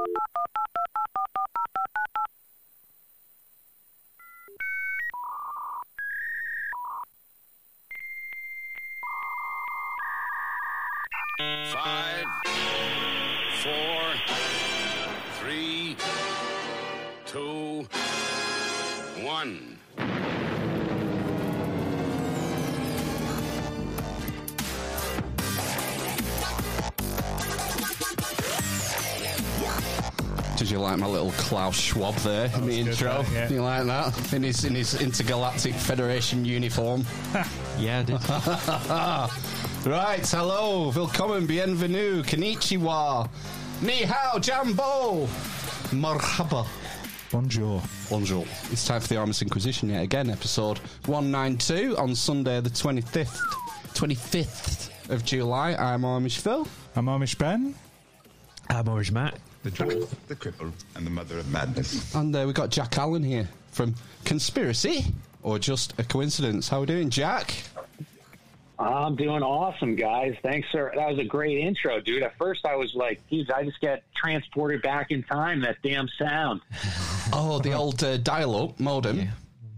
Thank you. Did you like my little Klaus Schwab there in the intro? that, yeah. You like that in his in his intergalactic Federation uniform? Yeah, I did. Right, hello, willkommen, bienvenue, konnichiwa, ni hao, jambo, marhaba. Bonjour. Bonjour. It's time for the Amish Inquisition yet again, episode 192 on Sunday the 25th, 25th of July. I'm Amish Phil. I'm Amish Ben. I'm Orange Matt. The dwarf, the cripple, and the mother of madness. And uh, we've got Jack Allen here from Conspiracy, or just a coincidence. How are we doing, Jack? I'm doing awesome, guys. Thanks, sir. That was a great intro, dude. At first, I was like, geez, I just get transported back in time. That damn sound. Oh, the old uh, dial-up modem.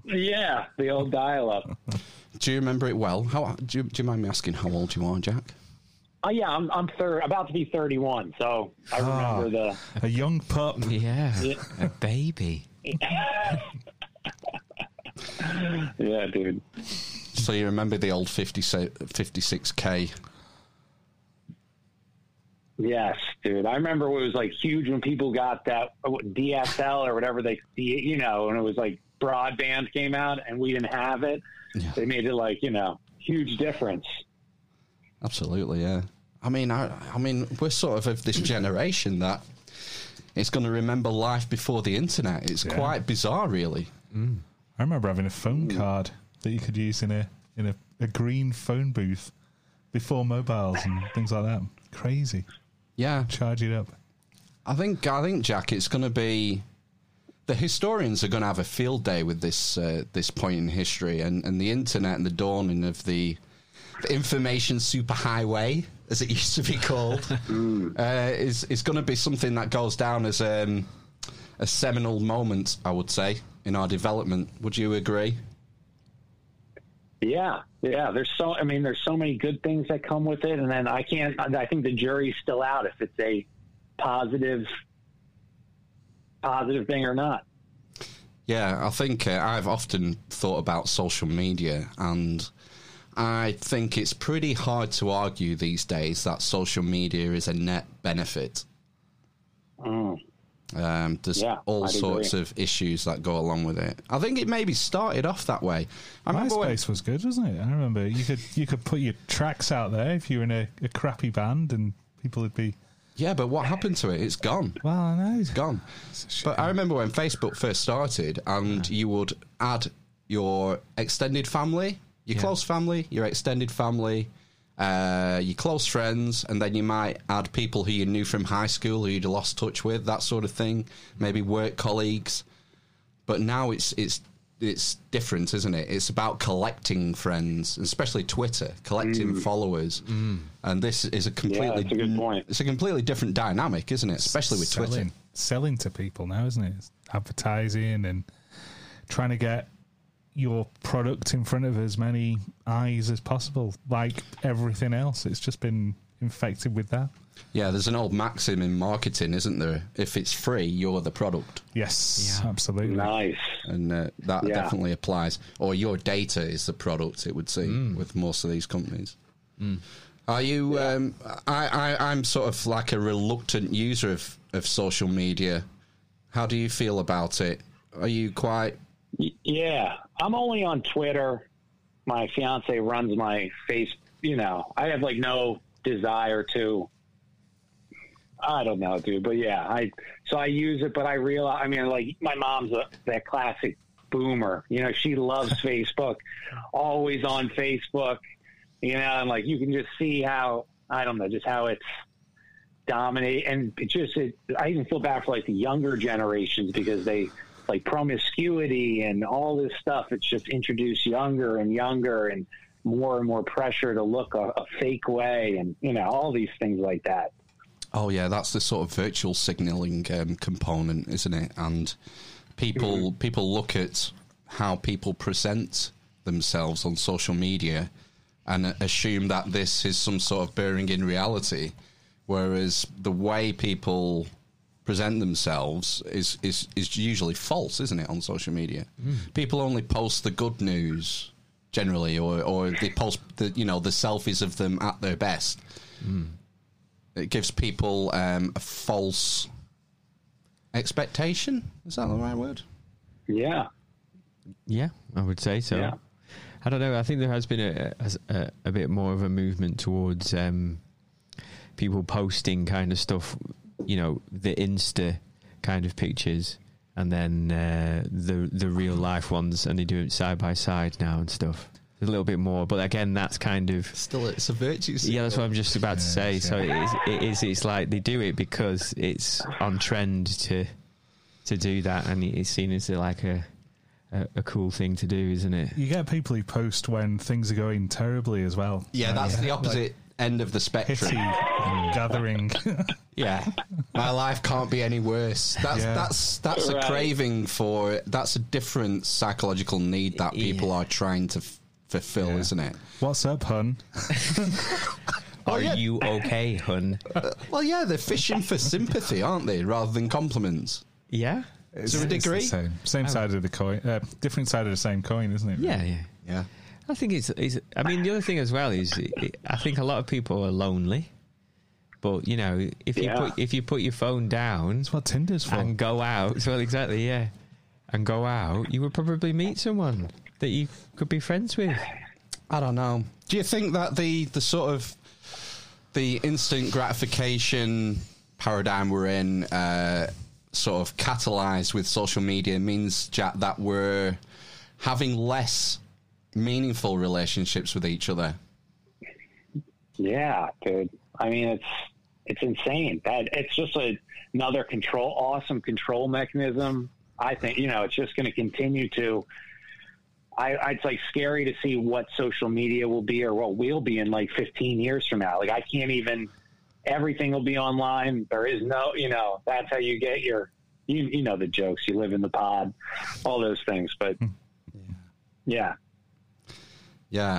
Yeah, the old dial-up. Do you remember it well? How do you, do you mind me asking how old you are, Jack? Oh yeah, I'm I'm thir- about to be 31, so I ah, remember the. A young pup. Yeah, Yeah. a baby. Yeah, dude. So you remember the old 50, 56k? Yes, dude. I remember it was like huge when people got that DSL or whatever they, you know, and it was like broadband came out and we didn't have it. Yeah. They made it like you know huge difference. Absolutely, yeah. I mean, I, I mean, we're sort of of this generation that it's going to remember life before the internet. It's Yeah. quite bizarre, really. I remember having a phone card that you could use in a in a, a green phone booth before mobiles and things like that. Crazy. Yeah, Charge it up. I think I think Jack, it's going to be the historians are going to have a field day with this uh, this point in history and, and the internet and the dawning of the, the information superhighway, as it used to be called, uh, is is going to be something that goes down as um, a seminal moment, I would say, in our development. Would you agree? Yeah, yeah. There's so I mean, there's so many good things that come with it, and then I can't. I think the jury's still out if it's a positive, positive thing or not. Yeah, I think uh, I've often thought about social media, and I think it's pretty hard to argue these days that social media is a net benefit. Mm. Um, there's Yeah, all I'd sorts agree. of issues that go along with it. I think it maybe started off that way. I remember when, was good, wasn't it? I remember you could you could put your tracks out there if you were in a, a crappy band and people would be yeah, but what happened to it? It's gone. well, I know. It's gone. But I remember when Facebook first started, and you would add your extended family, your Yeah. close family, your extended family, uh, your close friends, and then you might add people who you knew from high school who you'd lost touch with, that sort of thing. Maybe mm-hmm. work colleagues. But now it's it's it's different, isn't it? It's about collecting friends, especially Twitter, collecting mm. followers. Mm. And this is a completely that's a good point. It's a completely different dynamic, isn't it? Especially with selling, Twitter. selling to people now, isn't it? It's advertising and trying to get your product in front of as many eyes as possible. Like everything else, it's just been infected with that. Yeah, there's an old maxim in marketing, isn't there? If it's free, you're the product, Yes, Yeah. absolutely. Nice. and uh, that Yeah. definitely applies. Or your data is the product. It would seem Mm. with most of these companies. Are you? Um, I, I I'm sort of like a reluctant user of of social media. How do you feel about it? Are you quite? Yeah, I'm only on Twitter. My fiance runs my face. You know, I have like no desire to. I don't know, dude, but yeah, I so I use it, but I realize. I mean, like my mom's a, that classic boomer. You know, she loves Facebook, always on Facebook. You know, and like you can just see how I don't know, just how it's dominate and it just it, I even feel bad for like the younger generations because they like promiscuity and all this stuff. It's just introduced younger and younger and more and more pressure to look a, a fake way and you know all these things like that. Oh yeah, that's the sort of virtual signaling um, component, isn't it? And people people look at how people present themselves on social media and assume that this is some sort of bearing in reality, whereas the way people present themselves is is is usually false, isn't it? On social media, people only post the good news generally, or or they post the you know the selfies of them at their best it gives people um, a false expectation. Is that the right word? Yeah. Yeah, I would say so. Yeah. I don't know. I think there has been a, a, a bit more of a movement towards um, people posting kind of stuff, you know, the Insta kind of pictures, and then uh, the the real life ones, and they do it side by side now and stuff. There's a little bit more, but again, that's kind of Still, it's a virtue. yeah. That's what I'm just about to say. Yes, So yeah. it is, it is. It's like they do it because it's on trend to to do that, and it's seen as like a a, a cool thing to do, isn't it? You get people who post when things are going terribly as well. Yeah, that's the opposite end of the Hitty spectrum. gathering. Yeah, my life can't be any worse. That's Yeah. that's that's a Right. craving for. That's a different psychological need that people Yeah. are trying to f- fulfill, Yeah. isn't it? What's up, hun? Are yeah. you okay, hun? Well, yeah, they're fishing for sympathy, aren't they, rather than compliments? Yeah. To a It's the degree. same, same side of the coin. Uh, different side of the same coin, isn't it? Yeah, yeah. Yeah. I think it's, it's. I mean, the other thing as well is, it, I think a lot of people are lonely. But you know, if you put if you put your phone down That's what Tinder's for. and go out, well, exactly, yeah, and go out, you would probably meet someone that you could be friends with. I don't know. Do you think that the the sort of the instant gratification paradigm we're in, uh, sort of catalyzed with social media, means Jack that we're having less meaningful relationships with each other? Yeah, dude. I mean, it's it's insane. That it's just a, another control, awesome control mechanism. I think you know it's just going to continue to. I, I- it's like scary to see what social media will be or what we'll be in like 15 years from now. Like I can't even. Everything will be online. There is no, you know, that's how you get your, you, you know, the jokes. You live in the pod, all those things. But hmm. yeah, Yeah,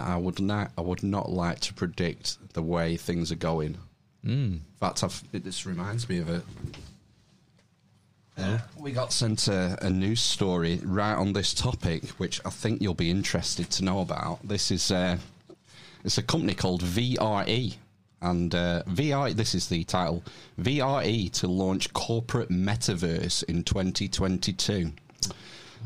I would not. I would not like to predict the way things are going. Mm. In fact, I've, it, this reminds me of it. Uh, we got sent a, a news story right on this topic, which I think you'll be interested to know about. This is uh, it's a company called VRE, and uh, VR. This is the title: VRE to launch corporate metaverse in 2022.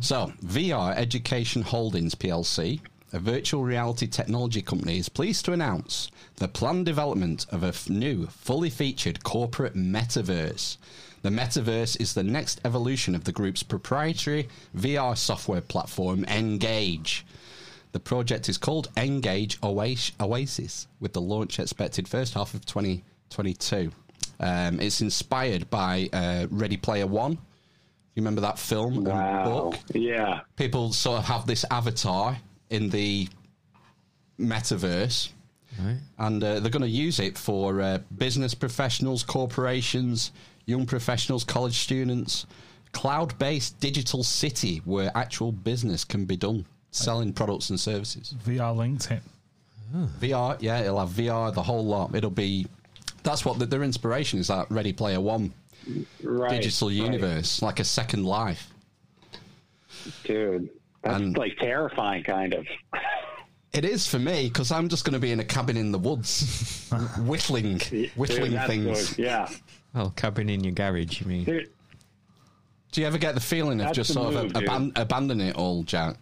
So, VR Education Holdings PLC, a virtual reality technology company, is pleased to announce the planned development of a f- new, fully featured corporate metaverse. The metaverse is the next evolution of the group's proprietary VR software platform, Engage. The project is called Engage Oas- Oasis, with the launch expected first half of 2022. Um, it's inspired by uh, Ready Player One. You remember that film and wow, book? yeah, People sort of have this avatar in the metaverse, Right. and uh, they're going to use it for uh, business professionals, corporations, young professionals, college students. Cloud-based digital city where actual business can be done, selling products and services. VR linked it. VR, yeah, it'll have VR, the whole lot. It'll be. That's what the, their inspiration is. That Ready Player One right. digital right. universe, like a second life. dude. That's And- like terrifying, kind of. It is for me because I'm just going to be in a cabin in the woods, whittling, whittling Dude, things. good. Yeah, Well, cabin in your garage, you mean? dude. Do you ever get the feeling of just sort move, of dude. aban- abandoning it all, Jack?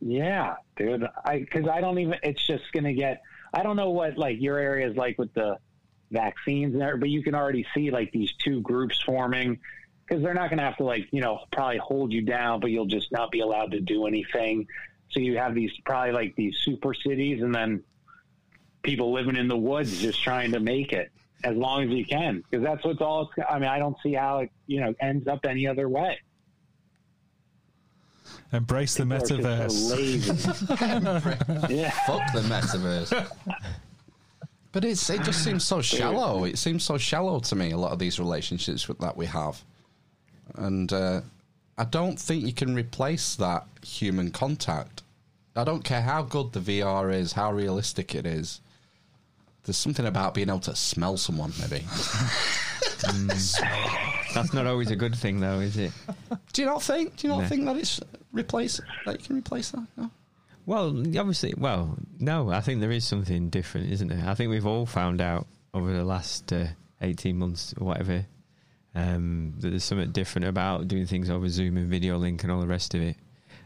Yeah, dude. I because I don't even. It's just gonna get. I don't know what like your area is like with the vaccines and everything, but you can already see like these two groups forming because they're not gonna have to like you know probably hold you down, but you'll just not be allowed to do anything. So you have these probably like these super cities, and then people living in the woods just trying to make it as long as you can because that's what's all. I mean, I don't see how it you know ends up any other way. Embrace the People are just metaverse. so yeah. Fuck the metaverse. But it's it just seems so shallow. It seems so shallow to me. A lot of these relationships with- that we have, and uh, I don't think you can replace that human contact. I don't care how good the VR is, how realistic it is. There's something about being able to smell someone, maybe. That's not always a good thing, though, is it? Do you not think? Do you not No. think that it's replace that you can replace that? No. Well, obviously, well, no, I think there is something different, isn't there? I think we've all found out over the last uh, 18 months or whatever um, that there's something different about doing things over Zoom and video link and all the rest of it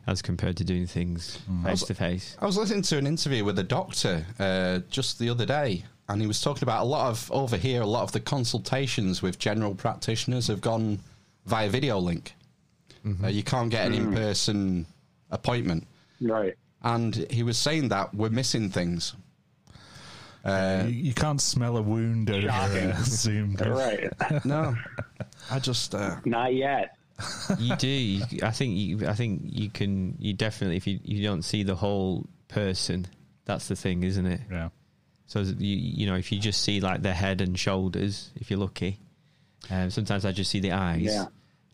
as compared to doing things face to face. I was listening to an interview with a doctor uh, just the other day, and he was talking about a lot of over here. A lot of the consultations with general practitioners have gone via video link. Uh, you can't get an in-person appointment, Right. and he was saying that we're missing things. Uh, you, you can't smell a wound over Shocking. uh, Zoom. can? Right. no, I just uh, Not yet. you do. You, I think. You, I think you can. You definitely, if you you don't see the whole person, that's the thing, isn't it? Yeah. So you you know, if you just see like the head and shoulders, if you're lucky, um, sometimes I just see the eyes. Yeah.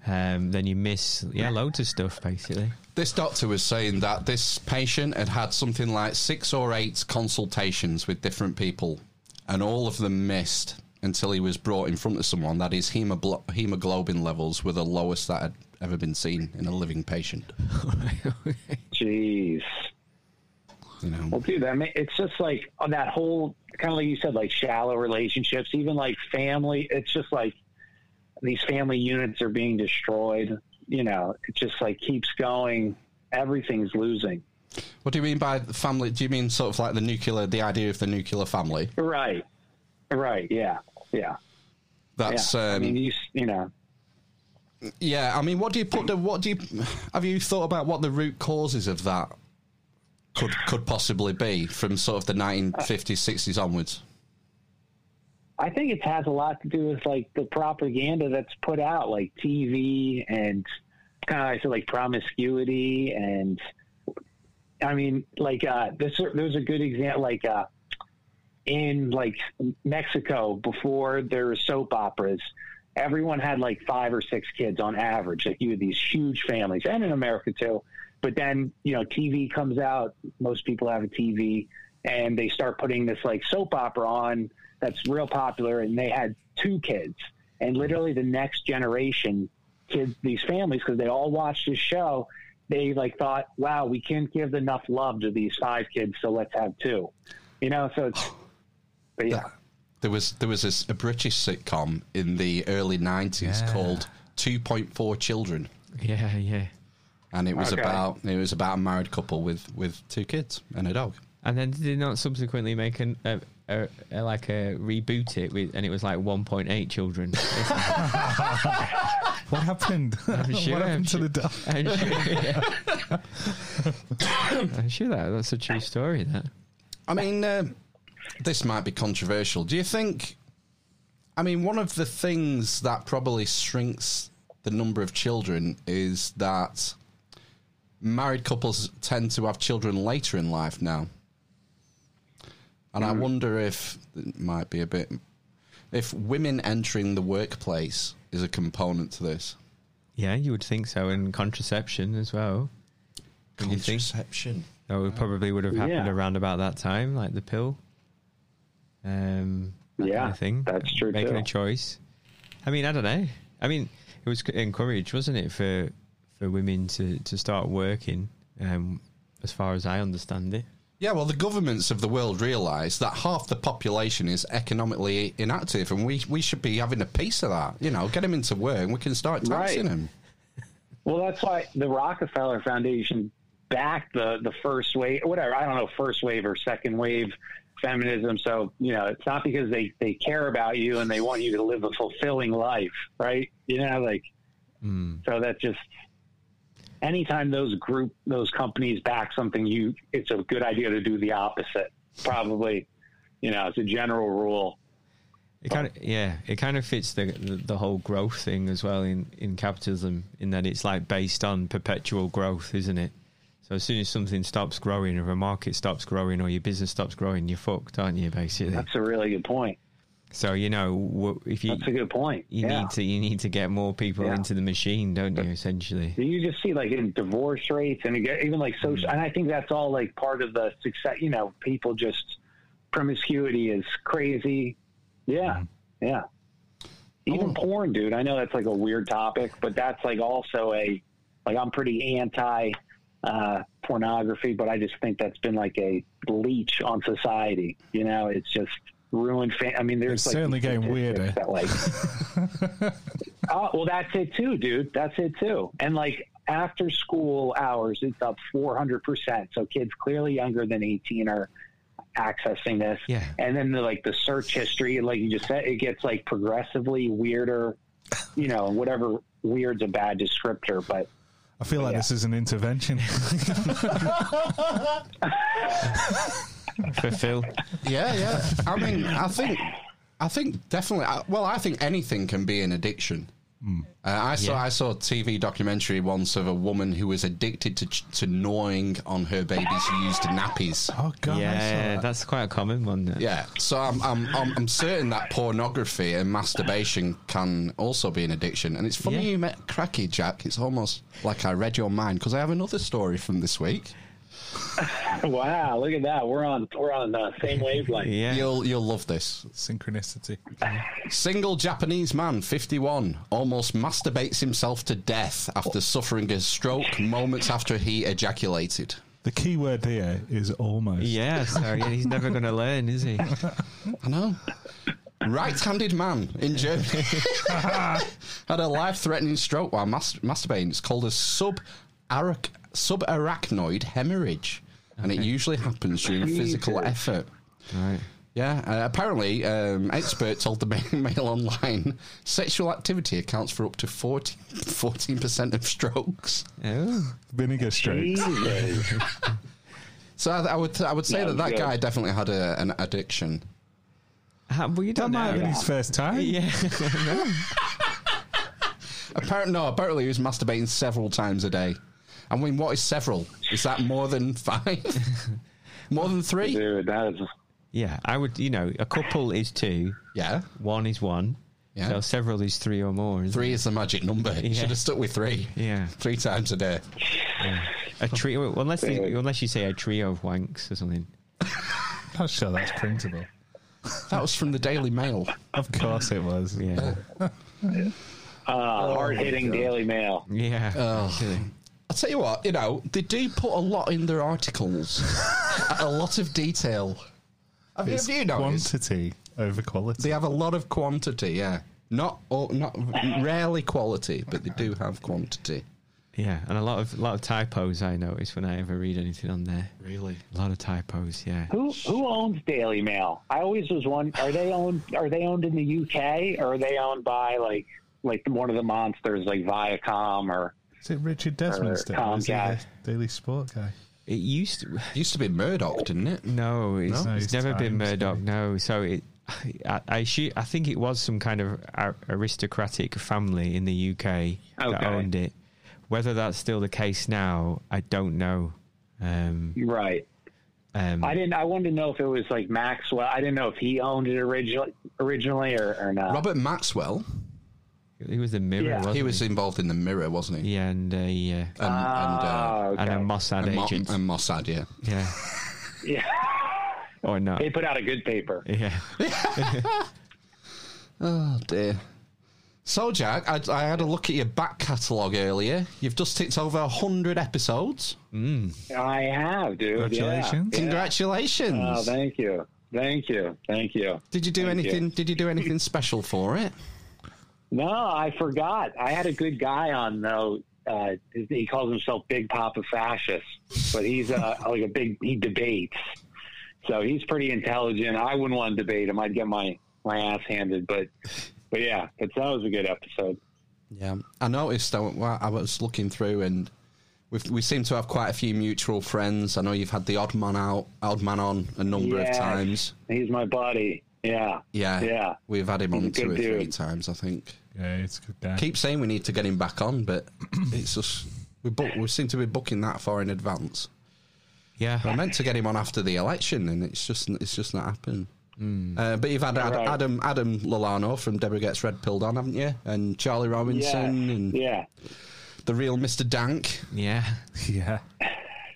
Um, then you miss yeah loads of stuff basically. This doctor was saying that this patient had had something like six or eight consultations with different people, and all of them missed until he was brought in front of someone that his hemoglo- hemoglobin levels were the lowest that had ever been seen in a living patient. Jeez. You know, Well, dude, I mean, it's just like on that whole kind of like you said, like shallow relationships, even like family. It's just like these family units are being destroyed. You know, it just like keeps going. Everything's losing. what do you mean by the family? Do you mean sort of like the nuclear, the idea of the nuclear family? Right. Right. Yeah. Yeah. That's yeah. I um, mean, you you know, yeah. I mean, what do you put the what do you have you thought about what the root causes of that could could possibly be from sort of the 1950s, 60s onwards? I think it has a lot to do with like the propaganda that's put out, like TV and kind of I said like promiscuity and I mean like uh this there's a good example like uh in like Mexico before there were soap operas everyone had like five or six kids on average like you had these huge families and in America too but then you know TV comes out most people have a TV and they start putting this like soap opera on that's real popular and they had two kids and literally the next generation kids these families because they all watched this show they like thought wow we can't give enough love to these five kids so let's have two you know so it's but yeah There was there was this, a British sitcom in the early 90s Yeah. called 2.4 Children. Yeah, yeah. And it was Okay. about it was about a married couple with, with two kids and a dog. And then did they not subsequently make an, a, a, a like a reboot it with, and it was like 1.8 children. What happened? I'm sure, what I'm happened to sure. the dog? I'm sure, yeah. I'm sure that that's a true story. That I mean, uh, this might be controversial. Do you think? I mean, one of the things that probably shrinks the number of children is that married couples tend to have children later in life now. And I wonder if it might be a bit. If women entering the workplace is a component to this. yeah, you would think so, and contraception as well. Don't you think? Contraception. That would probably would have happened Yeah. around about that time, like the pill. Um, that Yeah, kind of thing. that's true, Making too. a choice. I mean, I don't know. I mean, it was encouraged, wasn't it, for for women to to start working? Um, as far as I understand it. Yeah, well, the governments of the world realise that half the population is economically inactive, and we we should be having a piece of that. You know, get them into work, and we can start taxing Right. them. Well, that's why the Rockefeller Foundation backed the the first wave, whatever I don't know, first wave or second wave feminism. So you know, it's not because they they care about you and they want you to live a fulfilling life, right? You know, like hmm. so that just anytime those group those companies back something, you it's a good idea to do the opposite. Probably, you know, it's a general rule. It kind of yeah, it kind of fits the, the the whole growth thing as well in in capitalism in that it's like based on perpetual growth, isn't it? So as soon as something stops growing, or a market stops growing, or your business stops growing, you're fucked, aren't you? Basically. That's a really good point. So you know, if you That's a good point. you yeah. need to you need to get more people Yeah. into the machine, don't you? Essentially. you just see like in divorce rates and even like social and i think that's all like part of the success you know people just promiscuity is crazy yeah yeah even porn dude i know that's like a weird topic but that's like also a like i'm pretty anti uh pornography but i just think that's been like a leech on society you know it's just ruined fa- i mean there's It's like certainly getting weirder. that, like Oh, well, that's it too, dude. That's it too. And like after school hours, it's up 400%. So kids clearly younger than 18 are accessing this. Yeah. And then the, like the search history, like you just said, it gets like progressively weirder, you know, whatever weird's a bad descriptor, but I feel like Yeah. this is an intervention. For Phil, Yeah, yeah. I mean, I think, I think definitely. Well, I think anything can be an addiction. Uh, I saw Yeah. I saw a TV documentary once of a woman who was addicted to ch- to gnawing on her baby's used nappies. Oh god, yeah, that. that's quite a common one. that- Yeah, so I'm, I'm I'm I'm certain that pornography and masturbation can also be an addiction. And it's funny Yeah. you met Cracky Jack. It's almost like I read your mind because I have another story from this week. wow, look at that. We're on, we're on the same wavelength. yeah. You'll you'll love this. synchronicity. Single Japanese man, 51, almost masturbates himself to death after suffering a stroke moments after he ejaculated. The key word here is almost. Yeah, so yeah, he's never going to learn, is he? I know. Right-handed man in Germany had a life-threatening stroke while mas- masturbating. It's called a sub subarachnoid hemorrhage, and it usually happens during physical effort. Right. Yeah, uh, apparently, um, expert told the Mail Mail Online sexual activity accounts for up to 14 percent of strokes. Oh. Vinegar strokes. So I, I would I would say Yeah, that that good. guy definitely had a, an addiction. How, well, you That don't might have know. his first time. Yeah. Apparently, no. Apparently, he was masturbating several times a day. I mean, what is several? Is that more than five? more than three? Dude, that is, yeah, I would, you know, a couple is two, Yeah, one is one. Yeah. So several is three or more. isn't three it? is the magic number. You Yeah. should have stuck with three. Yeah. three times a day. A trio, unless, you, unless you say a trio of wanks or something. Not sure that's printable. That was from the Daily Mail. Of course it was. Yeah. uh, hard hitting Daily Mail. Yeah. Oh. Actually. I'll tell you what, you know, they do put a lot in their articles, a lot of detail. Have, you- It's have you noticed? quantity over quality. They have a lot of quantity, yeah. Not, or, not rarely quality, but they do have quantity. Yeah, and a lot of lot of typos I notice when I ever read anything on there. Really? A lot of typos, yeah. Who who owns Daily Mail? I always was one. Are they owned? Are they owned in the UK or are they owned by like like one of the monsters like Viacom or? Is it Richard Desmond Or still? Or is he the Daily Sport guy? It used to, Used to be Murdoch, didn't it? no, it's, No? it's It's never been Times, Murdoch. maybe. No, so it. I, I, shoot, I think it was some kind of ar- aristocratic family in the UK that Okay. owned it. Whether that's still the case now, I don't know. Um, Right. um, I didn't. I wanted to know if it was like Maxwell. I didn't know if he owned it originally, originally or, or not. Robert Maxwell, he was the Mirror, Yeah. wasn't he was involved in the Mirror, wasn't he? Yeah, and uh, yeah, And, and, uh, Oh, okay. and a Mossad and, Mo- agent. and Mossad, yeah. yeah, yeah, or not? they put out a good paper. Yeah, Oh dear. So, Jack, I, I had a look at your back catalogue earlier. You've just ticked over 100 episodes. I have, dude. Congratulations. Yeah. Congratulations. Oh, thank you, thank you, thank you. did you do Thank anything? you. Did you do anything special for it? No, I forgot. I had a good guy on though. Uh, he calls himself Big Papa Fascist, but he's uh, like a big. He debates, so he's pretty intelligent. I wouldn't want to debate him. I'd get my my ass handed. But but yeah, but that was a good episode. Yeah, I noticed. I, I was looking through, and we we seem to have quite a few mutual friends. I know you've had the odd man out, odd man on a number Yes. of times. He's my buddy. Yeah, Yeah, yeah. We've had him on two or good three times, I think. Yeah, it's a good guy. Keep saying we need to get him back on, but it's just We book, we seem to be booking that far in advance. Yeah. I meant to get him on after the election, and it's just it's just not happened. Hmm. Uh, but you've had Ad- Right. Adam Adam Lolano from Deborah Gets Red Pilled on, haven't you? And Charlie Yeah, Robinson and yeah. the real Mr. Dank. Yeah. Yeah.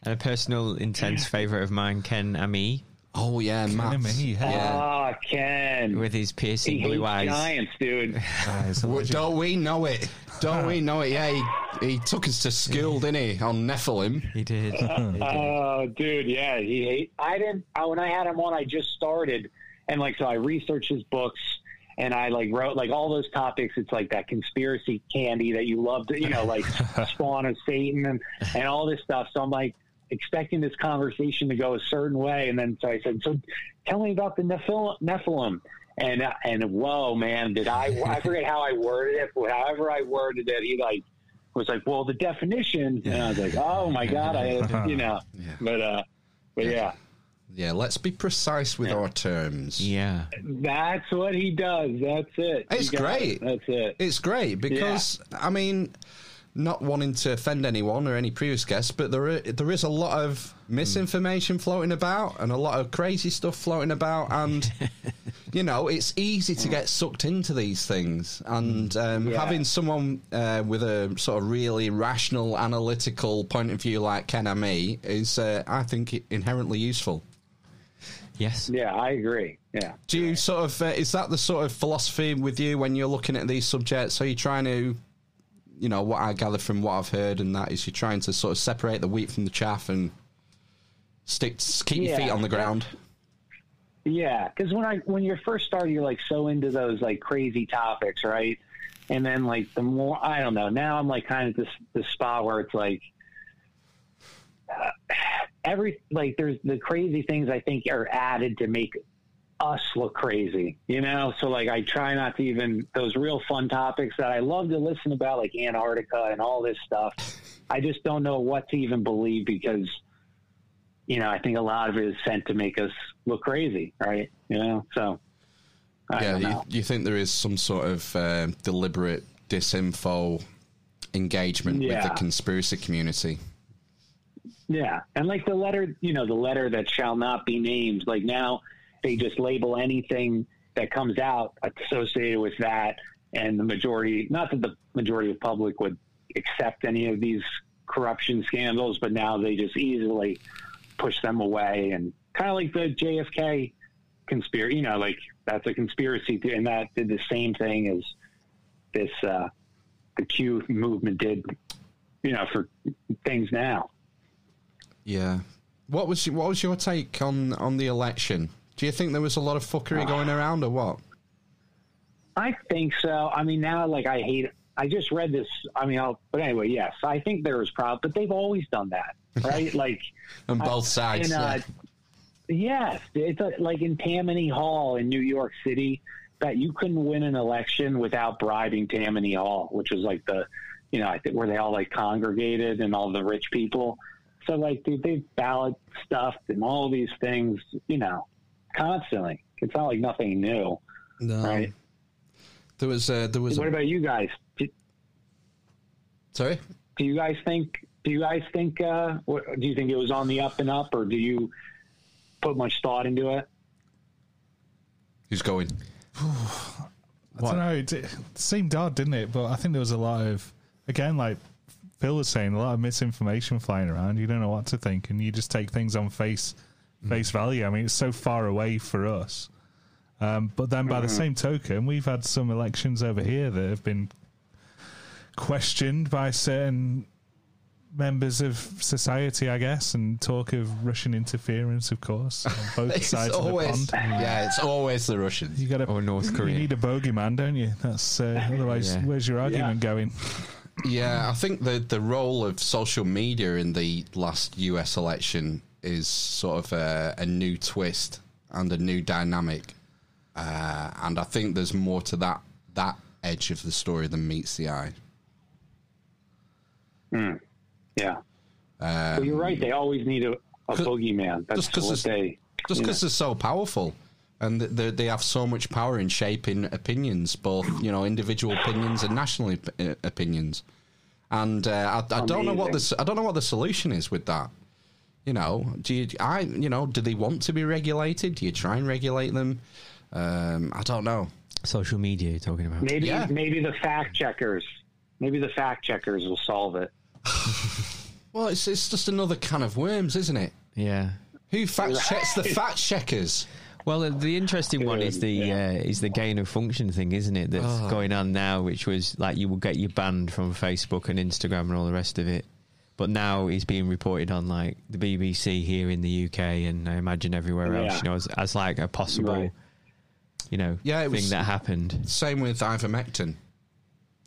And a personal intense favourite of mine, Ken Ammi, Oh yeah, Matt. Enemy, yeah. Yeah. Ah, Ken. with his piercing hates blue eyes. giants, dude. It's a W- legend. Don't we know it? Don't we know it? Yeah, he, he took us to school, didn't he? On Nephilim. He did. He did. Oh, dude, yeah, he hate. I didn't. I, when I had him on, I just started, and like so, I researched his books, and I like wrote like all those topics. It's like that conspiracy candy that you love to, you know, like spawn of Satan and and all this stuff. So I'm like expecting this conversation to go a certain way, and then so I said, so tell me about the Nephil- Nephilim. And uh, and whoa, man, did I? I forget how I worded it, but however I worded it, he like was like, well, the definition, and I was like, oh my god, I, you know, but uh, but yeah, Yeah, let's be precise with our terms. yeah. that's what he does. That's it. You great. it. That's it. It's great because I mean, not wanting to offend anyone or any previous guests, but there are, there is a lot of misinformation floating about and a lot of crazy stuff floating about, and you know it's easy to get sucked into these things. And um, Yeah. having someone uh, with a sort of really rational, analytical point of view like Ken Ammi is, uh, I think, inherently useful. Yes. Yeah, I agree. Yeah. Do you sort of uh, is that the sort of philosophy with you when you're looking at these subjects? Are you trying to, you know, what I gather from what I've heard, and that is you're trying to sort of separate the wheat from the chaff and stick keep your Yeah. feet on the ground. Yeah, because when I when you're first starting, you're like so into those like crazy topics, right? And then like the more I don't know. Now I'm like kind of this this spot where it's like uh, every like there's the crazy things I think are added to make us look crazy, you know. So like I try not to even those real fun topics that I love to listen about, like Antarctica and all this stuff. I just don't know what to even believe because you know, I think a lot of it is sent to make us look crazy, right? You know, so I yeah, don't you, know. you think there is some sort of um deliberate disinfo engagement with the conspiracy community? yeah, and like the letter, you know, the letter that shall not be named. Like now, they just label anything that comes out associated with that, and the majority, not that the majority of public would accept any of these corruption scandals, but now they just easily push them away, and kind of like the JFK conspiracy. You know, like that's a conspiracy, and that did the same thing as this uh, the Q movement did. You know, for things now. Yeah. What was what was your take on on the election? Do you think there was a lot of fuckery going around, or what? I think so. I mean, now like I hate. I just read this. I mean, I'll, but anyway, yes, I think there was problem, but they've always done that, right? like On both sides. in, uh, yes, it's a, like in Tammany Hall in New York City that you couldn't win an election without bribing Tammany Hall, which was like the, you know, I think where they all like congregated and all the rich people. So like they, they ballot stuffed and all these things, you know, constantly. It's not like nothing new, no. right? There was uh, there was. What A, about you guys? Do, sorry. do you guys think? Do you guys think? Uh, what, do you think it was on the up and up, or do you put much thought into it? Who's going? I don't know. It, it seemed odd, didn't it? But I think there was a lot of, again, like Phil was saying, a lot of misinformation flying around. You don't know what to think, and you just take things on face face value. I mean, it's so far away for us. Um, but then, by the same token, we've had some elections over here that have been questioned by certain members of society, I guess, and talk of Russian interference, of course, on both It's sides of the pond. yeah, it's always the Russians. You got to Or North Korea. You need a bogeyman, don't you? That's uh, otherwise, Yeah. where's your argument going? Yeah, I think the the role of social media in the last US election is sort of a, a new twist and a new dynamic, uh, and I think there's more to that that edge of the story than meets the eye. Yeah. well, you're right. They always need a, a boogeyman. That's just 'cause what they. Just because they're so powerful, and they they have so much power in shaping opinions, both you know individual opinions and national op- uh, opinions. and uh, I, I don't know what the I don't know what the solution is with that. You know, do you I you know do they want to be regulated? Do you try and regulate them? Um, I don't know. Social media, you're talking about. Maybe Yeah. maybe the fact checkers, maybe the fact checkers will solve it. Well, it's it's just another can of worms, isn't it? Yeah. Who fact checks the fact checkers? Well, the interesting one is the Yeah. uh, is the gain of function thing, isn't it? That's Oh. going on now, which was like you will get you banned from Facebook and Instagram and all the rest of it. But now he's being reported on like the BBC here in the UK and I imagine everywhere else, Yeah. you know, as, as like a possible, Right. you know, Yeah, it thing was- that happened. Same with ivermectin.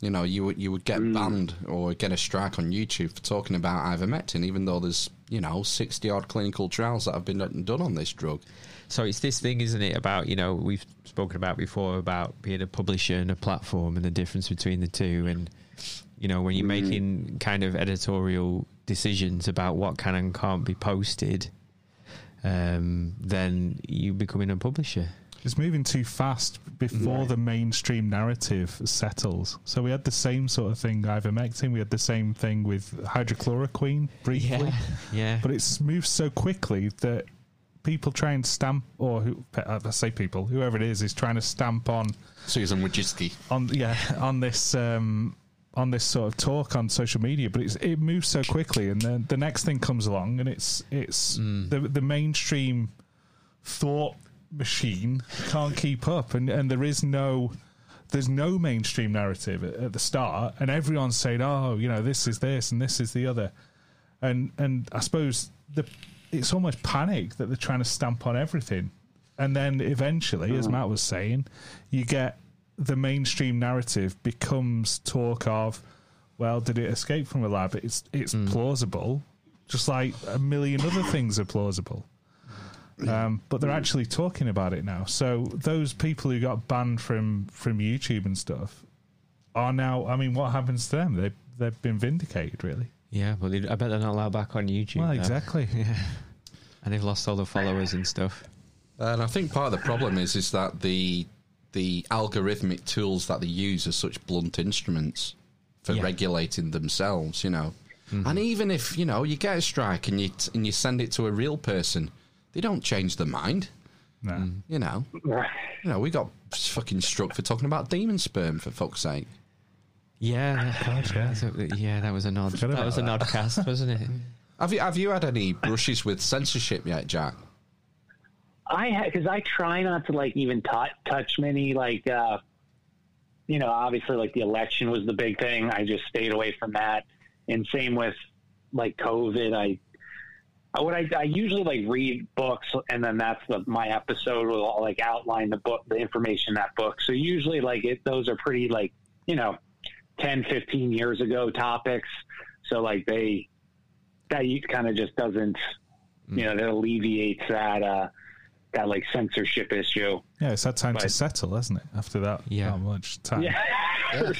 You know, you would you would get mm. banned or get a strike on YouTube for talking about ivermectin, even though there's you know sixty odd clinical trials that have been done on this drug. So it's this thing, isn't it? About you know we've spoken about before about being a publisher and a platform and the difference between the two, and you know when you're making kind of editorial decisions about what can and can't be posted, um, then you becoming a publisher. It's moving too fast before the mainstream narrative settles. So we had the same sort of thing, with ivermectin. We had the same thing with hydrochloroquine briefly. yeah. yeah. But it's moved so quickly that people try and stamp, or who, uh, I say people, whoever it is, is trying to stamp on Susan Wojcicki. on yeah on this um, on this sort of talk on social media, but it's it moves so quickly, and then the next thing comes along, and it's it's mm. the the mainstream thought machine can't keep up, and and there is no there's no mainstream narrative at, at the start, and everyone's saying, oh, you know, this is this and this is the other, and and I suppose the it's almost panic that they're trying to stamp on everything, and then eventually, as mm. Matt was saying, you get the mainstream narrative becomes talk of, well, did it escape from a lab? It's it's plausible, just like a million other things are plausible. Um, but they're actually talking about it now. So those people who got banned from from YouTube and stuff are now. I mean, what happens to them? They they've been vindicated, really. Yeah, but they- I bet they're not allowed back on YouTube. well, now. exactly. Yeah, and they've lost all the followers and stuff. And I think part of the problem is is that the the algorithmic tools that they use are such blunt instruments for Yeah. regulating themselves. You know, and even if you know you get a strike and you t- and you send it to a real person, they don't change their mind. No. Mm-hmm. You know, you know, we got fucking struck for talking about demon sperm for fuck's sake. Yeah, God, yeah. So, yeah, that was an odd. That was an that. odd cast, wasn't it? Have you have you had any brushes with censorship yet, Jack? I had because I try not to like even t- touch many like uh, you know obviously like the election was the big thing. I just stayed away from that, and same with like COVID. I I what I, I usually like read books, and then that's the my episode will like outline the book, the information in that book. So usually like it, those are pretty like you know 10, 15 years ago topics. So like they that kind of just doesn't you know that alleviates that uh that like censorship issue. Yeah, it's had time to settle, hasn't it? After that, Yeah. not much time. Yeah. yeah,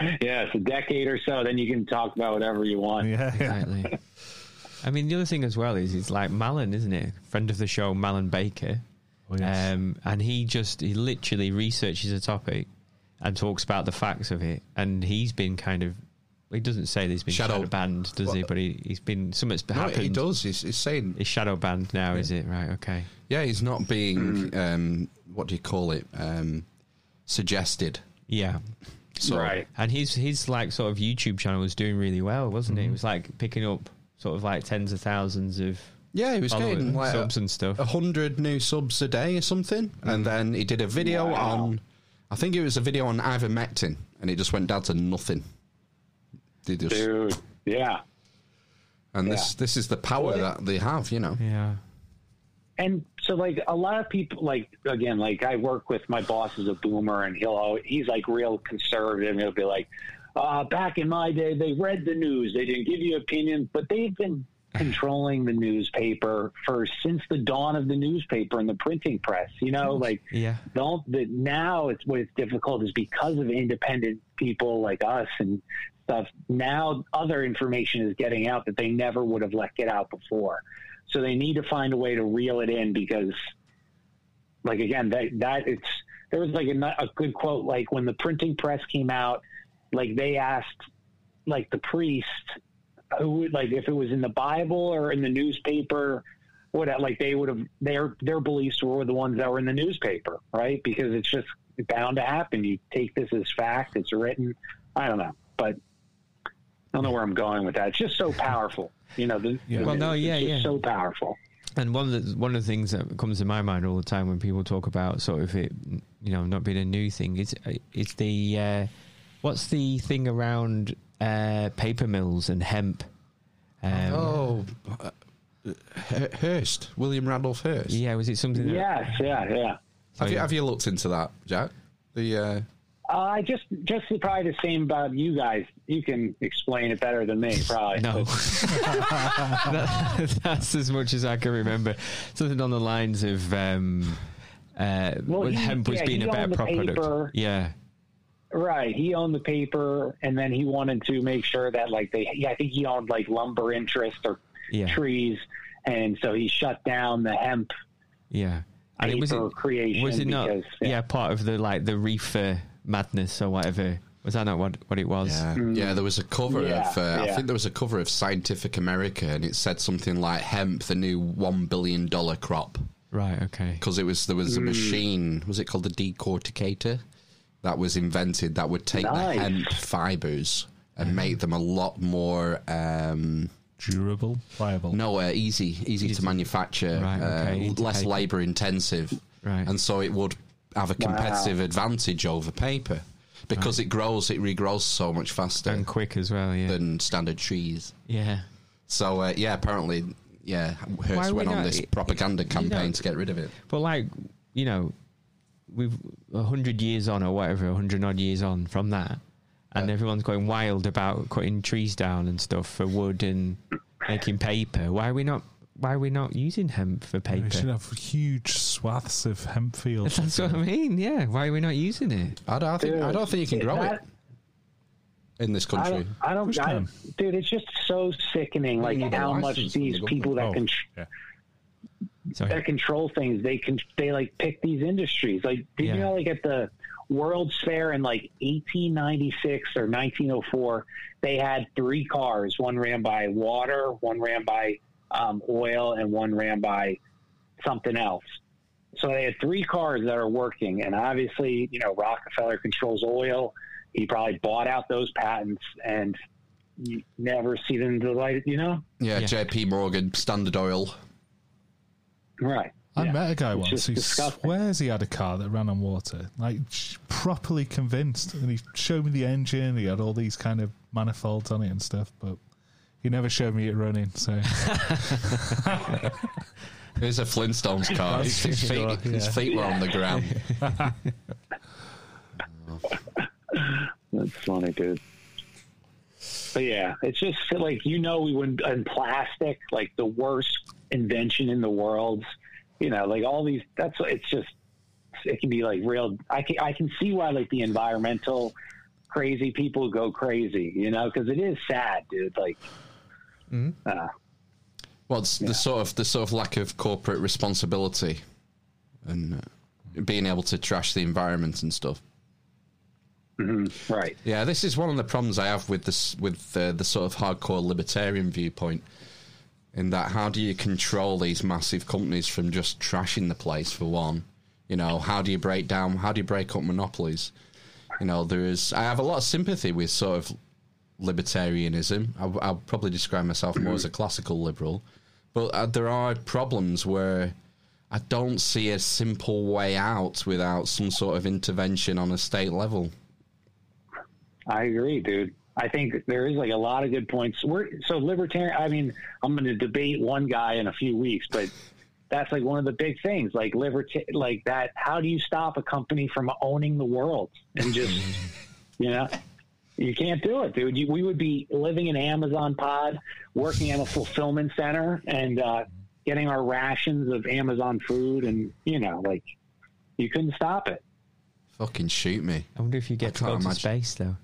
it's a decade or so. Then you can talk about whatever you want. yeah, yeah. Exactly. I mean, the other thing as well is it's like Malin, isn't it? Friend of the show, Malin Baker. Oh, yes. Um, and he just he literally researches a topic and talks about the facts of it. And he's been kind of he doesn't say that he's been Shadow- shadow, banned, does he? But he, he's been something's No, happened. he does. He's, he's saying, He's shadow banned now, is it? Right. Okay. yeah, he's not being, um, what do you call it, um, suggested. Yeah. So, Right. And his his like sort of YouTube channel was doing really well, wasn't Mm-hmm. it? It was like picking up sort of like tens of thousands of Yeah, he was followers, getting like subs a, and stuff. a hundred new subs a day or something, and then he did a video Wow. on. I think it was a video on ivermectin, and it just went down to nothing. They just, Dude. Yeah. and this this is the power that they have, you know. Yeah. And so like a lot of people like again, like I work with my boss is a boomer and he'll always, he's like real conservative and he'll be like, uh, back in my day they read the news, they didn't give you opinions, but they've been controlling the newspaper for since the dawn of the newspaper and the printing press. You know, like Yeah. don't that now it's what's difficult is because of independent people like us and stuff now other information is getting out that they never would have let get out before so they need to find a way to reel it in because like again that that it's there was like a, a good quote like when the printing press came out like they asked like the priest who would like if it was in the Bible or in the newspaper, what like they would have their their beliefs were the ones that were in the newspaper, right? Because it's just bound to happen. You take this as fact; it's written. I don't know, but I don't know where I'm going with that. It's just so powerful, you know. The, Yeah. Well, no, it's yeah, just yeah. so powerful. And one of the one of the things that comes to my mind all the time when people talk about sort of it, you know, not being a new thing is is the uh, what's the thing around uh, paper mills and hemp. Um, Oh, uh, H- Hearst, William Randolph Hearst. yeah, was it something? That, Yes, yeah, yeah. Have you have you looked into that, Jack? The uh, Uh, I just just probably the same about you guys. You can explain it better than me, probably. No, That- that's as much as I can remember. Something on the lines of um, uh, Well, he- hemp was yeah, being a better the product. Yeah, Right. He owned the paper, and then he wanted to make sure that, like, they. Yeah, I think he owned like lumber interest or Yeah. trees, and so he shut down the hemp yeah. And it was it, creation. was it not? because, yeah. part of the like the reefer madness or whatever. Was that not what what it was? yeah, yeah, there was a cover Mm. Yeah, of. Uh, I think there was a cover of Scientific America, and it said something like hemp, the new one billion dollar crop, Right. Okay. because it was there was a Mm. machine. Was it called the decorticator? That was invented that would take Nice. the hemp fibers and make them a lot more. Um, Durable, viable. No, uh, easy, easy, to manufacture, Right, okay, uh, less labour intensive, Right. and so it would have a competitive advantage over paper because it grows, it regrows so much faster And quick as well. Yeah. than standard trees. yeah. So uh, yeah, apparently, yeah, Hearst went on this propaganda you campaign know- to get rid of it. But like, you know, we've a hundred years on or whatever, a hundred odd years on from that, and everyone's going wild about cutting trees down and stuff for wood and making paper. Why are we not? Why are we not using hemp for paper? We should paper? have huge swaths of hemp fields. That's what I mean. Yeah. Why are we not using it? I don't, I think, I don't think you can grow that- it in this I country. don't, I don't, Which I, dude. It's just so sickening, like need a how much these people that Oh, can yeah. Sorry. that control things they can they like pick these industries like did Yeah. you know like at the world's fair in like 1896 or 1904 they had three cars one ran by water one ran by um, oil and one ran by something else so they had three cars that are working and obviously you know rockefeller controls oil he probably bought out those patents and you never see them to the light you know yeah, Yeah. J.P. Morgan, Standard Oil. right I Yeah. met a guy It's once who disgusting. swears he had a car that ran on water, like properly convinced, and he showed me the engine. He had all these kind of manifolds on it and stuff, but he never showed me it running. So Here's a Flintstones car. his, his feet, sure, his feet were on the ground. That's funny, dude. But yeah, it's just like you know, we wouldn't in plastic, like the worst invention in the world. You know, like all these. That's it's just it can be like real. I can I can see why like the environmental crazy people go crazy. You know, because it is sad, dude. Like, uh, Well, it's the sort of the sort of lack of corporate responsibility and uh, being able to trash the environment and stuff. right. Yeah, this is one of the problems I have with this with uh, the sort of hardcore libertarian viewpoint. In that, how do you control these massive companies from just trashing the place? For one, you know, how do you break down? How do you break up monopolies? You know, there is. I have a lot of sympathy with sort of libertarianism. I, I'll probably describe myself more as a classical liberal, but uh, there are problems where I don't see a simple way out without some sort of intervention on a state level. I agree, dude. I think there is like a lot of good points. We're so libertarian. I mean, I'm going to debate one guy in a few weeks, but that's like one of the big things, like liberta- like that. How do you stop a company from owning the world and just, you know, you can't do it, dude. You, we would be living in Amazon pod, working at a fulfillment center, and uh, getting our rations of Amazon food, and you know, like you couldn't stop it. Fucking shoot me. I wonder if you get to can't go to space though.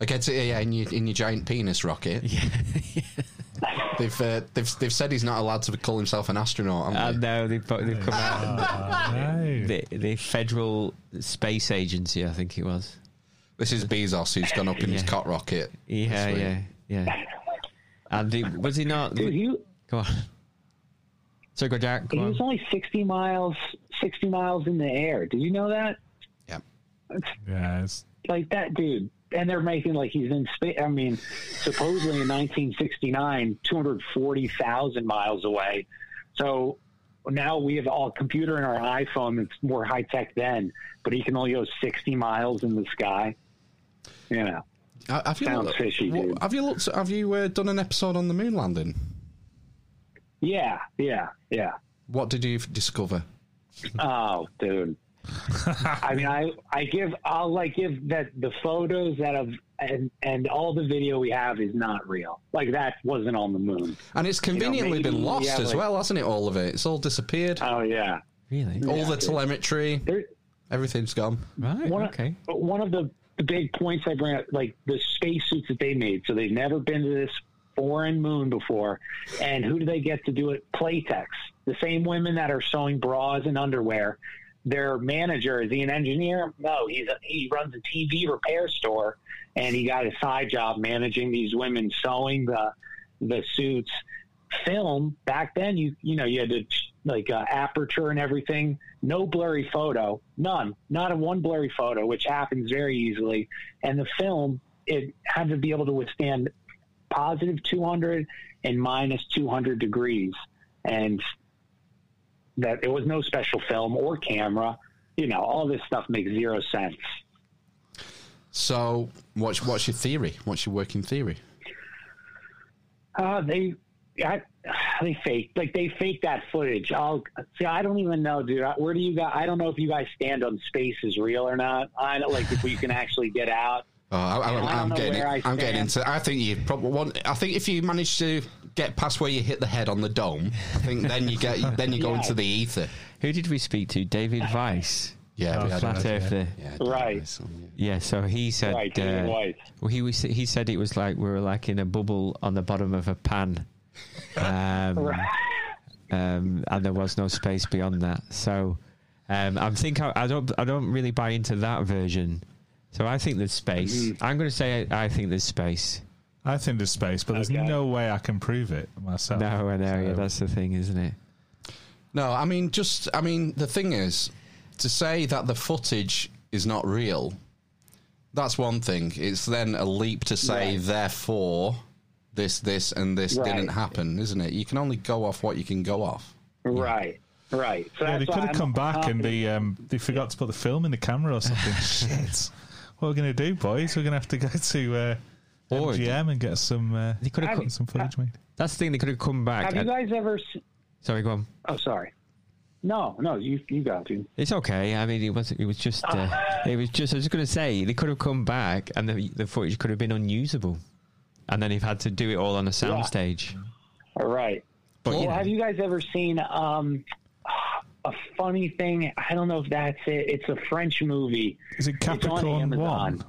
I get it, yeah, in your, in your giant penis rocket. Yeah. They've, uh, they've they've said he's not allowed to call himself an astronaut. Uh, haven't they? no, they've, put- they've come out. no. The, the Federal Space Agency, I think it was. This is Bezos who's gone up in his Yeah. cot rocket. Yeah, yeah, yeah. And he, was he not? Dude, he, Go on. So go, Jack. he Go was only 60 miles 60 miles in the air. Did you know that? Yeah. Yeah, it's, like that dude and they're making like he's in space i mean supposedly in 1969 240,000 miles away so now we have all computer in our iphone it's more high tech then but he can only go 60 miles in the sky you know Have you Sounds looked, fishy, dude. Have you looked? Have you uh, done an episode on the moon landing? yeah yeah yeah What did you discover? oh dude i mean i i give i'll like give that the photos that have and and all the video we have is not real like that wasn't on the moon And it's conveniently maybe, been lost yeah, as like- well, hasn't it? All of it. It's all disappeared. oh yeah Really? all yeah, the dude. telemetry, there everything's gone. Right. one okay. Of, one of the, the big points I bring up, like the spacesuits that they made. So they've never been to this foreign moon before. And who do they get to do it? Playtex. The same women that are sewing bras and underwear. Their manager is he an engineer? No, he's a, he runs a TV repair store, and he got a side job managing these women sewing the the suits. Film back then, you you know you had to like uh, aperture and everything. No blurry photo, none, not a one blurry photo, which happens very easily. And the film it had to be able to withstand positive 200 and minus 200 degrees, and that it was no special film or camera. You know, all this stuff makes zero sense. So, what's what's your theory? What's your working theory? Uh, they, I, they fake like they fake that footage. I'll see. I don't even know, dude. Where do you guys? I don't know if you guys stand on space is real or not. I don't like if we can actually get out. Oh, I, I, don't I'm know getting. where I I'm getting stand. into. I think you probably want. I think if you manage to get past where you hit the head on the dome, I think then you get. Then you go Yeah. into the ether. Who did we speak to? David Weiss. Yeah, Oh, Flat a- Earther. yeah, Right. nice yeah. Yeah, so he said. Right, David uh, Weiss. well, he was. He said it was like we were like in a bubble on the bottom of a pan, um, Right. um, and there was no space beyond that. So, um, I'm think I, I don't. I don't really buy into that version. So I think there's space. Mm-hmm. I'm going to say I, I think there's space. I think there's space, but there's Okay. no way I can prove it myself. No, I know. Yeah, that's the thing, isn't it? No, I mean, just. I mean, the thing is, to say that the footage is not real. That's one thing. It's then a leap to say, Right. therefore, this, this, and this Right. didn't happen, isn't it? You can only go off what you can go off. Right. Right. So Yeah, they that's why could have I'm come back and they um, they forgot to put the film in the camera or something. Shit. What are we going to do, boys? We're going to have to go to uh, Or- MGM and get some uh, They could have. Have some footage made. That's the thing. They could have come back. Have you guys ever? s- sorry, go on. Oh, sorry. No, no, you you got to. It's okay. I mean, it was it was just uh, it was just. I was just going to say they could have come back and the the footage could have been unusable, and then they've had to do it all on a soundstage. All right. But well, you know, have you guys ever seen um, a funny thing? I don't know if that's it. It's a French movie. Is it It's on Capricorn Amazon. 1?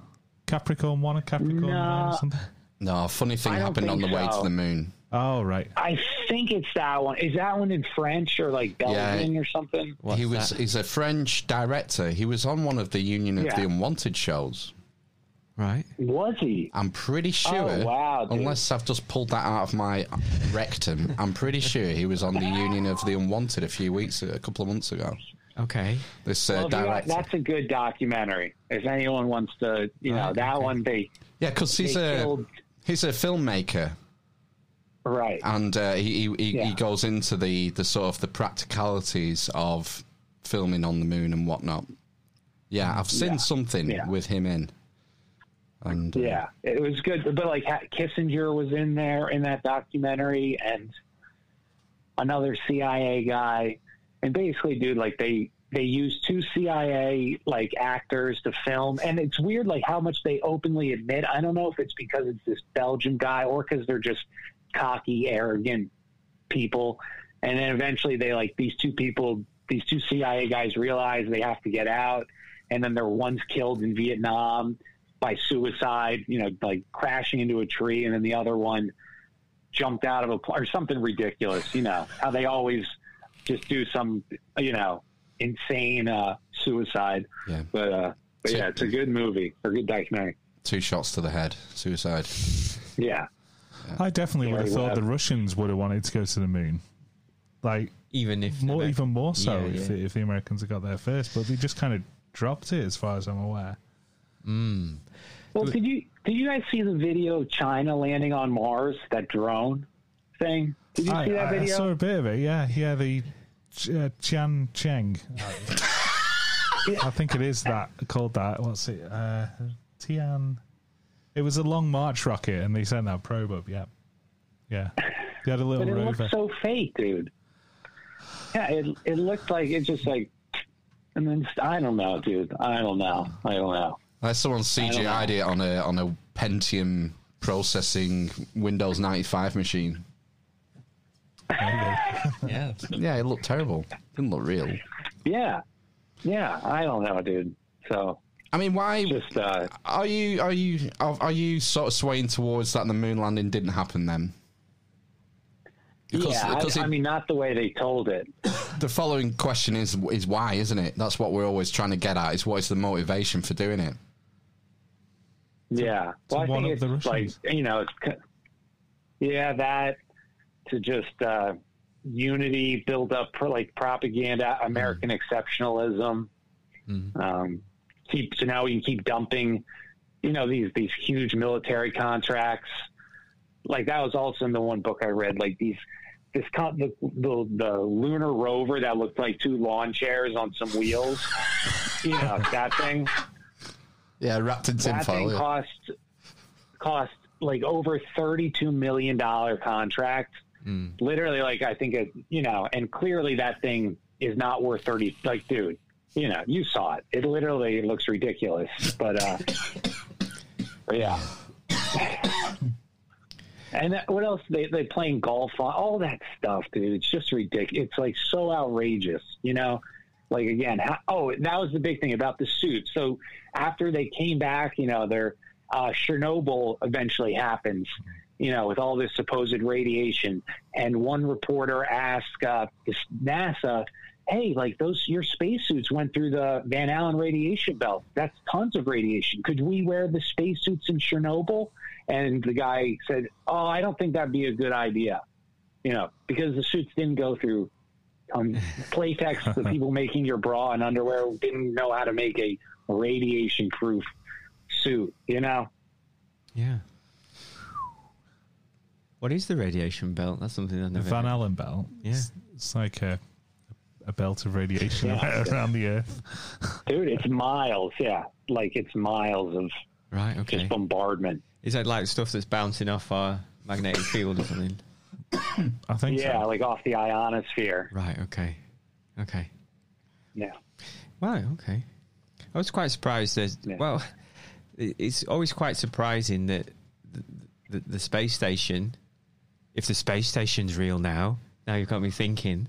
Capricorn 1 or Capricorn 1 No. or something? No, a funny thing happened on the think way to the moon. Oh, right. I think it's that one. Is that one in French or like Yeah. Belgian or something? what's he was that? he's a French director. He was on one of the Union of Yeah. the Unwanted shows. Right. Was he? I'm pretty sure, Oh, wow, dude. unless I've just pulled that out of my rectum, I'm pretty sure he was on the Union of the Unwanted a few weeks, a couple of months ago. Okay. This uh, Well, if got- director, that's a good documentary. If anyone wants to, you know, Right, that okay. one they yeah, because he's a killed. he's a filmmaker, Right. and uh, he he, he, Yeah. he goes into the the sort of the practicalities of filming on the moon and whatnot. Yeah, I've seen Yeah. something Yeah. with him in, and uh, Yeah, it was good. But like Kissinger was in there in that documentary, and another CIA guy, and basically, dude, like they they used two CIA like actors to film, and it's weird like how much they openly admit. I don't know if it's because it's this Belgian guy or because they're just cocky, arrogant people, and then eventually they like these two people, these two CIA guys realize they have to get out, and then they're one's killed in Vietnam by suicide, you know, like crashing into a tree, and then the other one jumped out of a pl- or something ridiculous. You know how they always just do some, you know, insane uh, suicide. Yeah. But uh, But yeah, it's a good movie or good documentary. Two shots to the head, suicide. Yeah. I definitely would have thought well. the Russians would have wanted to go to the moon. Like Even if more, even more so Yeah, if, yeah. The, if the Americans had got there first, but they just kind of dropped it, as far as I'm aware. Well, did you did you guys see the video of China landing on Mars? That drone thing. Did you I, see that I- I video? saw a bit of it. Yeah, yeah. The Ch- uh, Chian Cheng. I think it is that called that. What's it? Uh, Tian. It was a long march rocket, and they sent that probe up. Yeah, yeah. They had a little but it rover. looked so fake, dude. Yeah, it it looked like it just like, and then I don't know, dude. I don't know. I don't know. Like someone don't CGI'd it on a on a Pentium processing Windows ninety five machine. yeah, Yeah, it looked terrible. Didn't look real. Yeah, yeah. I don't know, dude. So I mean, why just uh, are you are you are, are you sort of swaying towards that the moon landing didn't happen then? Because- yeah. because I, it- I mean, not the way they told it. The following question is is why, isn't it? That's what we're always trying to get at. Is what is the motivation for doing it? Yeah. Well, I one think it's like you know, it's yeah that to just uh, unity, build up for like propaganda, American exceptionalism. Um, keep so now we can keep dumping, you know, these these huge military contracts. Like that was also in the one book I read. Like these. This con- the, the the lunar rover that looked like two lawn chairs on some wheels, you know that thing Yeah, wrapped in that thing tinfoil. yeah. cost cost like over thirty two million dollar contract. Literally, like I think it, you know, and clearly that thing is not worth thirty. Like, dude, you know, you saw it. It literally looks ridiculous, but uh, yeah. And that, what else? They they playing golf on all that stuff, dude. It's just ridiculous. It's like so outrageous, you know. Like again, how, oh, that was the big thing about the suit. So after they came back, you know, their uh, Chernobyl eventually happens, you know, with all this supposed radiation. And one reporter asked uh, NASA, "Hey, like those your spacesuits went through the Van Allen radiation belt. That's tons of radiation. Could we wear the spacesuits in Chernobyl?" And the guy said, "Oh, I don't think that'd be a good idea." You know, because the suits didn't go through um, Playtex, the people making your bra and underwear didn't know how to make a radiation proof suit, you know? yeah. What is the radiation belt? That's something I've The never. Van Allen belt. Yeah. It's, it's like a a belt of radiation Yeah. around the earth. Dude, it's miles, yeah. Like it's miles of Right. Okay. just bombardment. Is that like stuff that's bouncing off our magnetic field or something? I think Yeah, so. like off the ionosphere. Right. Okay. Okay. Yeah. Wow. Okay. I was quite surprised that. Yeah. Well, it's always quite surprising that the, the, the space station, if the space station's real now, now you've got me thinking.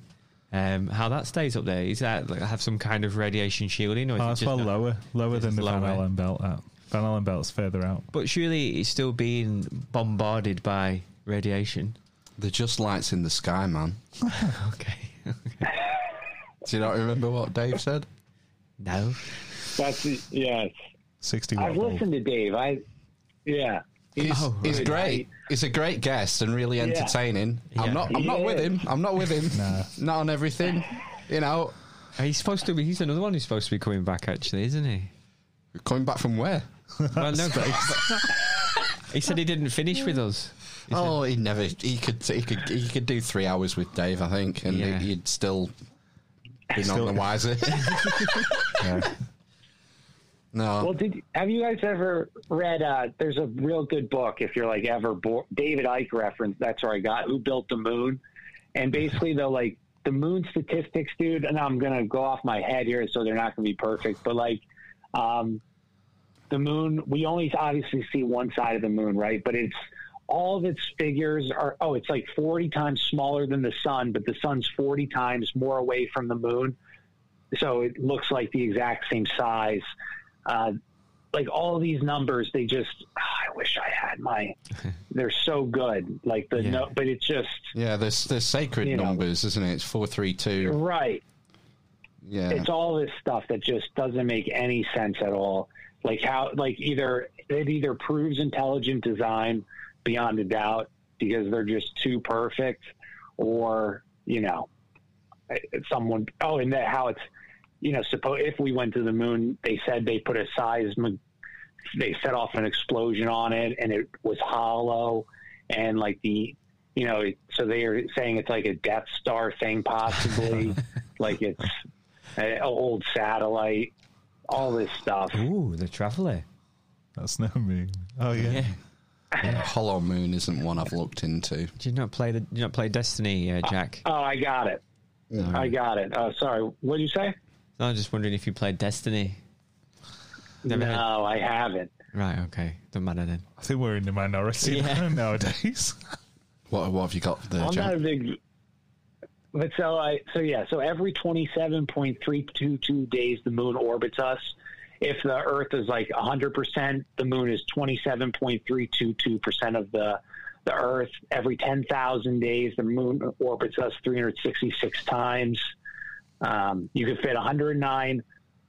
Um, how that stays up there? Is that like, have some kind of radiation shielding, or is Oh, it's well not- lower, lower than the Van? Allen belt. At. Van Allen belt's further out. But surely it's still being bombarded by radiation. They're just lights in the sky, man. Okay. Do you not remember what Dave said? no. That's yes. Sixty I've listened to Dave. I yeah. He's, Oh, he's right. great. He's a great guest and really entertaining. Yeah. I'm not. I'm not with him. I'm not with him. Nah. Not on everything. You know, He's supposed to be. He's another one who's supposed to be coming back, actually, isn't he? coming back from where? Well, no, but he said he didn't finish with us. He said- Oh, he never. He could. He could. He could do three hours with Dave, I think, and Yeah. he'd still be none Still- the wiser. Yeah. no. Well, did have you guys ever read? Uh, there's a real good book if you're like ever bo- David Icke reference. That's where I got Who Built the Moon, and basically the like the moon statistics, dude. And I'm gonna go off my head here, so they're not gonna be perfect, but like, um, the moon. We only obviously see one side of the moon, right? But it's all of its figures are oh, it's like 40 times smaller than the sun, but the sun's 40 times more away from the moon so it looks like the exact same size. Uh, like all these numbers, they just ah, I wish I had my. They're so good, like the Yeah. no, but it's just yeah, there's there's sacred You know. numbers, isn't it? It's four three two. right. Yeah. it's all this stuff that just doesn't make any sense at all. Like how, like either it either proves intelligent design beyond a doubt because they're just too perfect, or you know, someone. Oh, and that how it's, you know, suppose if we went to the moon, they said they put a seismic, they set off an explosion on it, and it was hollow, and like the. You know, so they are saying it's like a Death Star thing, possibly. like it's an old satellite, all this stuff. Ooh, the Traveller. That's no moon. Oh yeah. Yeah. Hollow Moon isn't one I've looked into. Did you not play the? Did you not play Destiny, uh, Jack? Oh, I got it. I got it. Uh, sorry, what did you say? I was just wondering if you played Destiny. Never had- no, I haven't. Right. Okay. Don't matter then. I think we're in the minority Yeah. nowadays. What, what have you got there, I'm Jack? not a big. But so I so yeah so every 27.322 days the moon orbits us. If the Earth is like 100 percent, the moon is 27.322 percent of the the Earth. Every 10,000 days, the moon orbits us 366 times. Um, you could fit 109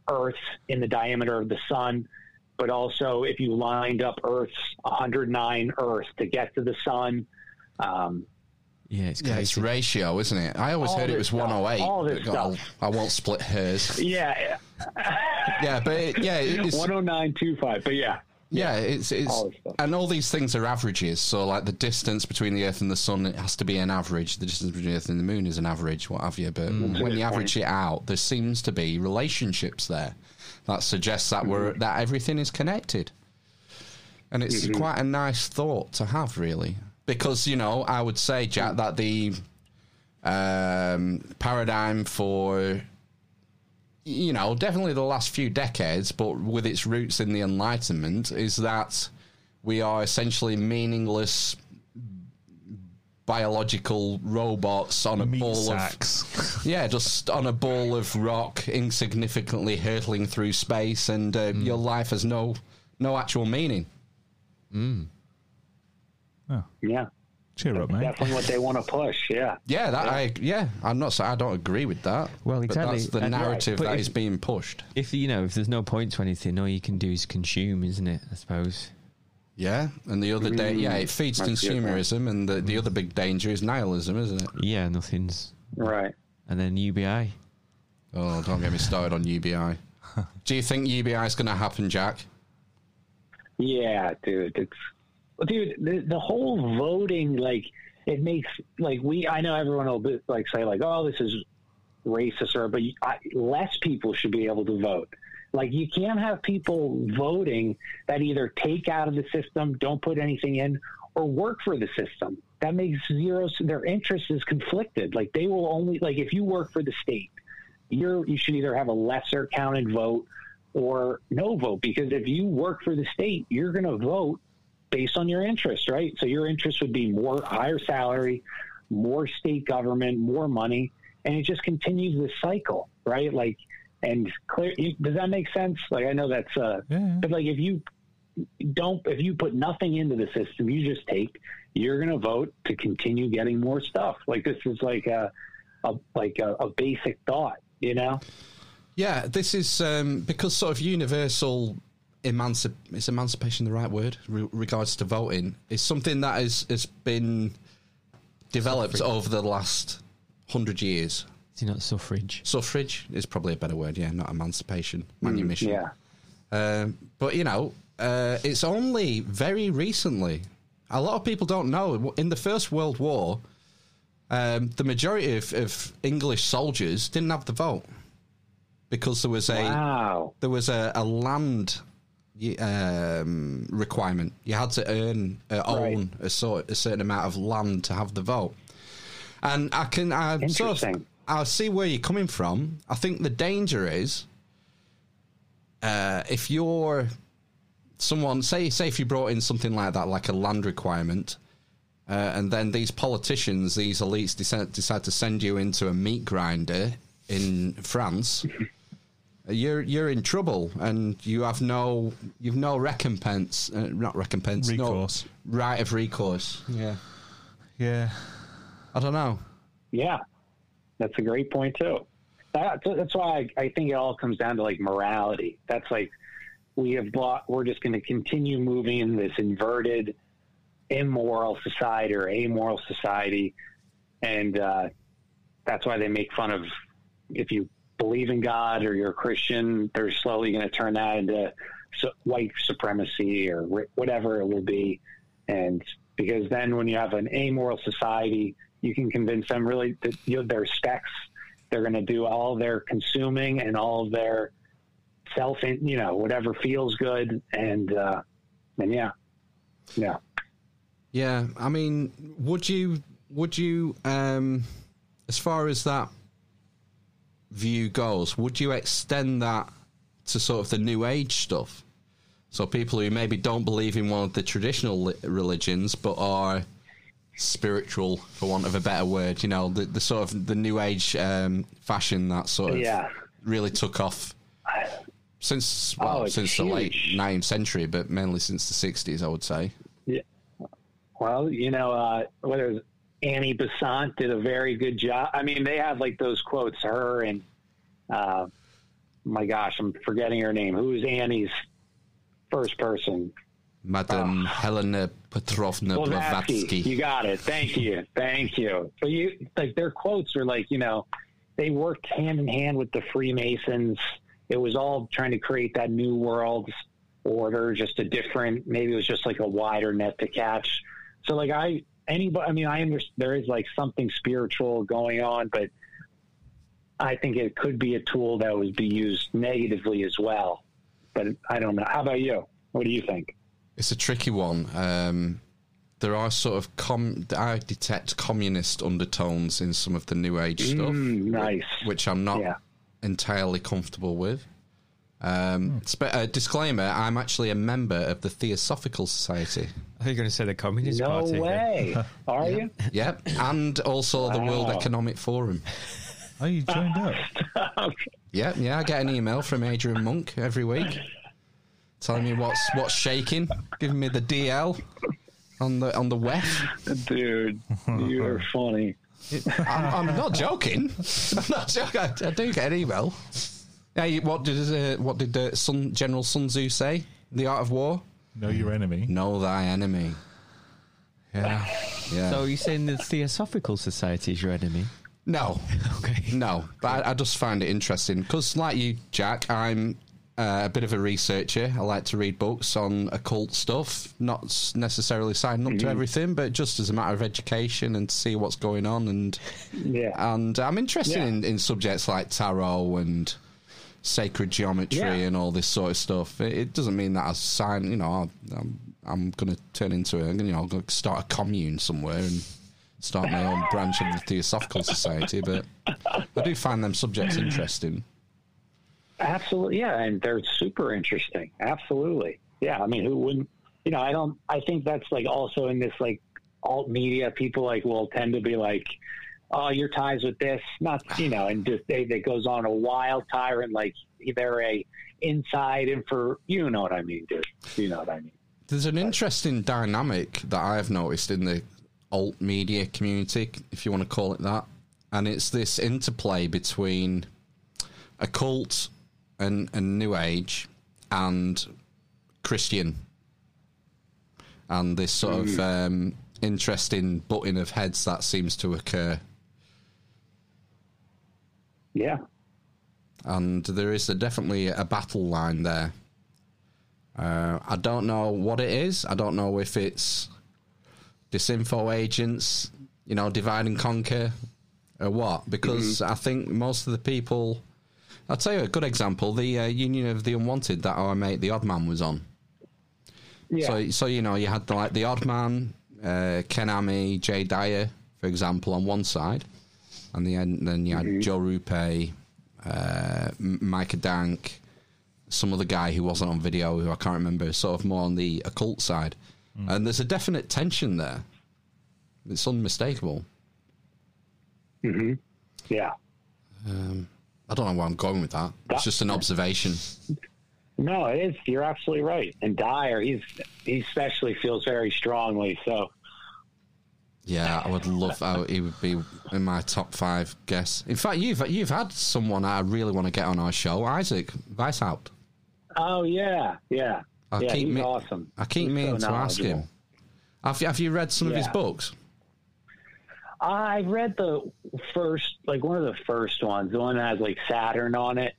Earths in the diameter of the sun, but also if you lined up Earths, 109 Earths to get to the sun. Um, Yeah, it's Yeah, it's ratio, isn't it? I always All heard it was stuff. 108. All this but I'll- stuff. I won't split hairs. yeah, Yeah, but it, yeah, it's, 109.25. But yeah, yeah, it's, it's All and all these things are averages. So like the distance between the Earth and the Sun, it has to be an average. The distance between the Earth and the Moon is an average, what have you. But Mm. when you average it out, there seems to be relationships there that suggests that we're Mm-hmm. that everything is connected. And it's quite a nice thought to have, really, because you know I would say, Jack, that the um, paradigm for you know definitely the last few decades, but with its roots in the Enlightenment, is that we are essentially meaningless biological robots on a Meat ball sacks. of yeah, just on a ball of rock, insignificantly hurtling through space, and uh, Mm. your life has no no actual meaning. Yeah, Cheer up, mate. definitely what they want to push. Yeah, Yeah, that I yeah, I'm not. saying I don't agree with that. Well, but exactly. that's the And- narrative But that if- is being pushed. If you know, if there's no point to anything, all you can do is consume, isn't it? I suppose. Yeah, and the other day, yeah, it feeds mm, That's a good point. consumerism, and the, the other big danger is nihilism, isn't it? Yeah, nothing's. right. And then UBI. Oh, don't get me started on UBI. Do you think UBI is going to happen, Jack? Yeah, dude. It's well, dude. The, the whole voting, like, it makes like we. I know everyone will like say like, oh, this is racist, or but I, less people should be able to vote. Like, you can't have people voting that either take out of the system, don't put anything in, or work for the system. That makes zero. Their interest is conflicted. Like, they will only like if you work for the state, you're you should either have a lesser counted vote or no vote because if you work for the state, you're going to vote based on your interest, right? So your interest would be more higher salary, more state government, more money, and it just continues this cycle, right? Like, and clear. Does that make sense? Like, I know that's uh, Yeah. but like if you don't, if you put nothing into the system, you just take, you're going to vote to continue getting more stuff. Like this is like a, a like a, a basic thought, you know? Yeah, this is um, because sort of universal emancip is emancipation the right word re- regards to voting is something that has has been developed over the last hundred years. Is it not suffrage? Suffrage is probably a better word, yeah, not emancipation, manumission. Yeah. Um, but you know, uh, it's only very recently. A lot of people don't know. In the First World War, um, the majority of, of English soldiers didn't have the vote because there was a Wow. there was a, a land y- um, requirement. You had to earn uh, own a sort a certain amount of land to have the vote. And I can I sort of I see where you're coming from. I think the danger is uh, if you're someone say say if you brought in something like that, like a land requirement. Uh, and then these politicians, these elites, decide, decide to send you into a meat grinder in France you're you're in trouble and you have no you've no recompense uh, not recompense Recourse. no right of recourse yeah Yeah. i don't know Yeah, that's a great point too. That, that's why I, I think it all comes down to like morality. That's like we have bought. We're just going to continue moving in this inverted, immoral society or amoral society, and uh, that's why they make fun of if you believe in God or you're a Christian. They're slowly going to turn that into white supremacy or wh- whatever it will be, and because then when you have an amoral society, you can convince them really that you know, their specs. They're going to do all their consuming and all their self, you know, whatever feels good, and uh, and yeah, yeah. Yeah, I mean, would you would you um as far as that view goes, would you extend that to sort of the new age stuff? So people who maybe don't believe in one of the traditional li- religions but are spiritual for want of a better word, you know, the, the sort of the new age um, fashion that sort of Yeah. really took off since well, Oh, since the late huge. 19th century, but mainly since the 60s, I would say. Yeah. Well, you know, uh, whether Annie Besant did a very good job. I mean, they have like those quotes, her and, uh, my gosh, I'm forgetting her name. Who is Annie's first person? Madam Helena Petrovna Blavatsky. Blavatsky. You got it. Thank you. Thank you. So you like their quotes are like, you know, they worked hand in hand with the Freemasons. It was all trying to create that new world order, just a different. Maybe it was just like a wider net to catch. So like I, anybody. I mean, I understand there is like something spiritual going on, but I think it could be a tool that would be used negatively as well. But I don't know. How about you? What do you think? It's a tricky one. Um, there are sort of com- I detect communist undertones in some of the new age stuff, Mm, nice. which I'm not Yeah. entirely comfortable with. Um, spe- uh, disclaimer: I'm actually a member of the Theosophical Society. I think you're going to say the Communist No Party. then. way. Are you? Yep, and also the World Economic Forum. Oh, you joined up. Yeah, yeah, I get an email from Adrian Monk every week telling me what's what's shaking, giving me the DL on the on the WEF. Dude, you are funny. I'm, I'm not joking. I'm not joking. I, I do get an email. Hey, what did uh, what did uh, Sun, General Sun Tzu say? The art of war: Know your enemy. know thy enemy. Yeah, yeah. So you're saying the Theosophical Society is your enemy? no, Okay. no. But I, I just find it interesting because, like you, Jack, I'm uh, a bit of a researcher. I like to read books on occult stuff, not necessarily signing up to everything, but just as a matter of education and to see what's going on. And Yeah. and I'm interested Yeah. in, in subjects like tarot and sacred geometry Yeah. and all this sort of stuff. It, it doesn't mean that I sign, you know, I'm I'm going to turn into a, you know, I'm going to start a commune somewhere and start my own branch of the Theosophical Society. But I do find them subjects interesting. Absolutely. Yeah. And they're super interesting. Absolutely. Yeah. I mean, who wouldn't, you know, I don't, I think that's like also in this like alt media, people like will tend to be like, oh, your ties with this, not, you know, and just they, that goes on a wild tyrant, like they're a inside and for, you know what I mean, dude. You know what I mean? There's an interesting dynamic that I've noticed in the alt media community, if you want to call it that, and it's this interplay between occult and, and New Age and Christian, and this sort of um, interesting butting of heads that seems to occur. Yeah. and there is a, definitely a battle line there. Uh, I don't know what it is. I don't know if it's disinfo agents, you know, divide and conquer, or what. Because I think most of the people. I'll tell you a good example: the uh, Union of the Unwanted that our mate the Odd Man was on. Yeah. So, so you know, you had the, like the Odd Man, uh, Ken Ammi, Jay Dyer, for example, on one side, and the end, then you had mm-hmm. Joe Rupe, uh, Micah Dank, some other guy who wasn't on video, who I can't remember, sort of more on the occult side, mm. and there's a definite tension there. It's unmistakable. Mm-hmm. yeah. Um, I don't know where I'm going with that. It's just an observation. No, it is. You're absolutely right. And Dyer, he's he especially feels very strongly. So Yeah, I would love. I, he would be in my top five guess. In fact, you've you've had someone I really want to get on our show, Isaac Weishaupt. Oh yeah, yeah, I yeah. keep He's me- awesome. I keep He's meaning so to ask him. Have you, have you read some of his books? I read the first, like one of the first ones, the one that has like Saturn on it.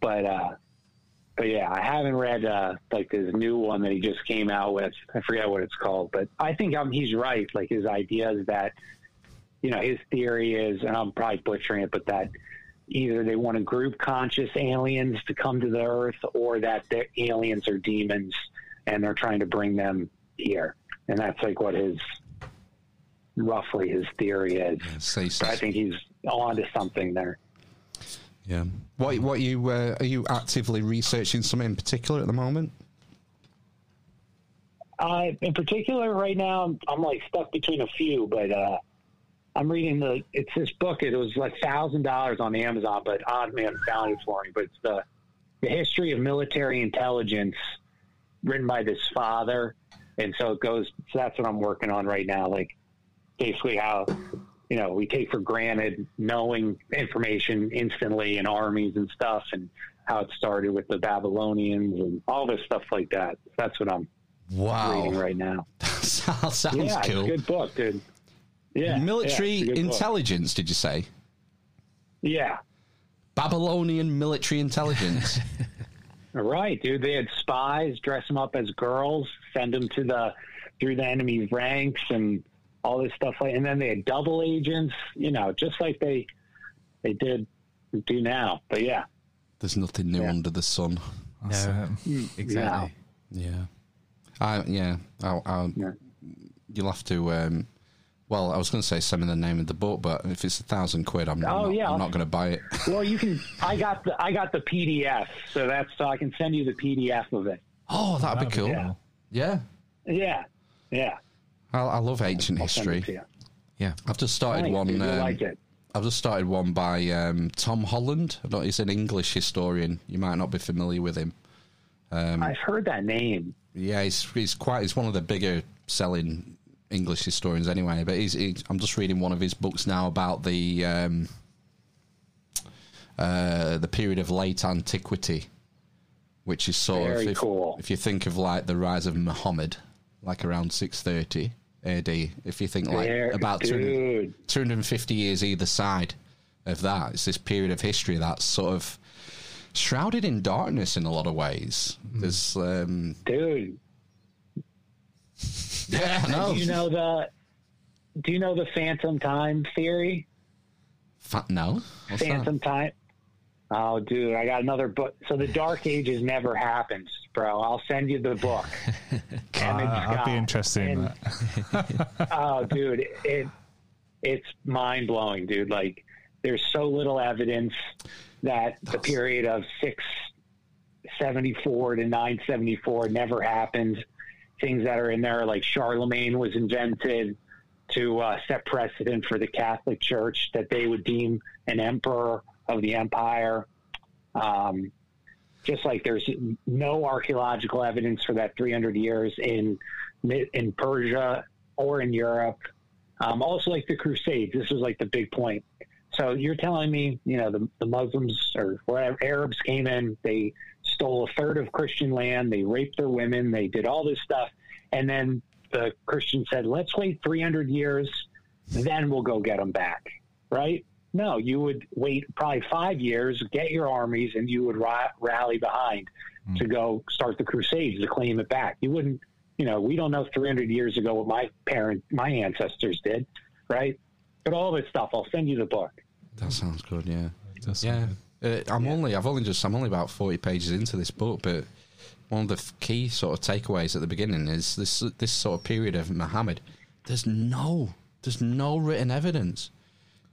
But, uh, but yeah, I haven't read uh, like this new one that he just came out with. I forget what it's called, but I think um, he's right. Like his idea is that, you know, his theory is, and I'm probably butchering it, but that either they want to group conscious aliens to come to the Earth, or that the aliens are demons and they're trying to bring them here. And that's like what his roughly his theory is. Say But I think he's on to something there. Yeah. What what you uh, are you actively researching something in particular at the moment? Uh, in particular, right now, I'm, I'm like stuck between a few, but uh, I'm reading the. It's this book. It was like thousand dollars on Amazon, but Odd Man found it for me. But it's the the history of military intelligence, written by this father, and so it goes. So that's what I'm working on right now. Like basically how you know we take for granted knowing information instantly in armies and stuff, and how it started with the Babylonians and all this stuff like that. That's what I'm reading right now. sounds yeah, it's a cool. good book, dude. Yeah, Military yeah, it's a good book. intelligence, did you say? Yeah, Babylonian military intelligence. right, dude. They had spies dress them up as girls, send them to the through the enemy ranks, and all this stuff. Like, and then they had double agents. You know, just like they they did do now. But yeah, There's nothing new Yeah. under the sun. No, exactly. Yeah. I yeah. I'll, I'll, Yeah. You'll have to. Um, well, I was going to say send me the name of the book, but if it's a thousand quid, I'm, I'm Oh, not, yeah. I'm not going to buy it. Well, you can. I got the I got the PDF, so that's so I can send you the PDF of it. Oh, that'd, be That'd cool. be Yeah. cool. Yeah, yeah. I, I love ancient I'll history. Yeah. I've just started Thanks, one. um, like. I've just started one by um, Tom Holland. I don't, he's an English historian. You might not be familiar with him. I've heard that name. Yeah, he's he's quite he's one of the bigger selling English historians anyway. But he's, he's I'm just reading one of his books now about the um, uh, the period of late antiquity, which is sort Very of if, cool. if you think of like the rise of Muhammad, like around 630 AD. If you think like There- about 200, 250 years either side of that, it's this period of history that's sort of shrouded in darkness in a lot of ways. There's um, Dude, yeah, no. do you know the do you know the phantom time theory? Fa- no. What's that? phantom time. Oh, dude, I got another book. So the Dark Ages never happened, bro. I'll send you the book. Uh, Emmet I'd be Scott. interested in And- oh, dude, it it's mind blowing, dude. Like, there's so little evidence that the period of six seventy four to nine seventy four never happened. Things that are in there, like Charlemagne was invented to uh, set precedent for the Catholic Church that they would deem an emperor of the empire. Um, just like there's no archaeological evidence for that 300 years in in Persia or in Europe. Um, also, like the Crusades, this was like the big point. So you're telling me, you know, the, the Muslims or whatever Arabs came in, they stole a third of Christian land, they raped their women, they did all this stuff, and then the Christian said, "Let's wait 300 years, then we'll go get them back." Right? No, you would wait probably five years, get your armies, and you would ra- rally behind to go start the Crusades to claim it back. You wouldn't, you know, we don't know 300 years ago what my parent, my ancestors did, right? But all this stuff, I'll send you the book. That sounds good. Yeah. Does Yeah. sound Uh, I'm only. I've only just. I'm only about forty pages into this book, but one of the key sort of takeaways at the beginning is this. This sort of period of Muhammad. There's no. There's no written evidence.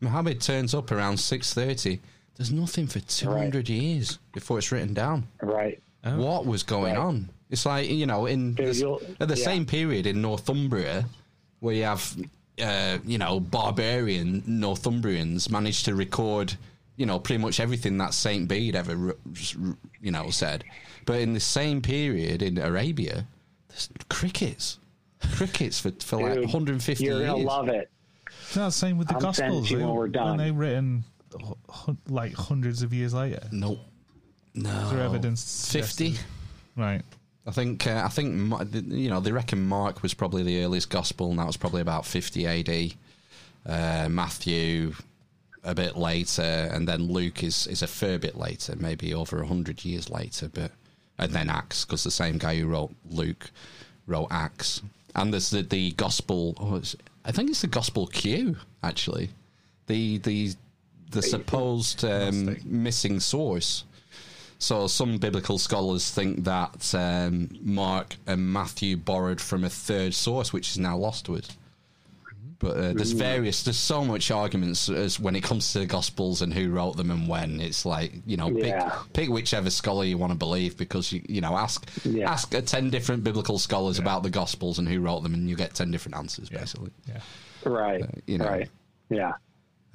Muhammad turns up around six thirty. There's nothing for two hundred years before it's written down. Right. What was going Right. on? It's like you know, in Dude, this- at the yeah. same period in Northumbria, where you have uh, you know barbarian Northumbrians managed to record you know pretty much everything that Saint Bede ever r- r- you know said, but in the same period in Arabia, there's crickets. crickets for, for like 150 You're years. gonna love it. No, same with the I'm Gospels. to They, when we're when done. they written hu- hu- like hundreds of years later. Nope. No. Is there evidence? 50. Right. I think uh, I think you know they reckon Mark was probably the earliest gospel, and that was probably about 50 AD. Uh, Matthew a bit later, and then Luke is is a fair bit later, maybe over hundred years later. But and then Acts, because the same guy who wrote Luke wrote Acts, and there's the the gospel. Oh, it's, I think it's the gospel Q actually, the the the supposed um, missing source. So some biblical scholars think that um, Mark and Matthew borrowed from a third source, which is now lost to us. But uh, there's various, there's so much arguments as when it comes to the Gospels and who wrote them and when. It's like you know, Yeah. pick pick whichever scholar you want to believe because you you know ask Yeah. ask uh, ten different biblical scholars about the Gospels and who wrote them, and you get ten different answers basically. Yeah. Right. you know. Right. Yeah.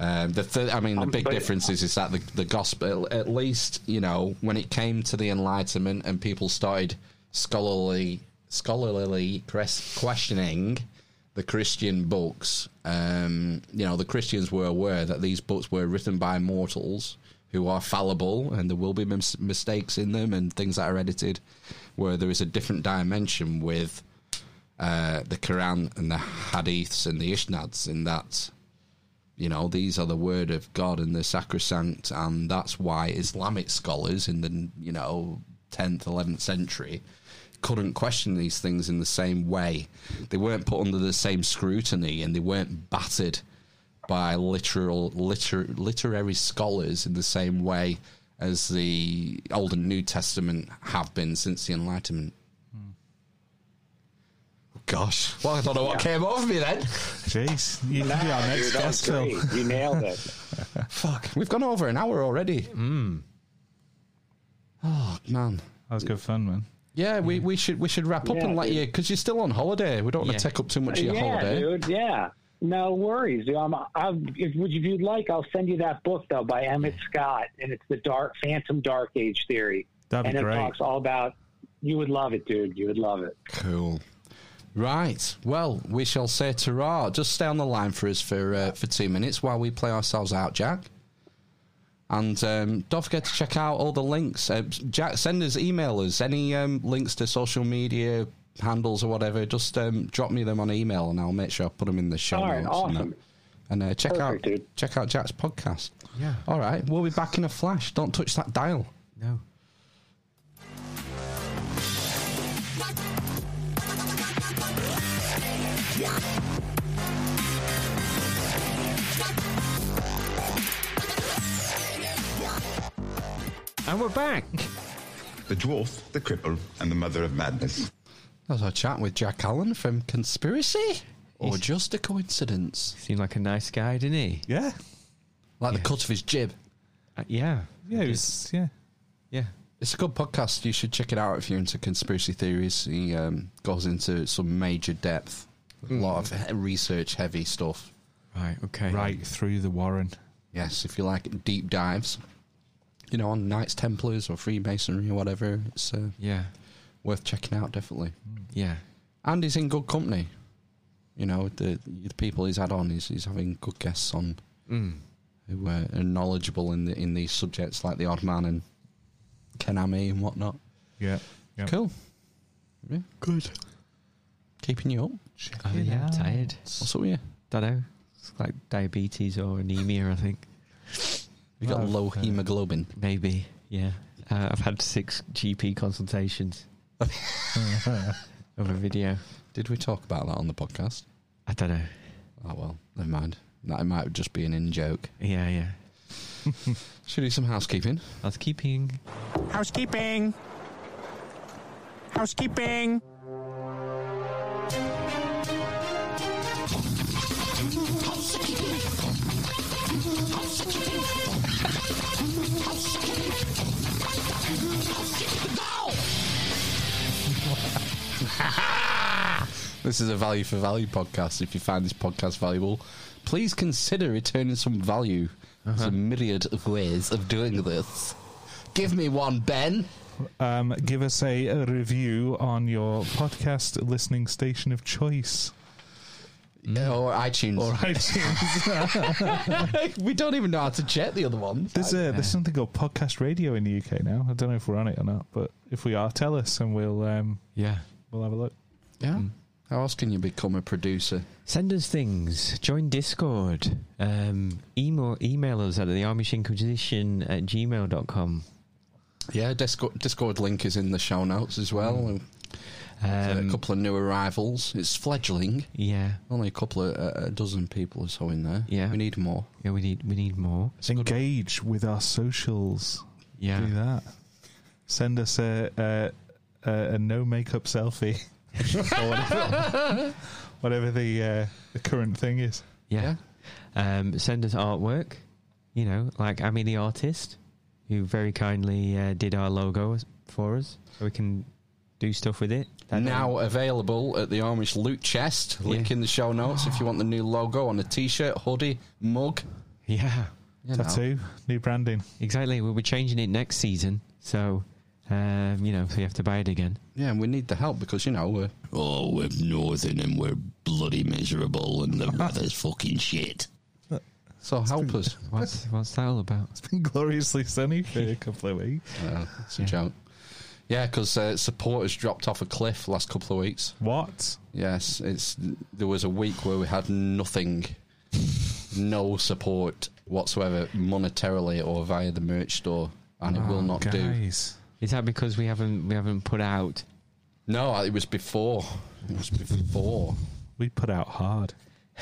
Um, the th- I mean, the Um, big but- difference is, is that the, the gospel, at least, you know, when it came to the Enlightenment and people started scholarly, scholarly quest- questioning the Christian books, um, you know, the Christians were aware that these books were written by mortals who are fallible and there will be mis- mistakes in them and things that are edited, where there is a different dimension with uh, the Quran and the Hadiths and the Isnads in that you know these are the word of god and the sacrosanct and that's why islamic scholars in the you know 10th 11th century couldn't question these things in the same way they weren't put under the same scrutiny and they weren't battered by literal liter, literary scholars in the same way as the old and new testament have been since the enlightenment hmm. gosh well i don't know what came over me then Jeez. You can be our next dude, guest, Phil. You nailed it. Fuck, we've gone over an hour already. Hmm. Oh man. That was good fun, man. Yeah, we, we should we should wrap up Yeah, and let dude. you because you're still on holiday. We don't want Yeah. to take up too much of your yeah, holiday. dude. Yeah. No worries. dude. I'm, I'll, if, would you- if you'd like, I'll send you that book though by Emmet Scott, and it's the Dark Phantom Dark Age theory, That'd be and great. it talks all about. You would love it, dude. You would love it. Cool. Right. Well, we shall say ta Just stay on the line for us for uh, for two minutes while we play ourselves out, Jack. And um, don't forget to check out all the links. Uh, Jack, send us, email us any um, links to social media handles or whatever. Just um, drop me them on email, and I'll make sure I put them in the show All right, notes. and awesome. And uh, check out dude. check out Jack's podcast. Yeah. All right, we'll be back in a flash. Don't touch that dial. No. And we're back. The dwarf, the cripple, and the mother of madness. That was our chat with Jack Allen from Conspiracy, or just a coincidence? Seemed like a nice guy, didn't he? Yeah. Like the cut of his jib. Uh, yeah. Yeah, it was, yeah. Yeah. It's a good podcast. You should check it out if you're into conspiracy theories. He um, goes into some major depth, a lot of he- research heavy stuff. Right. Okay. Right through the Warren. Yes, if you like deep dives, you know, on Knights Templars or Freemasonry or whatever, it's uh, Yeah. worth checking out definitely. Yeah. And he's in good company. You know, the the people he's had on, he's, he's having good guests on Mm. who uh, are knowledgeable in the, in these subjects like the Odd Man and Ken Ammi and whatnot. Yeah. yeah. Cool. Yeah. Good. Keeping you up. Oh, yeah. I'm tired. What's up with you? Don't know. It's like diabetes or anemia, I think. You got Well, low uh, hemoglobin. Maybe. Yeah. Uh, I've had six GP consultations over video. Did we talk about that on the podcast? I don't know. Oh well, never mind. That might just be an in joke. Yeah, yeah. Should do some housekeeping. Housekeeping. Housekeeping. Housekeeping. This is a value for value podcast. If you find this podcast valuable, please consider returning some value. There's a myriad of ways of doing this. Give me one, Ben. um, give us a, a review on your podcast listening station of choice or iTunes. or iTunes. we don't even know how to check the other ones. There's a, there's something called podcast radio in the UK now. I don't know if we're on it or not, but if we are, tell us and we'll um, Yeah. We'll have a look. yeah. How else can you become a producer? Send us things. Join Discord. Um, email, email us at the Amish Inquisition at gmail.com. Yeah, Discord, Discord link is in the show notes as well. There's Um, a couple of new arrivals. It's fledgling. yeah. Only a couple of uh, a dozen people or so in there. Yeah. we need more. Yeah, we need we need more. Engage with our socials. Yeah. Do that. Send us a a, a, a no makeup selfie or whatever, whatever the uh, the current thing is. Yeah. Um, send us artwork. You know, like Ammy the artist, who very kindly uh, did our logo for us, so we can do stuff with it. That- Now available at the Amish Loot Chest. Link Yeah. in the show notes if you want the new logo on a t-shirt, hoodie, mug. yeah, You know. Tattoo, new branding. exactly. We'll be changing it next season, so um, you know, so you have to buy it again. Yeah, and we need the help because you know we're oh we're northern and we're bloody miserable and the weather's fucking shit. So help us. What's what's that all about? It's been gloriously sunny for a couple of weeks. Uh, it's a Yeah. joke. Yeah, because uh, support has dropped off a cliff last couple of weeks. What? Yes, it's there was a week where we had nothing, no support whatsoever, monetarily or via the merch store, and it will Oh, not do. Guys. Is that because we haven't we haven't put out? No, it was before. It was before. We put out hard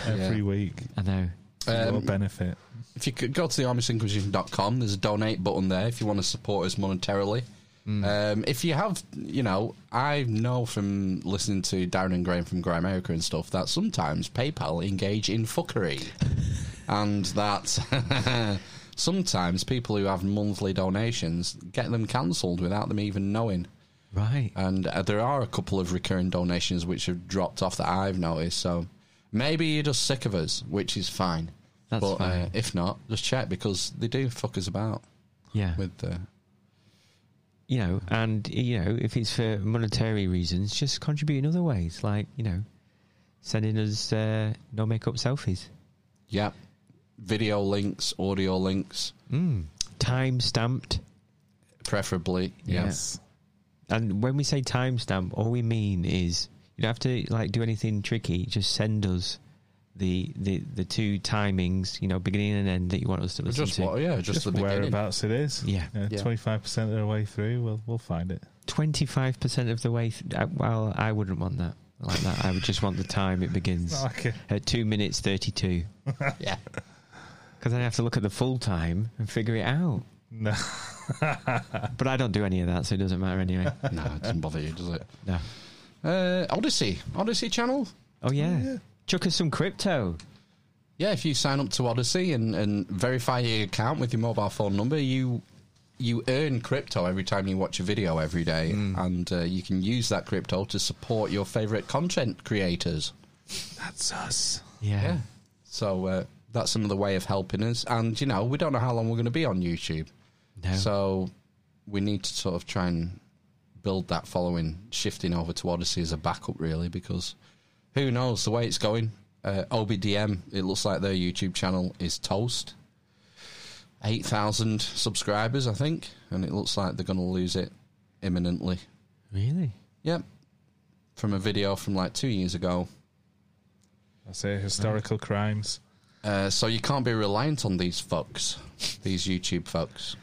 every Yeah. week I know. for your Um, benefit. If you could go to the amishinquisition.com, there's a donate button there if you want to support us monetarily. Um, if you have, you know, I know from listening to Darren and Graham from Grimerica and stuff that sometimes PayPal engage in fuckery. and that sometimes people who have monthly donations get them cancelled without them even knowing. Right. And uh, there are a couple of recurring donations which have dropped off that I've noticed. So maybe you're just sick of us, which is fine. That's but Uh, fine. if not, just check because they do fuck us about Yeah. with the. you know, and you know, if it's for monetary reasons, just contribute in other ways, like you know, sending us uh, no makeup selfies, Yeah. Video links, audio links, mm. time stamped. preferably. Yeah. Yes. And when we say time stamp, all we mean is you don't have to like do anything tricky. Just send us the the the two timings, you know, beginning and end that you want us to listen Just to. what? Yeah, just, Just the beginning. whereabouts it is. Yeah. Yeah. Twenty five percent of the way through, we'll we'll find it. Twenty five percent of the way. Th- uh, well, I wouldn't want that like that. I would just want the time it begins Okay. at two minutes thirty two. Yeah. Because then I have to look at the full time and figure it out. No. But I don't do any of that, so it doesn't matter anyway. no, it doesn't bother you, does it? No. Uh, Odysee. Odysee channel. Oh yeah. Chuck us some crypto. Yeah, if you sign up to Odysee and, and verify your account with your mobile phone number, you you earn crypto every time you watch a video every day, and uh, you can use that crypto to support your favorite content creators. That's us. Yeah. So uh, that's another way of helping us. And you know, we don't know how long we're going to be on YouTube, No. so we need to sort of try and build that following, shifting over to Odysee as a backup, really, because who knows the way it's going. Uh, OBDM, it looks like their YouTube channel is toast. 8,000 subscribers, I think, and it looks like they're going to lose it imminently. really? Yep. From a video from like two years ago. I say Historical crimes. Uh, so you can't be reliant on these folks, these YouTube folks,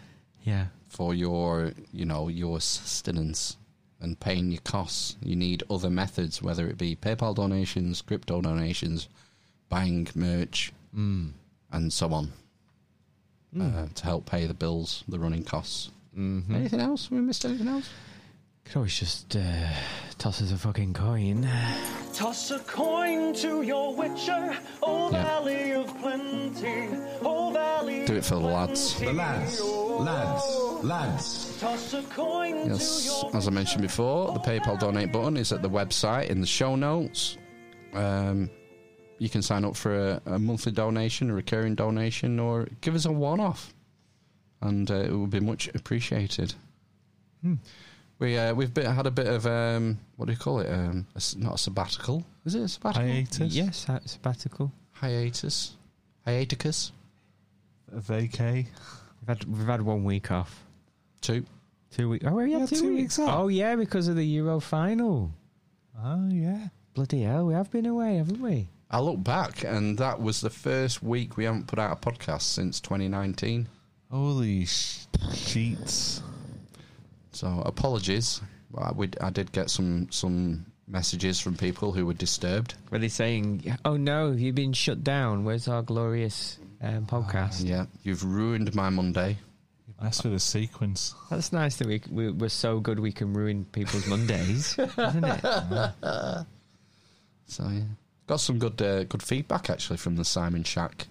Yeah. for your, you know, your sustenance and paying your costs. You need other methods, whether it be PayPal donations, crypto donations, buying merch, Mm. and so on, uh, to help pay the bills, the running costs. Mm-hmm. Anything else? We missed anything else? Could always just uh, toss us a fucking coin. Toss a coin to your witcher, oh Yeah. valley of plenty, oh valley. Do it for the lads. The lads, lads, lads. Toss a coin Yes, to your as I mentioned before, the PayPal donate button is at the website in the show notes. Um, you can sign up for a, a monthly donation, a recurring donation, or give us a one off, and uh, it would be much appreciated. We uh, we've bit, had a bit of um, what do you call it? Um, a s not a sabbatical. Is it a sabbatical? Hiatus. Yes, sabbatical. Hiatus. Hiaticus. A vacay. We've had we've had one week off. Two. Two weeks. Oh, we Yeah, had two, two weeks. weeks off. Oh yeah, because of the Euro final. Oh yeah. Bloody hell, we have been away, haven't we? I look back, and that was the first week we haven't put out a podcast since 2019. Holy sh- sheets. So apologies. I, we, I did get some some messages from people who were disturbed. Were they saying, "Oh no, you've you been shut down? Where's our glorious um, podcast?" Yeah, you've ruined my Monday. That's for the sequence. That's nice that we, we we're so good we can ruin people's Mondays, isn't it? So yeah, got some good uh, good feedback actually from the Simon Shack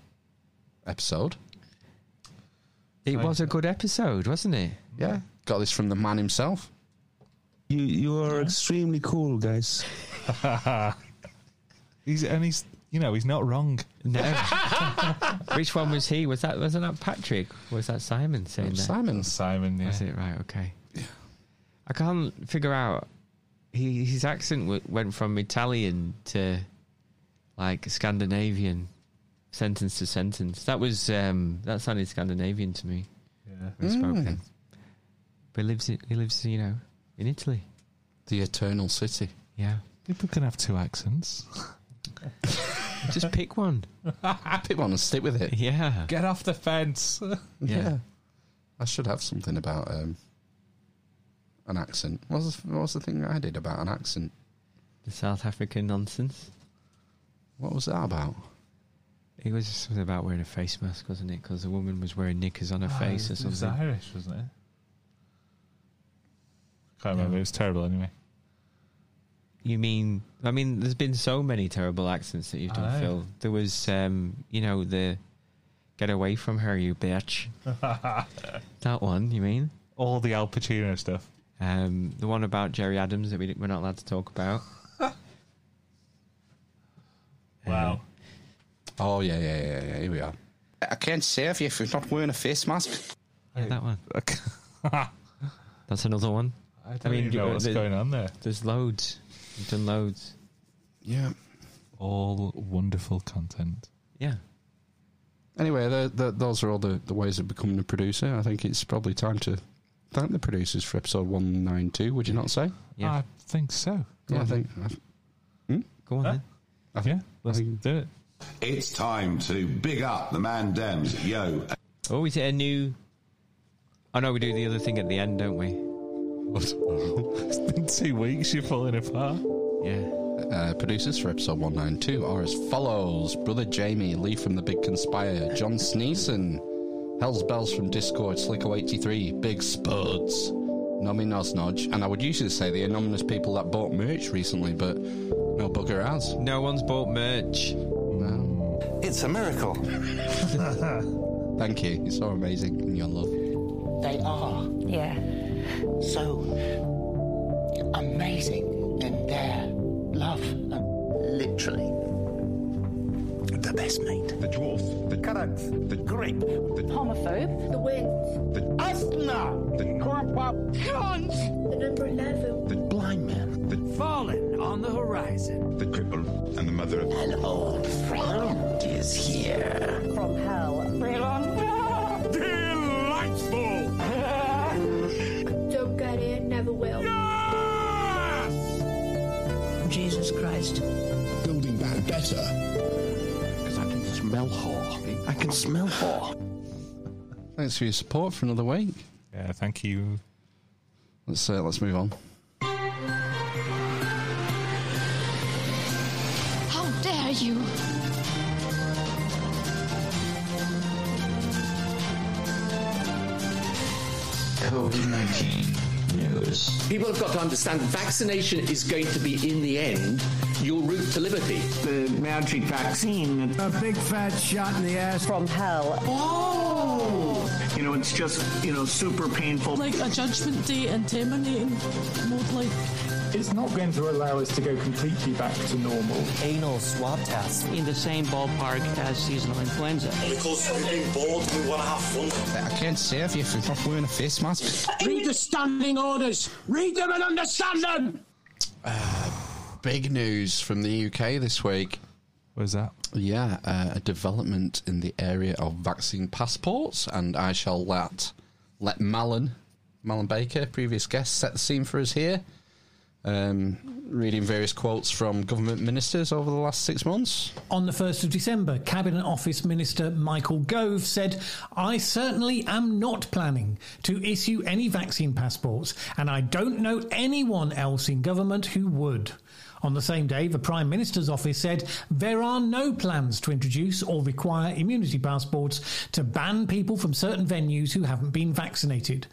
episode. It was a good episode, wasn't it? Yeah, got this from the man himself. You you are extremely cool, guys. He's and he's you know he's not wrong. No. Which one was he? Was that wasn't that Patrick? Was that Simon saying that? Simon. Simon. Yeah. Was it right? Okay. I can't figure out. He his accent w- went from Italian to like Scandinavian, sentence to sentence. That was um that sounded Scandinavian to me. Yeah. When spoken. But he lives in, he lives you know in Italy. The Eternal City. Yeah. People can have two accents. Just pick one. Pick one and stick with it. Yeah. Get off the fence. Yeah. I should have something about um, an accent. What was, the, what was the thing I did about an accent? The South African nonsense. What was that about? It was something about wearing a face mask, wasn't it? Because the woman was wearing knickers on her face or something. It was something. Irish, wasn't it? Can't remember. It was terrible anyway. You mean? I mean, there's been so many terrible accents that you've done, know. Phil. There was, um, you know, the "Get away from her, you bitch." that one, you mean? All the Al Pacino stuff. Um, the one about Gerry Adams that we, we're not allowed to talk about. Wow. Oh yeah, yeah, yeah, yeah. Here we are. I can't save you if you're not wearing a face mask. Yeah, that one. That's another one. Don't mean, even know what's the- going on there. There's loads. You've done loads. Yeah. All wonderful content. Yeah. Anyway, the, the, those are all the, the ways of becoming a producer. I think it's probably time to thank the producers for episode one nine two. Would you not say? Yeah. I think so. Yeah, I think. Hmm? Go on Huh? then. I think Yeah, let's think- do it. It's time to big up the man Dems. Yo, Oh, is it a new? Oh no, we do the other thing at the end, don't we? It's been two weeks. You're falling apart. Yeah. Uh, producers for episode 192 are as follows Brother Jamie, Lee from The Big Conspire, John Sneeson, Hells Bells from Discord, Slicko83, Big Spuds, Nomae NosNoj, and I would usually say the anonymous people that bought merch recently, but no bugger has. No one's bought merch. No. It's a miracle. Thank you. You're so amazing in your love. They are Yeah. So amazing in their love. Literally. The best mate. The dwarf, the Current. the Grape. the Homophobe. The wind. the Asthma. the The number 11. the Blind man. the Fallen on the horizon. the cripple and the mother of An old friend is here. From hell. Smell whore. I can smell whore. Thanks for your support for another week. Yeah, thank you. Let's uh, let's move on. How dare you? COVID 19 news. People have got to understand vaccination is going to be, in the end, your route to liberty. The magic vaccine. A big fat shot in the ass. From hell. Oh! You know, it's just, you know, super painful. Like a judgment day and terminating mode, like it's not going to allow us to go completely back to normal. Anal swab tests in the same ballpark as seasonal influenza. Because we're being bored, we want to have fun. I can't save you if you're not wearing a face mask. Read the standing orders. Read them and understand them. Uh, Big news from the UK this week. Where's that? Yeah, uh, a development in the area of vaccine passports, and I shall let let Malin, Malin Baker, previous guest, set the scene for us here. Um, reading various quotes from government ministers over the last six months. On the 1st of December, Cabinet Office Minister Michael Gove said, I certainly am not planning to issue any vaccine passports, and I don't know anyone else in government who would. On the same day, the Prime Minister's office said there are no plans to introduce or require immunity passports to ban people from certain venues who haven't been vaccinated.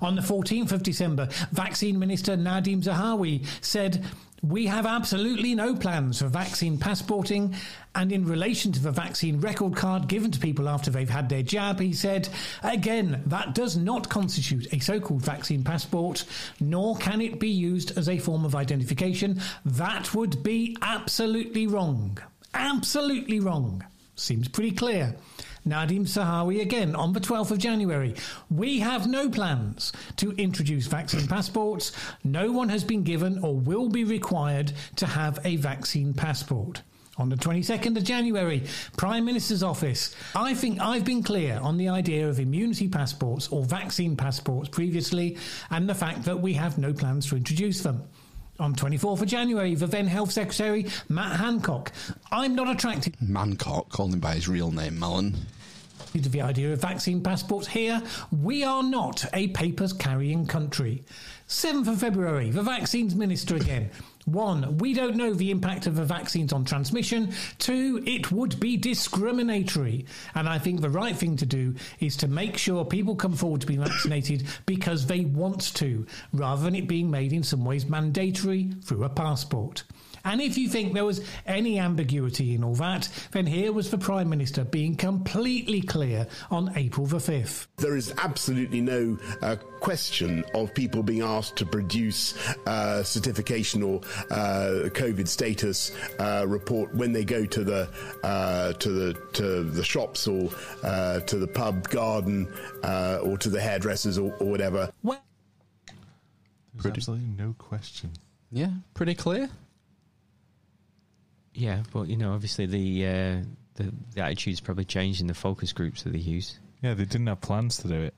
On the 14th of December, Vaccine Minister Nadhim Zahawi said, we have absolutely no plans for vaccine passporting. And in relation to the vaccine record card given to people after they've had their jab, he said, again, that does not constitute a so called vaccine passport, nor can it be used as a form of identification. That would be absolutely wrong. Absolutely wrong. Seems pretty clear. Nadhim Zahawi again on the 12th of January. We have no plans to introduce vaccine passports. No one has been given or will be required to have a vaccine passport. On the 22nd of January, Prime Minister's Office. I think I've been clear on the idea of immunity passports or vaccine passports previously and the fact that we have no plans to introduce them. On 24th of January, the then Health Secretary, Matt Hancock. I'm not attracted Mancock, calling him by his real name, Malin. to the idea of vaccine passports here. We are not a papers carrying country. 7th of February, the vaccines minister again. One, we don't know the impact of the vaccines on transmission. Two, it would be discriminatory. And I think the right thing to do is to make sure people come forward to be vaccinated because they want to, rather than it being made in some ways mandatory through a passport. And if you think there was any ambiguity in all that, then here was the Prime Minister being completely clear on April the 5th. There is absolutely no uh, question of people being asked to produce uh, certification or uh, COVID status uh, report when they go to the uh, to the to the shops or uh, to the pub garden uh, or to the hairdressers or, or whatever. There's absolutely no question. Yeah, pretty clear. Yeah, but you know, obviously the uh, the, the attitude's probably changed in the focus groups that they use. Yeah, they didn't have plans to do it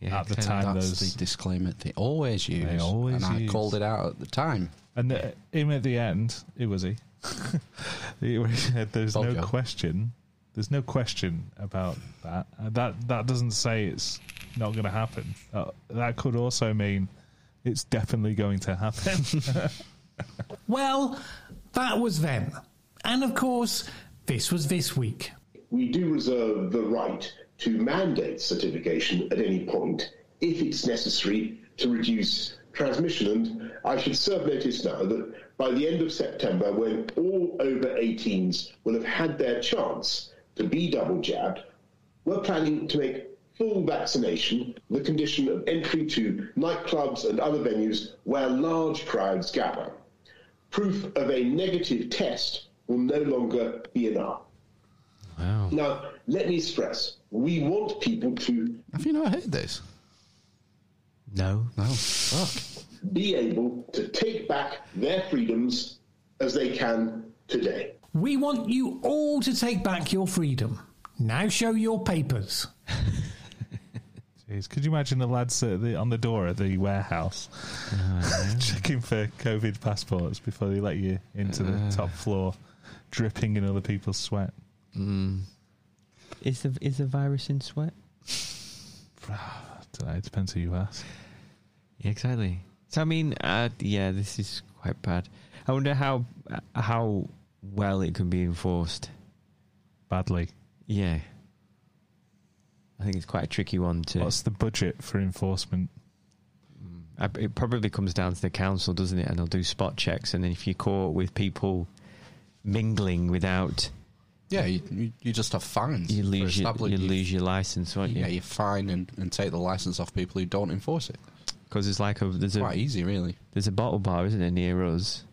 Yeah, at the time. That's those the disclaimer they always use. They always use and I called it out at the time. And the, him at the end, it was he. he said, "There's no Bojo. question. There's no question about that. Uh, that that doesn't say it's not going to happen. Uh, that could also mean it's definitely going to happen. Well, that was then. And of course, this was this week. We do reserve the right to mandate certification at any point if it's necessary to reduce transmission. And I should serve notice now that by the end of September, when all over 18s will have had their chance to be double jabbed, we're planning to make full vaccination the condition of entry to nightclubs and other venues where large crowds gather. Proof of a negative test will no longer be enough. Wow. Now, let me stress, we want people to Have you not heard this? No. No. Fuck. be able to take back their freedoms as they can today. We want you all to take back your freedom. Now show your papers. Jeez, could you imagine the lads at the, on the door at the warehouse checking for COVID passports before they let you into the Uh. top floor, dripping in other people's sweat? Mm. Is the is the virus in sweat? It depends who you ask. Yeah, exactly. So I mean, uh, yeah, this is quite bad. I wonder how how well it can be enforced. Badly. Yeah, I think it's quite a tricky one to. What's the budget for enforcement? It probably comes down to the council, doesn't it? And they'll do spot checks, and then if you're caught with people mingling without, Yeah, you, you, you just have fines. you lose your you lose your license, won't you? Yeah, you fine and, and take the license off people who don't enforce it. Because it's like a there's a Quite easy, really. there's a bottle bar, isn't there, near us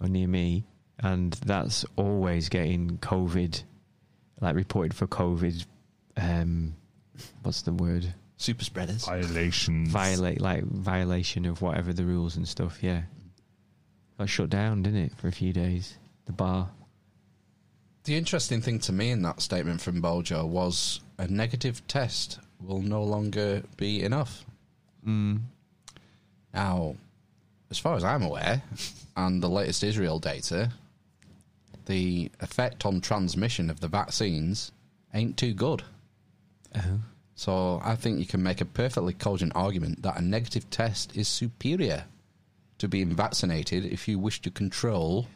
or near me, and that's always getting COVID, like reported for COVID. Um, what's the word? Super spreaders. Violations. Violate like violation of whatever the rules and stuff. Yeah, got shut down, didn't it, for a few days? The bar. The interesting thing to me in that statement from Bojo was a negative test will no longer be enough. Mm. Now, as far as I'm aware, and the latest Israel data, the effect on transmission of the vaccines ain't too good. Oh. So I think you can make a perfectly cogent argument that a negative test is superior to being vaccinated if you wish to control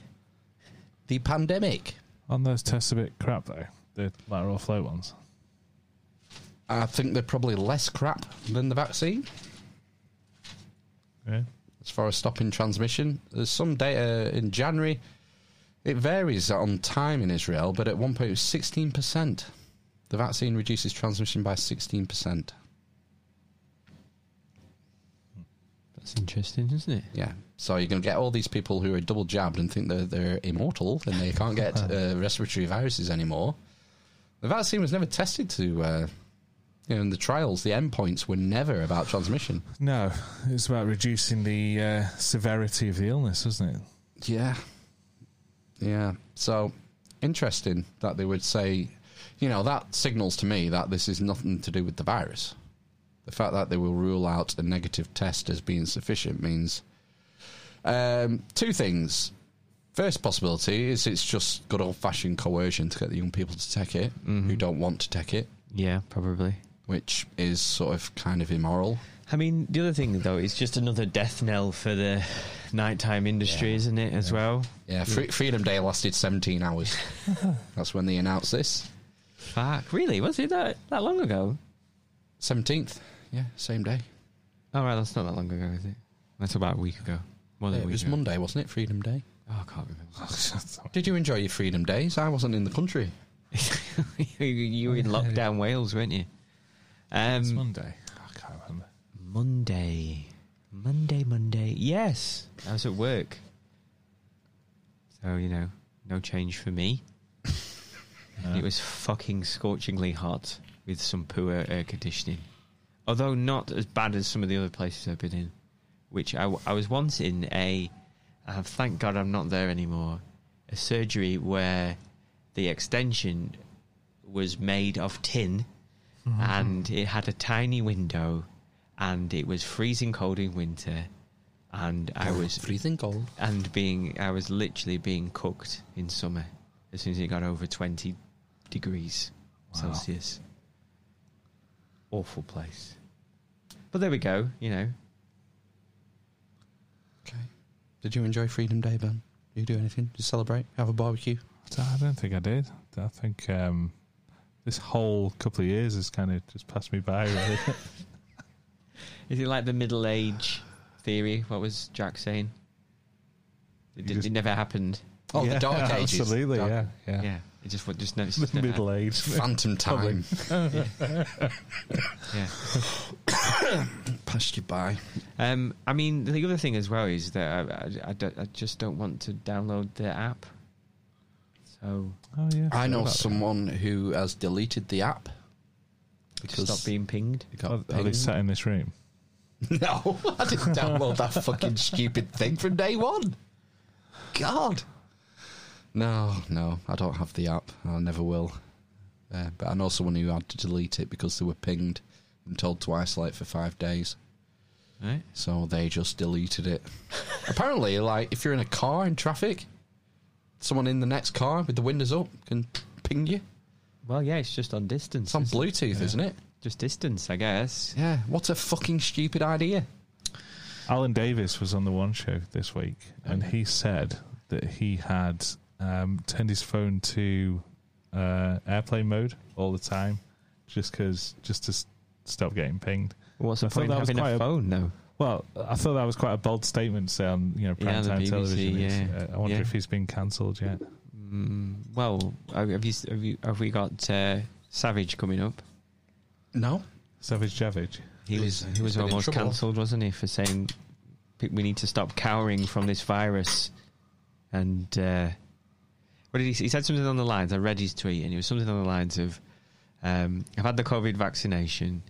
the pandemic. On those tests a bit crap though. The lateral flow ones. I think they're probably less crap than the vaccine. Yeah. As far as stopping transmission, there's some data in January. It varies on time in Israel, but at one point it was 16%. The vaccine reduces transmission by 16%. That's interesting, isn't it? Yeah. So you're going to get all these people who are double jabbed and think that they're immortal and they can't get uh, respiratory viruses anymore. The vaccine was never tested to, uh, you know, in the trials, the endpoints were never about transmission. No, it's about reducing the uh, severity of the illness, wasn't it? Yeah. Yeah. So interesting that they would say, you know, that signals to me that this is nothing to do with the virus. The fact that they will rule out a negative test as being sufficient means um, two things. First possibility is it's just good old fashioned coercion to get the young people to take it who don't want to take it, Yeah, probably. which is sort of kind of immoral. I mean, the other thing though is just another death knell for the nighttime industry, isn't it? As well. Yeah, Free- Freedom Day lasted 17 hours. That's when they announced this. Fuck. Really? Was it that that long ago? 17th. Yeah, same day. Oh right, that's not that long ago, is it? That's about a week ago. More than Yeah, a it week was ago. Monday, wasn't it? Freedom Day. Oh, I can't remember. Did you enjoy your Freedom Days? I wasn't in the country. you you were in lockdown Wales, weren't you? Um, It's Monday. I can't remember. Monday. Monday, Monday. Yes, I was at work. So, you know, no change for me. It was fucking scorchingly hot with some poor air conditioning. Although not as bad as some of the other places I've been in, which I, I was once in a, uh, thank God I'm not there anymore, a surgery where the extension was made of tin and it had a tiny window and it was freezing cold in winter and I was freezing cold and being I was literally being cooked in summer as soon as it got over 20 degrees Celsius. Awful place. But there we go, you know. Okay. Did you enjoy Freedom Day, Ben? Did you do anything? Did you celebrate? Have a barbecue? I don't think I did. I think um, this whole couple of years has kind of just passed me by. Really. Is it like the middle age theory? What was Jack saying? It, did, it never happened. Oh, the Dark Ages. Absolutely, Dark- yeah, yeah. Yeah, it just it's just, it's just never Middle happened. age. Phantom time. yeah. Passed you by. Um, I mean, the other thing as well is that I, I, I, I just don't want to download the app. So Oh yeah. I know About that. someone who has deleted the app to because stop being pinged. it got Are, are they sat in this room? No, I didn't download that fucking stupid thing from day one. God. No, no, I don't have the app. I never will. Uh, but I know someone who had to delete it because they were pinged and told to isolate for five days. Right. So they just deleted it. Apparently, like if you're in a car in traffic, someone in the next car with the windows up can ping you. Well, yeah, it's just on distance. It's on isn't it? Bluetooth, isn't it? Just distance, I guess. Yeah. What a fucking stupid idea. Alan Davies was on the One Show this week, and he said that he had um, turned his phone to uh, airplane mode all the time, just because just to s- stop getting pinged. What's the I thought point that was having quite a phone, though? Well, I thought that was quite a bold statement to say on you know Yeah, prime the BBC, television. It's, yeah. uh, I wonder Yeah. if he's been cancelled yet. Mm, well, have you, have you have we got uh, Savage coming up? No. Savage Javage. He was He's- he was been in almost trouble. cancelled, wasn't he, for saying "Pe- we need to stop cowering from this virus. And uh, what did he say? He said something on the lines. I read his tweet, and it was something on the lines of, um, "I've had the COVID vaccination,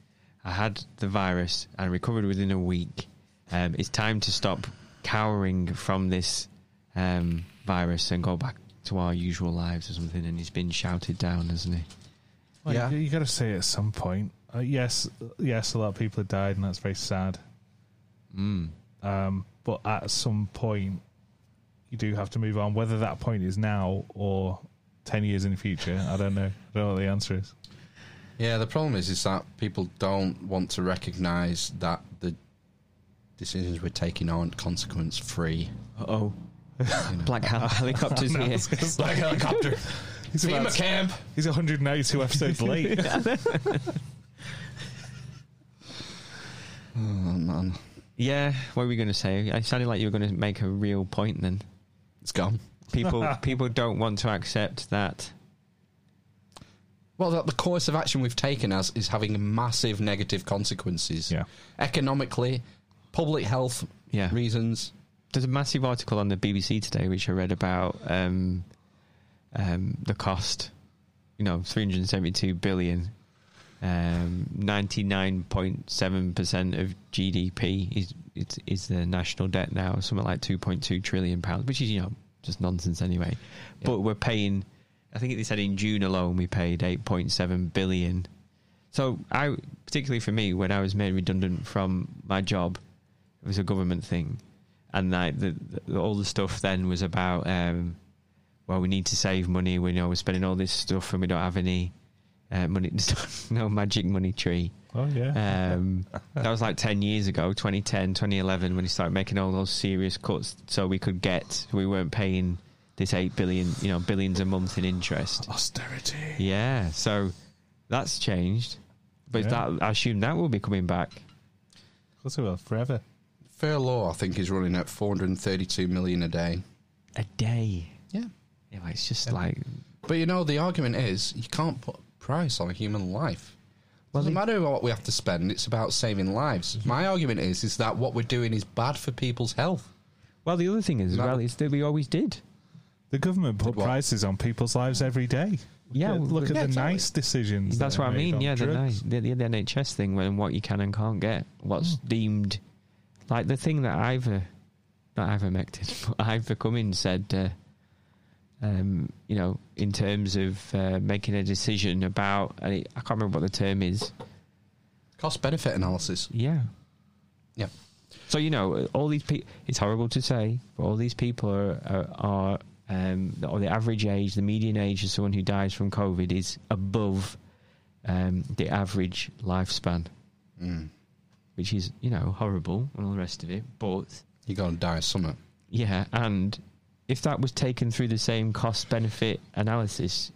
I had the virus, and recovered within a week. Um, it's time to stop cowering from this um, virus and go back to our usual lives or something." And he's been shouted down, hasn't he? Well, Yeah. you, got to say at some point. Uh, yes, yes, a lot of people have died, and that's very sad. Mm. Um, but at some point, you do have to move on. Whether that point is now or ten years in the future, I don't know. I don't know what the answer is. Yeah, the problem is is that people don't want to recognise that the decisions we're taking aren't consequence free. Oh, black hel- helicopters No, here. Black helicopter. He's FEMA about- camp. He's 192 episodes late. Oh man, Yeah, what were we going to say? It sounded like you were going to make a real point. Then it's gone. people people don't want to accept that. Well, that the course of action we've taken as is having massive negative consequences. Yeah. Economically, public health Yeah. reasons. There's a massive article on the BBC today which I read about um, um, the cost. You know, 372 billion. Um, 99.7% of GDP is, is is the national debt now, something like 2.2 trillion pounds, which is you know just nonsense anyway. But we're paying. I think they said in June alone we paid 8.7 billion. So I, particularly for me, when I was made redundant from my job, it was a government thing, and like the, the all the stuff then was about, um, well, we need to save money. We know we're spending all this stuff, and we don't have any uh, money. no magic money tree. Oh yeah. Um, that was like 10 years ago, 2010, 2011, when he started making all those serious cuts so we could get, we weren't paying this 8 billion, you know, billions a month in interest. Austerity. Yeah, so that's changed. But Yeah. that I assume that will be coming back. Of course it will, forever. Furlough, I think, is running at 432 million a day. A day. Yeah. Yeah, it's just like. But you know, the argument is you can't put a price on a human life. Well, Doesn't they- matter what we have to spend; it's about saving lives. Mm-hmm. My argument is is that what we're doing is bad for people's health. Well, the other thing is, as That- well, is that we always did. The government put what? prices on people's lives every day. Yeah, look, look at yeah, the exactly. NICE decisions. That's that what are I made mean. on Yeah, the, drugs. NICE, the, the, the NHS thing, when what you can and can't get, what's mm. deemed like the thing that Ivor, uh, not ivermectin, but Ivor Cummins said, uh, um, you know, in terms of uh, making a decision about, and it, I can't remember what the term is. Cost benefit analysis. Yeah. Yeah. So you know, all these people. It's horrible to say, but all these people are are, are um, or the average age, the median age of someone who dies from COVID is above um, the average lifespan, Mm. which is you know horrible and all the rest of it. But You're going to die of yeah, and if that was taken through the same cost benefit analysis,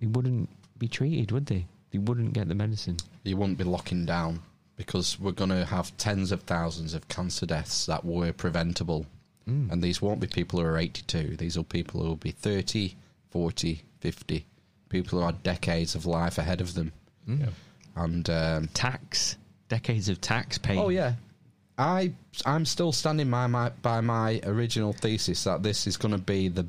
they wouldn't be treated, would they? They wouldn't get the medicine. You wouldn't be locking down because we're going to have tens of thousands of cancer deaths that were preventable. Mm. And these won't be people who are 82. These are people who will be 30, 40, 50. People who are decades of life ahead of them. Yeah. And um, Tax, decades of tax paying. Oh yeah, I I'm still standing by my by my original thesis that this is going to be the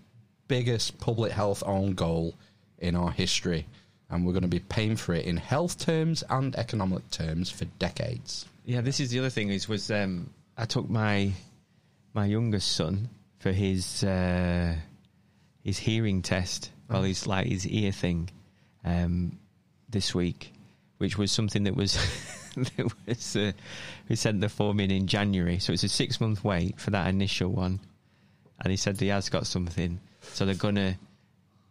biggest public health own goal in our history, and we're going to be paying for it in health terms and economic terms for decades. Yeah, this is the other thing. Is was um, I took my my youngest son for his uh, his hearing test, well, his like his ear thing, um, this week, which was something that was that was uh, we sent the form in in January, so it's a six month wait for that initial one, and he said he has got something, so they're gonna,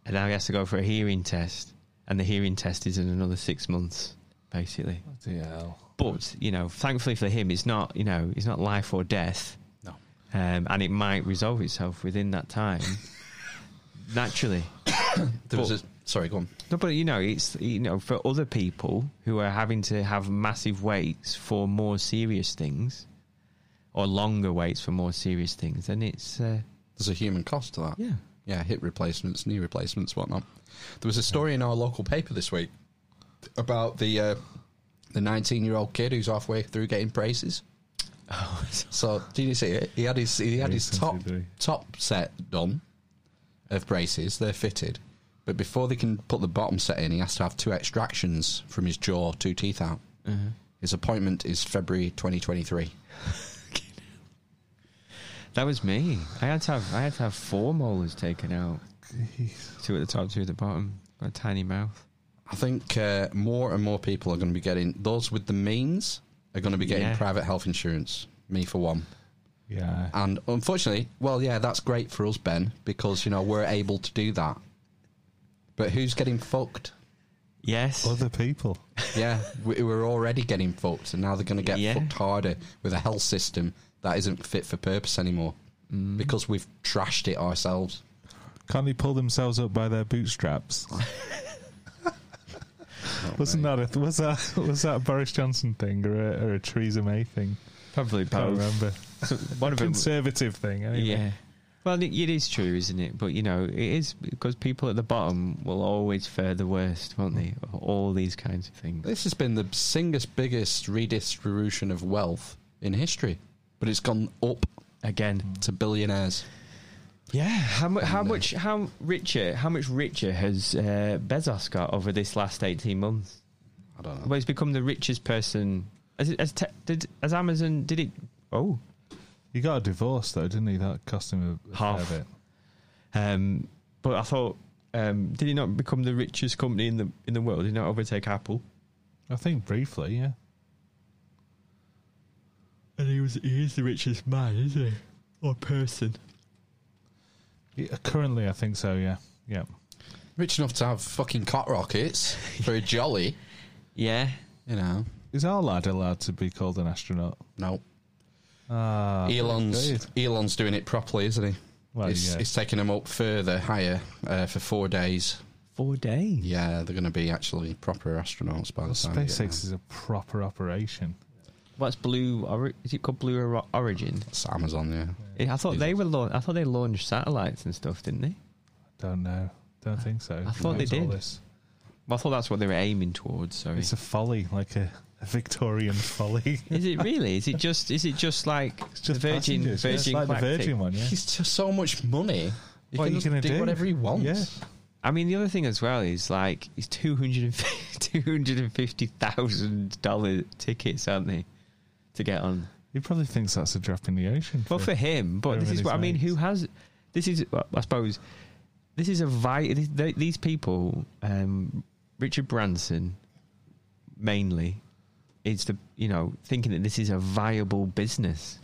and now he has to go for a hearing test, and the hearing test is in another six months, basically. Bloody hell. But you know, thankfully for him, it's not you know it's not life or death. No. um, and it might resolve itself within that time. Naturally, There was a sorry, go on. no, but you know, it's you know for other people who are having to have massive waits for more serious things, or longer waits for more serious things, then it's uh, There's a human cost to that. yeah. Yeah, hip replacements, knee replacements, whatnot. There was a story in our local paper this week about the uh, the 19 year old kid who's halfway through getting braces. Oh, so did you see it? He had his he had his top Recently, did he? top set done of braces. They're fitted, but before they can put the bottom set in, he has to have two extractions from his jaw, two teeth out. Mhm. His appointment is February 2023. That was me. I had to have I had to have four molars taken out. Two at the top, two at the bottom. Got a tiny mouth. I think uh, more and more people are going to be getting those with the means are going to be getting Yeah. private health insurance. Me for one. Yeah. And unfortunately, well, yeah, that's great for us, Ben, because you know we're able to do that. But who's getting fucked? Yes, Other people. Yeah, we- we're already getting fucked, and now they're going to get Yeah. fucked harder with a health system that isn't fit for purpose anymore Mm. because we've trashed it ourselves. Can't they pull themselves up by their bootstraps? Wasn't that a, was that was that a Boris Johnson thing or a, or a Theresa May thing? Probably Can't both. remember. So one of them, Conservative thing. Anyway. yeah. Well, it, it is true, isn't it? But you know, it is because people at the bottom will always fare the worst, won't they? All these kinds of things. This has been the single biggest redistribution of wealth in history, but it's gone up again to billionaires. Yeah. How, mu- how uh, much? How richer? How much richer has uh, Bezos got over this last eighteen months? I don't know. Well, he's become the richest person. As as, te- did, as Amazon did it? Oh, He got a divorce though, didn't he? That cost him a, a Half. fair bit. Um, but I thought, um, did he not become the richest company in the in the world? Did he not overtake Apple? I think briefly, yeah. And he was he is the richest man, isn't he? Or person? Yeah, Currently, I think so. Yeah, yeah. Rich enough to have fucking cot rockets for a jolly, Yeah. you know. Is our lad allowed to be called an astronaut? No, Ah, Elon's good. Elon's doing it properly, isn't he? Well, he's, yeah. he's taking them up further, higher, uh, for four days. Four days. Yeah, they're going to be actually proper astronauts by the time. they SpaceX is a proper operation. What's Blue? Ori- is it called Blue Origin? there. It's Amazon, yeah. I thought they were. Laun- I thought they launched satellites and stuff, didn't they? I don't know. Don't think so. I thought they did. Well, I thought that's what they were aiming towards. Sorry. It's a folly, like a, a Victorian folly. Is it really? Is it just? Is it just like just the Virgin passengers, yeah. It's Virgin like the Galactic? Virgin one, yeah. He's just so much money. He What can are you just gonna do, do? whatever he wants. Yeah. I mean, the other thing as well is like it's two hundred two hundred and fifty thousand dollar tickets, aren't they, to get on? He probably thinks that's a drop in the ocean. Well, for him, but this is everybody's what I mean. Who has? This is, well, I suppose, this is a vi- th- th- These people, um, Richard Branson, mainly, is the you know thinking that this is a viable business.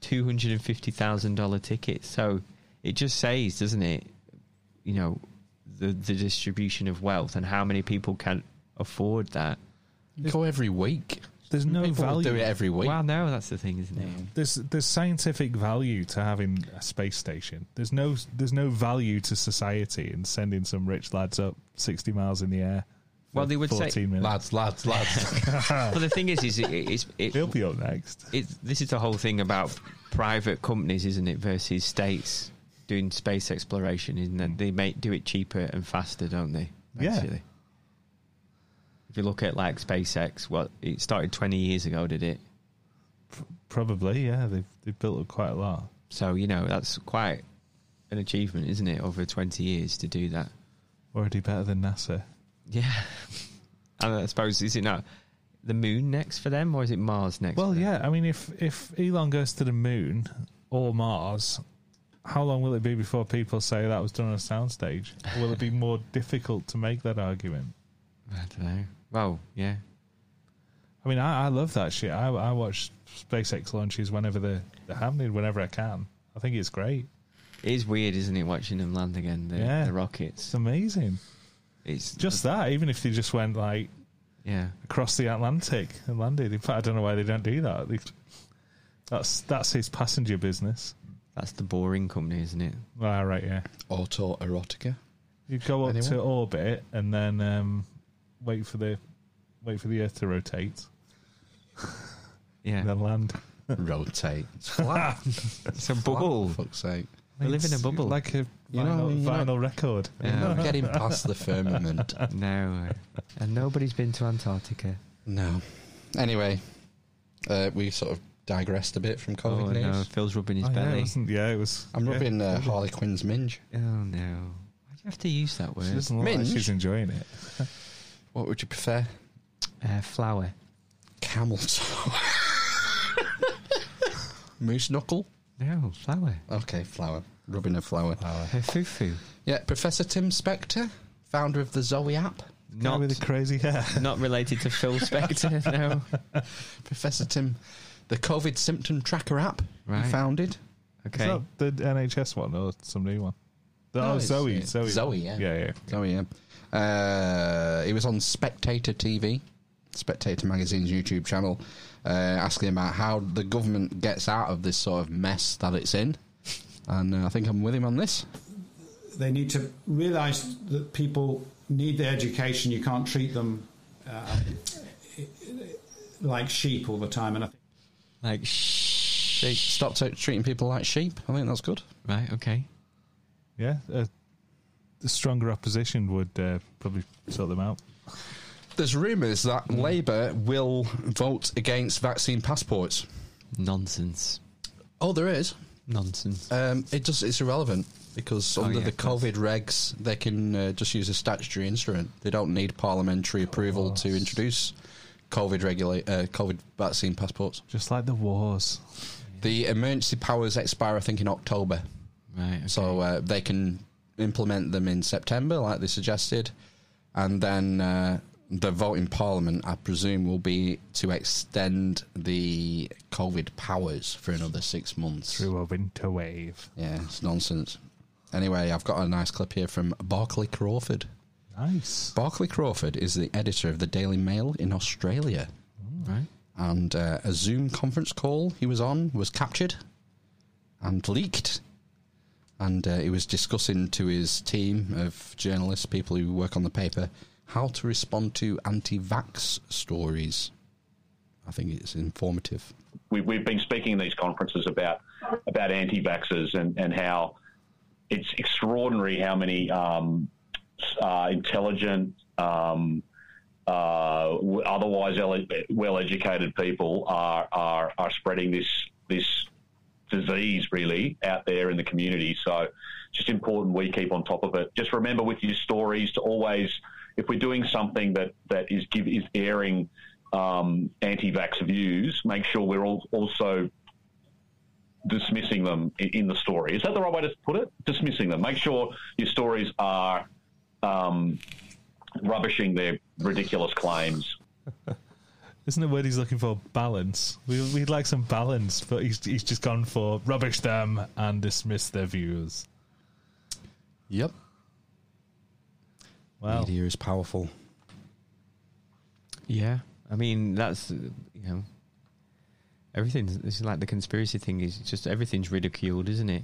Two hundred and fifty thousand dollar ticket. So it just says, doesn't it? You know, the the distribution of wealth and how many people can afford that. Go every week. There's no People value. do it every week. Well, no, that's the thing, isn't it? There's there's scientific value to having a space station. There's no there's no value to society in sending some rich lads up sixty miles in the air. For Well, they would say- 14 minutes. Lads, lads, lads. But the thing is, is it, it's it, He'll be up next. it, this is the whole thing about private companies, isn't it, versus states doing space exploration, isn't it? They make do it cheaper and faster, don't they? Yeah. If you look at like SpaceX, what it started twenty years ago, did it? Probably, yeah. They've they've built up quite a lot. So you know that's quite an achievement, isn't it, over twenty years to do that? Already better than NASA. Yeah. and I suppose is it not the moon next for them, or is it Mars next? Well, for them? yeah. I mean, if if Elon goes to the moon or Mars, how long will it be before people say that was done on a soundstage? Or will it be more difficult to make that argument? I don't know. Well, yeah. I mean, I, I love that shit. I, I watch SpaceX launches whenever they're, they're happening, whenever I can. I think it's great. It is weird, isn't it, watching them land again, the, Yeah. the rockets. It's amazing. It's Just that, even if they just went like yeah. across the Atlantic and landed. In fact, I don't know why they don't do that. They, that's that's his passenger business. That's the boring company, isn't it? Ah, right, yeah. Auto erotica. You go up Anyone? to orbit and then um, wait for the wait for the Earth to rotate, Yeah. and then land. Rotate. It's flat. It's a bubble. For fuck's sake. We live in a bubble. like a You know, vinyl, you know- vinyl record. Yeah. Getting past the firmament. No. uh, and nobody's been to Antarctica. No. Anyway, uh, we sort of digressed a bit from COVID Oh news. no, Phil's rubbing his Oh, yeah, it belly. wasn't- yeah, it was. I'm yeah. rubbing uh, Harley Quinn's minge. Oh no! Why do you have to use that word? She doesn't look like she's enjoying it. What would you prefer? Uh, flower. Camel toe. Moose knuckle? No, flower. Okay, flower. Rubbing a flower. Her foo-foo. Yeah, Professor Tim Spector, founder of the Zoe app. Not with the crazy hair. Not related to Phil Spector. no. Professor Tim, the COVID symptom tracker app Right. he founded. Okay. Is that the NHS one or some new one? No, oh, it's, Zoe, Zoe. Zoe, yeah. Yeah, yeah. Zoe, yeah. Uh, he was on Spectator TV, Spectator Magazine's YouTube channel, uh, asking about how the government gets out of this sort of mess that it's in. And uh, I think I'm with him on this. They need to realise that people need their education. You can't treat them uh, like sheep all the time. And I think Like shh. Stop t- treating people like sheep. I think that's good. Right. Okay. Yeah, uh, the stronger opposition would uh, probably sort them out. There's rumours that Labour will vote against vaccine passports. Nonsense. Oh, there is. Nonsense. Um, it just it's irrelevant because Oh, under yeah, the. COVID regs, they can uh, just use a statutory instrument. They don't need parliamentary approval to introduce COVID regulate uh, COVID vaccine passports. Just like the wars. The emergency powers expire, I think, in October. Right. So uh, they can implement them in September, like they suggested, and then uh, the vote in Parliament, I presume, will be to extend the COVID powers for another six months. Through a winter wave. Yeah, it's nonsense. Anyway, I've got a nice clip here from Barclay Crawford. Nice. Barclay Crawford is the editor of the Daily Mail in Australia. Right. And uh, a Zoom conference call he was on was captured and leaked. And uh, he was discussing to his team of journalists, people who work on the paper, how to respond to anti vax stories. I think it's informative. we, we've been speaking in these conferences about about anti-vaxxers and, and how it's extraordinary how many um, uh, intelligent, um, uh, otherwise ele- well-educated people are, are are spreading this this disease really out there in the community. So, just important we keep on top of it. Just remember with your stories to always, if we're doing something that that is give is airing um, anti-vax views, make sure we're all also dismissing them in, in the story. Is that the right way to put it? Dismissing them. Make sure your stories are um, rubbishing their ridiculous claims. Isn't the word he's looking for balance? We, we'd like some balance, but he's, he's just gone for rubbish them and dismiss their views. Yep. Wow. Media is powerful. Yeah, I mean that's you know everything. This is like the conspiracy thing. Is just everything's ridiculed, isn't it?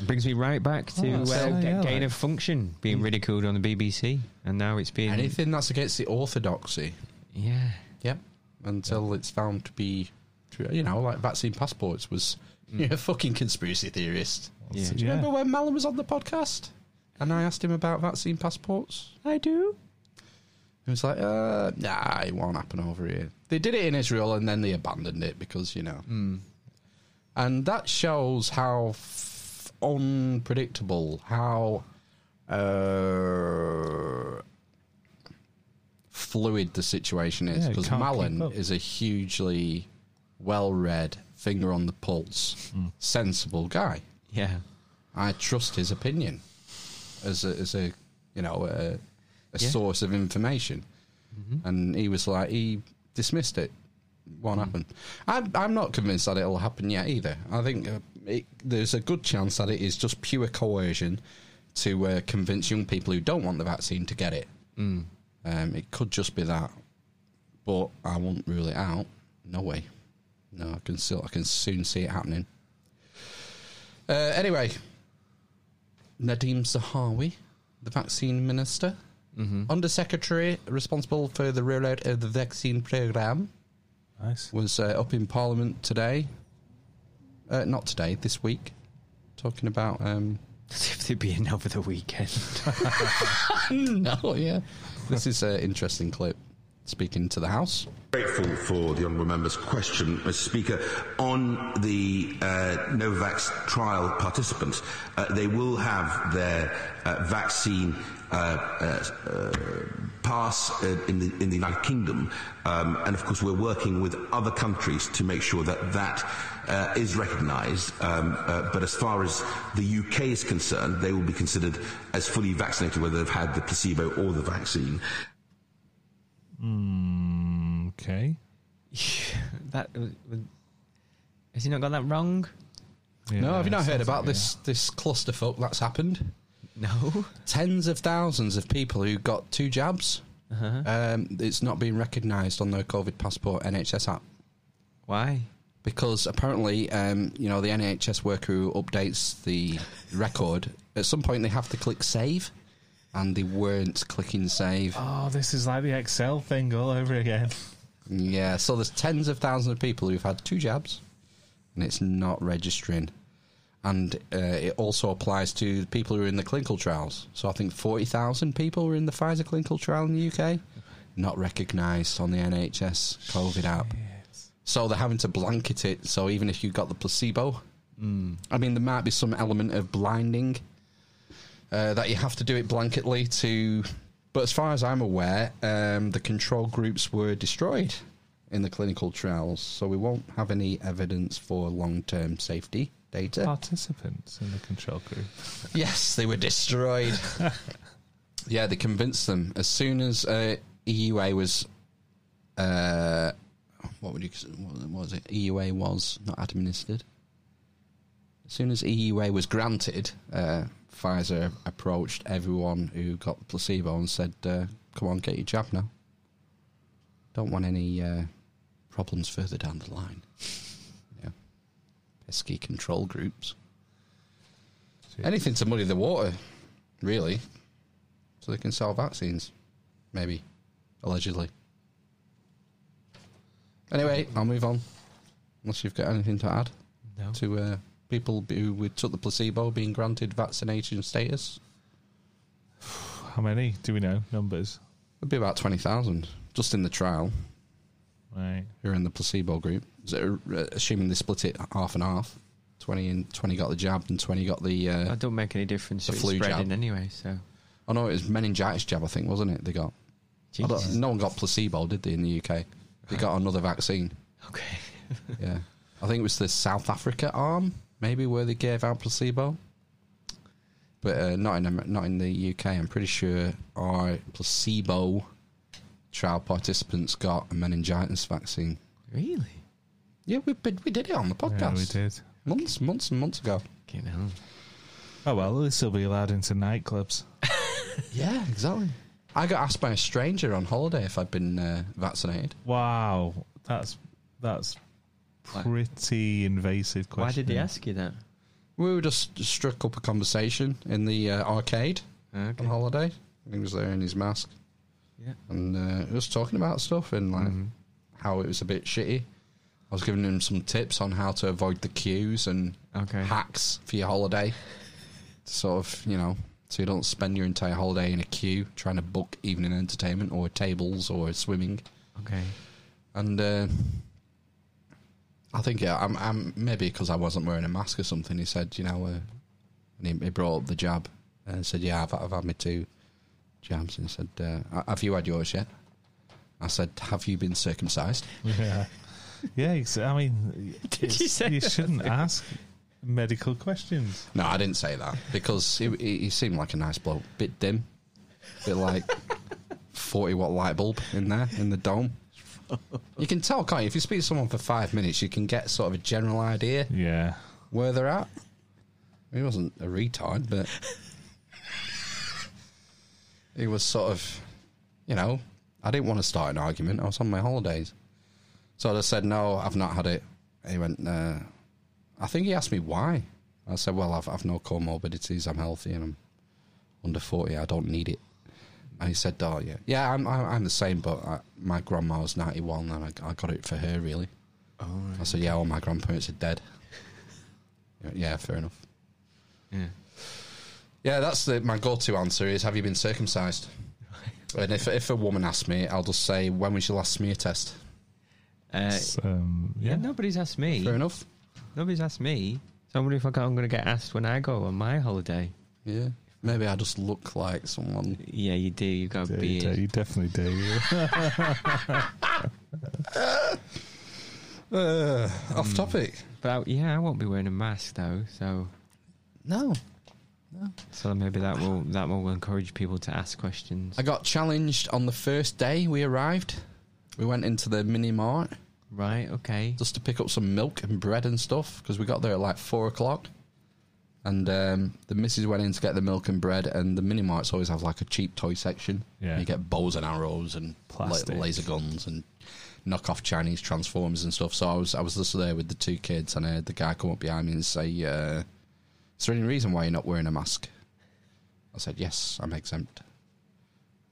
It brings me right back to Oh, uh, so, yeah, gain like- of function being ridiculed on the BBC, and now it's being Anything that's against the orthodoxy. Yeah. Yep. Until it's found to be true. You know, like vaccine passports was you're a fucking conspiracy theorist. Yeah. Do you remember when Malin was on the podcast? And I asked him about vaccine passports? I do. He was like, uh, nah, it won't happen over here. They did it in Israel and then they abandoned it because, you know. And that shows how f- unpredictable, how uh, fluid the situation is. Because can't Malin is a hugely well read, finger on the pulse, sensible guy. Yeah. I trust his opinion as a, as a you know, a, a Yeah. source of information. And he was like, he dismissed it. Won't happen. I'm, I'm not convinced that it'll happen yet either. I think uh, it, there's a good chance that it is just pure coercion to uh, convince young people who don't want the vaccine to get it. Mm. Um, it could just be that, but I won't rule it out. No way. No, I can still, I can soon see it happening. Uh, anyway, Nadhim Zahawi, the vaccine minister, Mm-hmm. under secretary responsible for the rollout of the vaccine program, Nice. was uh, up in Parliament today. Uh, not today, this week, talking about. Um, if they'd be in over the weekend. no, yeah. This is an interesting clip. Speaking to the House. Grateful for the honourable member's question, Mr. Speaker. On the uh, Novavax trial participants, uh, they will have their uh, vaccine uh, uh, uh, pass in, the, in the United Kingdom, um, and of course we're working with other countries to make sure that that is recognised. Um, but as far as the UK is concerned, they will be considered as fully vaccinated, whether they've had the placebo or the vaccine. Mm, okay. that has he not got that wrong? no, have you not heard about like this this clusterfuck that's happened? No. Tens of thousands of people who got two jabs. Uh-huh. Um, it's not being recognised on the COVID passport NHS app. Why? Because apparently, um, you know, the NHS worker who updates the record at some point they have to click save, and they weren't clicking save. Oh, this is like the Excel thing all over again. Yeah, so there's tens of thousands of people who've had two jabs, and it's not registering. And uh, it also applies to people who are in the clinical trials. So I think 40,000 people were in the Pfizer clinical trial in the UK, not recognised on the NHS COVID app. So they're having to blanket it. So even if you got the placebo, Mm. I mean, there might be some element of blinding uh, that you have to do it blanketly to. But as far as I'm aware, um, the control groups were destroyed in the clinical trials, so we won't have any evidence for long-term safety data. Participants in the control group. Yes, they were destroyed. yeah, they convinced them as soon as uh, EUA was. Uh, what would you? What was it? EUA was not administered. As soon as EUA was granted, uh, Pfizer approached everyone who got the placebo and said, uh, "Come on, get your jab now. Don't want any uh, problems further down the line." Yeah, pesky control groups. Anything to muddy the water, really, so they can sell vaccines, maybe, allegedly. Anyway, I'll move on. Unless you've got anything to add No. to uh, people who we took the placebo being granted vaccination status. How many do we know? Numbers. It'd be about twenty thousand just in the trial. Right. Who are in the placebo group? So, uh, assuming they split it half and half. Twenty and twenty got the jab, and twenty got the. Uh, That don't make any difference. the to flu spreading jab. anyway. So Oh no, it was meningitis jab, I think, wasn't it? They got. Jesus. no one got placebo, did they? In the UK, they got another vaccine. Okay. yeah, I think it was the South Africa arm, maybe where they gave out placebo, but uh, not in not in the UK. I'm pretty sure our placebo trial participants got a meningitis vaccine. really, Yeah, we we did it on the podcast. Yeah, we did. months, months, and months ago. okay, now. Oh well, this will be allowed into nightclubs. Yeah, exactly. I got asked by a stranger on holiday if I'd been uh, vaccinated. Wow, that's that's pretty invasive question. Why did he ask you that? We were just struck up a conversation in the uh, arcade Okay. on holiday. He was there in his mask. Yeah. And uh, he was talking about stuff and like Mhm. how it was a bit shitty. I was giving him some tips on how to avoid the queues and Okay. hacks for your holiday. Sort of, you know, so you don't spend your entire holiday in a queue trying to book evening entertainment or tables or swimming. Okay. And uh, I think yeah, I'm, I'm maybe because I wasn't wearing a mask or something. He said, you know, uh, and he, he brought up the jab and said, yeah, I've, I've had my two jabs. And he said, uh, have you had yours yet? I said, have you been circumcised? Yeah, yeah. I mean, Did you say you shouldn't ask medical questions. No, I didn't say that because he, he, he seemed like a nice bloke. Bit dim, bit like forty watt light bulb in there in the dome. You can tell, can't you? If you speak to someone for five minutes, you can get sort of a general idea Yeah. where they're at. He wasn't a retard, but he was sort of, you know, I didn't want to start an argument. I was on my holidays. So I just said, no, I've not had it. He went, uh, I think he asked me why. I said, well, I've, I've no comorbidities. I'm healthy and I'm under 40. I don't need it. And he said, oh, yeah. Yeah, I'm, I'm, I'm the same, but I, my grandma was 91 and I, I got it for her, really. Oh, I said, yeah, all my grandparents are dead. Yeah, fair enough. Yeah. Yeah, that's the, my go-to answer is, have you been circumcised? And if if a woman asks me, I'll just say, "When was your last smear test?" Uh, um, yeah. nobody's asked me. Fair enough. Nobody's asked me. So I wonder if I am going to get asked when I go on my holiday. Yeah. Maybe I just look like someone. Yeah, you do. You got a Yeah, you, beard. do, you definitely do. Uh, off Hmm. topic. But I- yeah, I won't be wearing a mask though. So No. so maybe that will that will encourage people to ask questions. I got challenged on the first day we arrived. We went into the mini mart Right. Okay. just to pick up some milk and bread and stuff because we got there at like four o'clock. And um, the missus went in to get the milk and bread, and the mini marts always have like a cheap toy section. Yeah. You get bows and arrows and la- Plastic. laser guns and knockoff Chinese transformers and stuff. So I was I was just there with the two kids, and I heard the guy come up behind me and say, uh, "Is there any reason why you're not wearing a mask?" I said, "Yes, I'm exempt."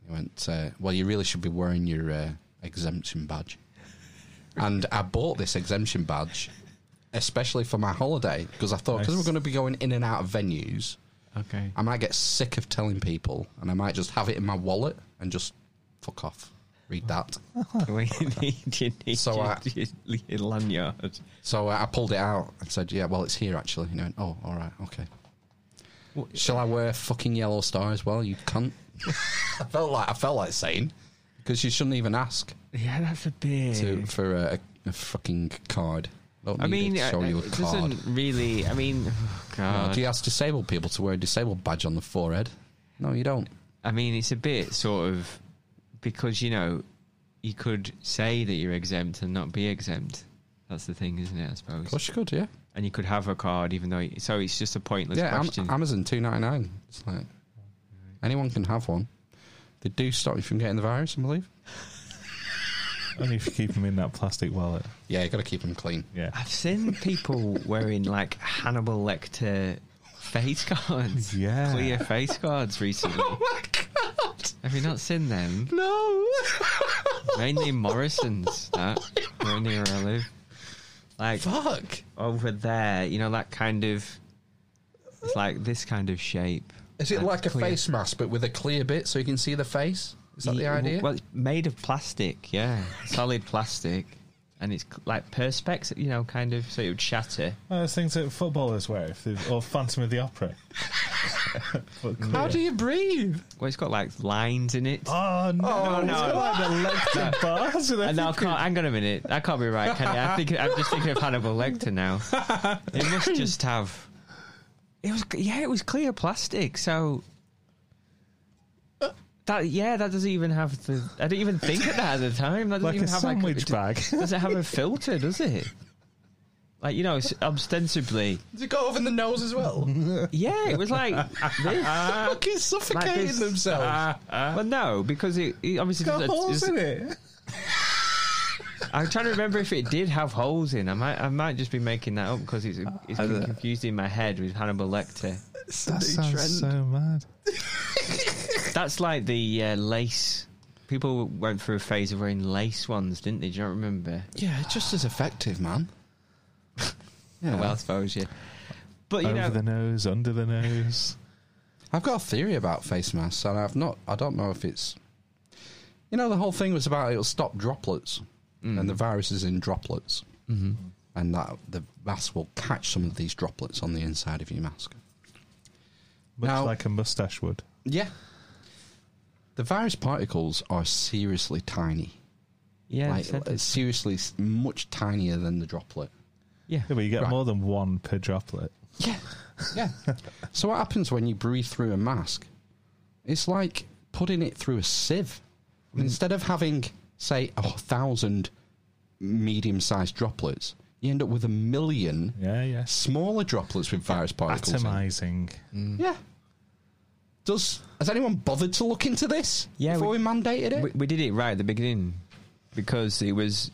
He went, uh, "Well, you really should be wearing your uh, exemption badge." and I bought this exemption badge especially for my holiday because I thought because we're going to be going in and out of venues, Okay. I might get sick of telling people, and I might just have it in my wallet and just fuck off. Read that. we need, you need So your, I- your, your lanyard. So uh, I pulled it out and said, "Yeah, well, it's here actually." And he went, "Oh, all right, okay." Shall I wear a fucking yellow star as well? You cunt. I felt like I felt like saying because you shouldn't even ask Yeah, that's a bit. to for a, a fucking card. Don't I mean, it show uh, you a it card. doesn't really. I mean, oh, No, do you ask disabled people to wear a disabled badge on the forehead? No, you don't. I mean, it's a bit sort of because you know you could say that you're exempt and not be exempt. That's the thing, isn't it? I suppose. Of course you could, yeah. And you could have a card, even though. So it's just a pointless yeah, Am- question. Amazon two ninety nine. It's like anyone can have one. They do stop you from getting the virus, I believe. Only if you keep them in that plastic wallet. Yeah, you got to keep them clean. Yeah. I've seen people wearing like Hannibal Lecter face cards. Yeah. Clear face cards recently. Oh my god! Have you not seen them? No. Mainly Morrison's, that. Around near where I live. Like, Fuck. over there, you know, that kind of. It's like this kind of shape. Is it Like like a clear- face mask but with a clear bit so you can see the face? Is that the idea? Well, it's made of plastic, yeah. Solid plastic. And it's like perspex, you know, kind of, so it would shatter. Well, those things that footballers wear, if they've- or Phantom of the Opera. But clear. How do you breathe? Well, it's got like lines in it. Oh no! Oh, it's no. got like the Lecter bars and Uh, no, I everything. can't. Hang on a minute. That can't be right, can it? I think I'm just thinking of Hannibal Lecter now. It must just have. It was yeah, it was clear plastic. So that yeah, that doesn't even have the. I didn't even think of that at the time. That doesn't Like even a have sandwich like, bag. Does it have a filter? Does it? Like you know, it's ostensibly. Does it go over the nose as well? Yeah, it was like this. Fucking Like suffocating this. themselves. well, no, because it, it obviously It's got does- holes it's- in it. I'm trying to remember if it did have holes in. I might, I might just be making that up because it's, it's I confused in my head with Hannibal Lecter. That sounds so mad. That's like the uh, lace. People went through a phase of wearing lace ones, didn't they? Do you not remember? Yeah, it's just as effective, man. Yeah. Well, I suppose yeah. But you Over know, the nose, under the nose. I've got a theory about face masks, and I've not. I don't know if it's. You know, the whole thing was about it'll stop droplets, and the virus is in droplets, Mhm. and that the mask will catch some of these droplets on the inside of your mask. Much Now- like a mustache would. Yeah. The virus particles are seriously tiny. yeah, like, it said uh, seriously much tinier than the droplet. yeah. Yeah, but you get Right. more than one per droplet. Yeah. Yeah. so what happens when you breathe through a mask? It's like putting it through a sieve. Instead of having, say, a thousand medium-sized droplets, you end up with a million Yeah, yeah. smaller droplets with virus particles. in. Atomizing. Yeah. Does has anyone bothered to look into this Yeah, before we, mandated it? We, we did it right at the beginning because it was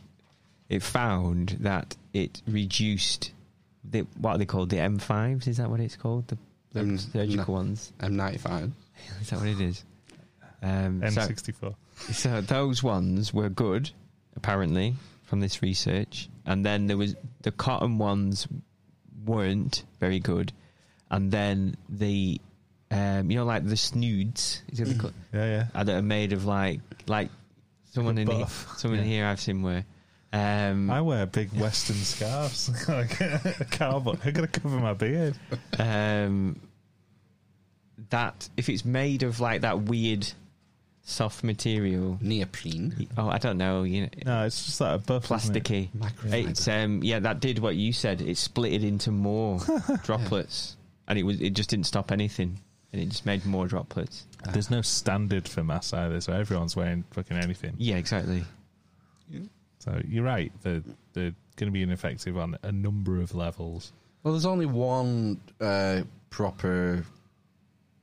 it found that it reduced the what are they called the M5s is that what it's called the, the M- surgical no. ones M95. is that what it is um, so, N64. so those ones were good apparently from this research and then there was the cotton ones weren't very good and then the um, you know, like the snoods. Is it the co- Yeah, yeah. that are made of like like someone in here, buff. someone Yeah. here I've seen wear. Um, I wear big Western scarves, like a cowboy. I gotta cover my beard. um, that if it's made of like that weird soft material, neoprene. Oh, I don't know. You know, no, it's just like a buff, isn't it? plasticky. It's um, yeah, that did what you said. It split it into more droplets, and it was it just didn't stop anything, and it just made more droplets. There's no standard for masks either, so everyone's wearing fucking anything. Yeah, exactly. So you're right. They're they're going to be ineffective on a number of levels. Well, there's only one uh, proper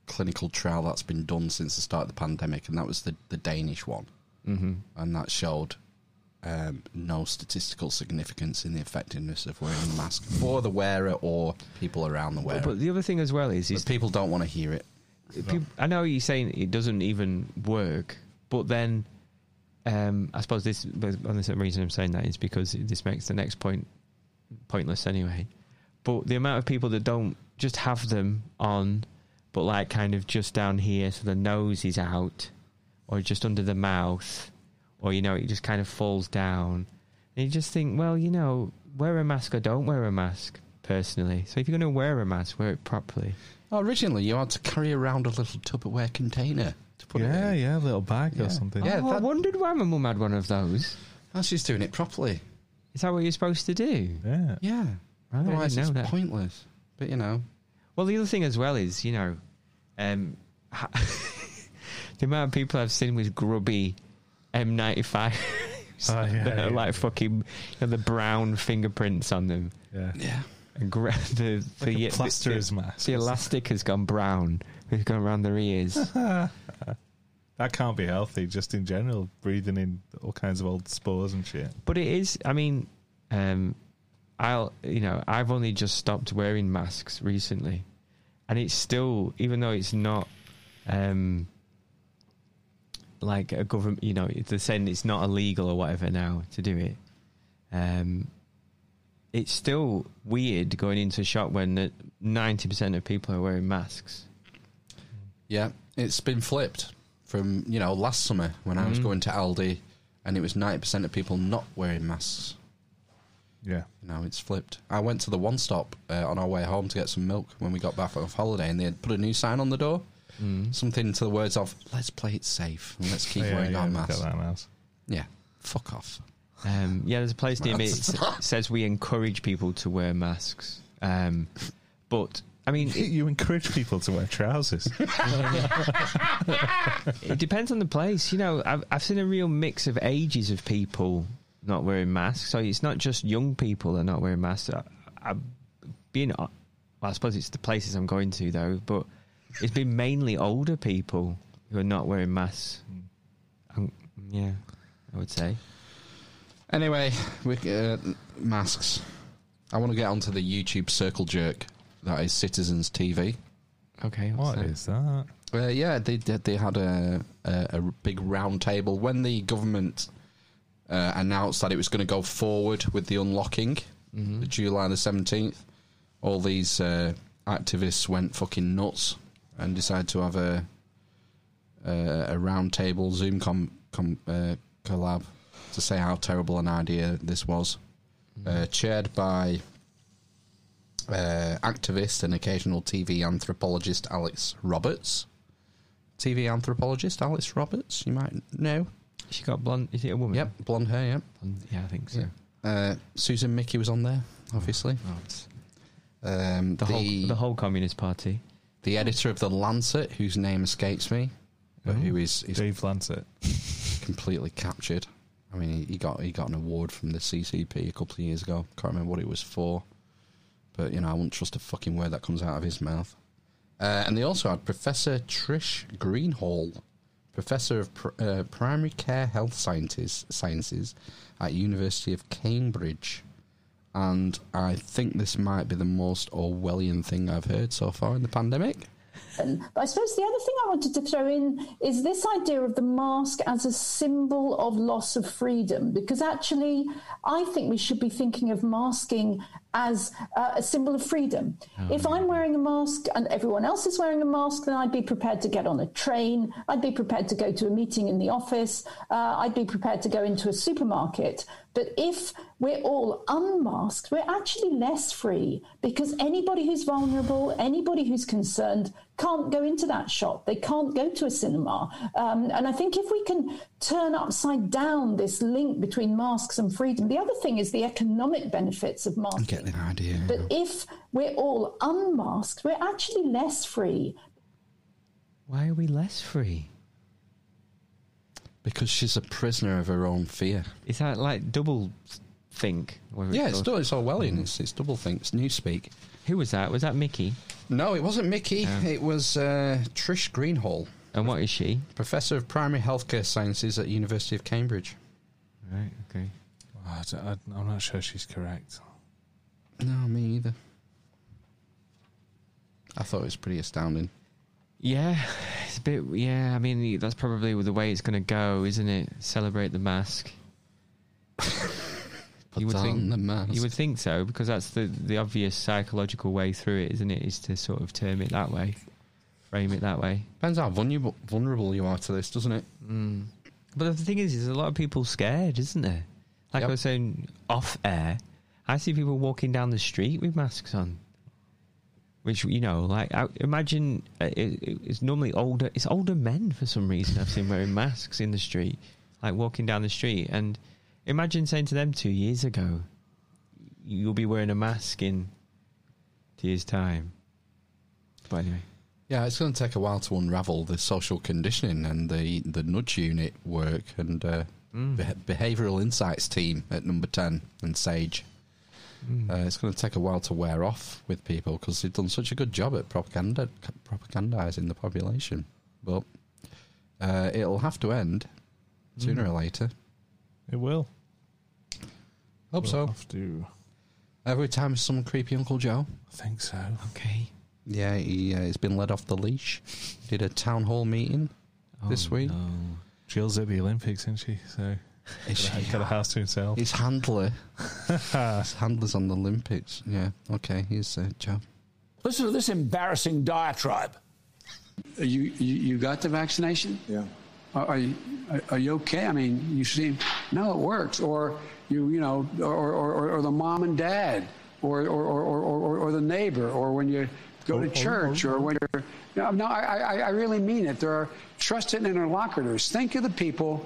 clinical trial that's been done since the start of the pandemic, and that was the, the Danish one. Mhm. And that showed um, no statistical significance in the effectiveness of wearing a mask for the wearer or people around the wearer. But, but the other thing as well is, is But people don't want to hear it. Peop I know you're saying it doesn't even work, but then um, I suppose this on the same reason I'm saying that is because this makes the next point pointless anyway. But the amount of people that don't just have them on, but like kind of just down here, so the nose is out, or just under the mouth, or you know it just kind of falls down, and you just think, well, you know, wear a mask or don't wear a mask. Personally, so if you're going to wear a mask, wear it properly. Oh, originally, you had to carry around a little Tupperware container to put yeah, it in. yeah, yeah, a little bag Yeah. or something. Yeah, oh, I wondered why my mum had one of those. Oh, she's doing it properly. Is that what you're supposed to do? Yeah. Yeah. I didn't Otherwise, it's that. pointless. But, you know. Well, the other thing as well is, you know, um, the amount of people I've seen with grubby M95 Oh, yeah, that are yeah. like fucking you know, the brown fingerprints on them. Yeah. Yeah. And gra- the, Like the, a plasterer's the, mask. The elastic has gone brown. It's gone around their ears. that can't be healthy, just in general, breathing in all kinds of old spores and shit. But it is. I mean, um, I'll. You know, I've only just stopped wearing masks recently, and it's still, even though it's not, um, like a government. You know, they're saying it's not illegal or whatever now to do it. Um, it's still weird going into a shop when ninety percent of people are wearing masks. Yeah, it's been flipped from you know last summer when I was Mhm. going to Aldi, and it was ninety percent of people not wearing masks. Yeah. Now it's flipped. I went to the one stop uh, on our way home to get some milk when we got back off holiday, and they had put a new sign on the door, Mm. something to the words of "Let's play it safe and let's keep Oh, yeah, wearing yeah, our look masks." that. Yeah, fuck off. Um, yeah, there's a place near me. It s- says we encourage people to wear masks, um, but I mean, it, you encourage people to wear trousers. it depends on the place. You know, I've I've seen a real mix of ages of people not wearing masks. So it's not just young people that are not wearing masks. I, I've been, well, I suppose it's the places I'm going to though, but it's been mainly older people who are not wearing masks. Um, yeah, I would say. Anyway, we, uh, masks. I want to get onto the YouTube circle jerk that is Citizens TV. Okay, What is that? Uh, yeah, they did. They had a, a, a big round table when the government uh, announced that it was going to go forward with the unlocking, Mhm. July the seventeenth. All these uh, activists went fucking nuts and decided to have a a, a round table Zoom com, com uh, collab to say how terrible an idea this was, uh, chaired by uh, activist and occasional TV anthropologist Alice Roberts. TV anthropologist Alice Roberts, you might know. She got blonde. Is it a woman? Yep, blonde hair. Yep. Yeah, I think so. Uh, Susan Michie was on there, obviously. Um, The, whole the whole Communist Party. The editor of the Lancet, whose name escapes me, but who is, is Dave Lancet. completely captured. I mean, he, he got he got an award from the CCP a couple of years ago. Can't remember what it was for, but you know, I wouldn't trust a fucking word that comes out of his mouth. Uh, and they also had Professor Trish Greenhalgh, professor of pr- uh, primary care health sciences sciences at University of Cambridge. And I think this might be the most Orwellian thing I've heard so far in the pandemic. But I suppose the other thing I wanted to throw in is this idea of the mask as a symbol of loss of freedom, because actually, I think we should be thinking of masking as uh, a symbol of freedom. if I'm wearing a mask and everyone else is wearing a mask, then I'd be prepared to get on a train. I'd be prepared to go to a meeting in the office. Uh, I'd be prepared to go into a supermarket. But if we're all unmasked, we're actually less free because anybody who's vulnerable, anybody who's concerned, can't go into that shop. They can't go to a cinema. Um, and I think if we can turn upside down this link between masks and freedom, the other thing is the economic benefits of masks. I'm getting an idea. But if we're all unmasked, we're actually less free. Why are we less free? Because she's a prisoner of her own fear. Is that like double think? Yeah, it's, called? du- it's Orwellian. It's, it's double think. It's newspeak. Who was that? Was that Michie? No, it wasn't Michie. It was uh, Trish Greenhalgh. And what is she? Professor of Primary Healthcare Sciences at University of Cambridge. Right. Okay. I am not sure she's correct. No, me either. I thought it was pretty astounding. Yeah, it's a bit. Yeah, I mean that's probably the way it's going to go, isn't it? Celebrate the mask. you would think the mask. You would think so because that's the the obvious psychological way through it, isn't it? Is to sort of term it that way, frame it that way. Depends how vulnerable, vulnerable you are to this, doesn't it? Mm. But the thing is, there's a lot of people scared, isn't there? Like I was saying off air, I see people walking down the street with masks on. Which you know, like I, imagine uh, it, it's normally older. It's older men for some reason I've seen wearing masks in the street, like walking down the street. And imagine saying to them two years ago, "You'll be wearing a mask in two years' time." But anyway, Yeah, it's going to take a while to unravel the social conditioning and the, the nudge unit work and uh, beh- behavioural insights team at number 10 and Sage. Uh, it's going to take a while to wear off with people because they've done such a good job at propaganda propagandizing the population. But uh, it'll have to end sooner Mm. or later. It will. Hope We'll so. have to- Every time some creepy Uncle Joe. I think so. Okay. Yeah, he, uh, he's been let off the leash. Did a town hall meeting this week. Jill's at the Olympics, isn't she? So Is got, a, she? got a house to himself. His handler. His handler's on the Olympics. Yeah. Okay. Here's uh, Joe. Listen to this embarrassing diatribe. You, you you got the vaccination? Yeah. Are, are you are, are you okay? I mean, you seem no, it works. Or you you know, or or, or, or the mom and dad, or or, or, or, or, or the neighbor, or when you go to Or- or- church, or, when you're no, no, I, I I really mean it. There are trusted interlocutors. Think of the people.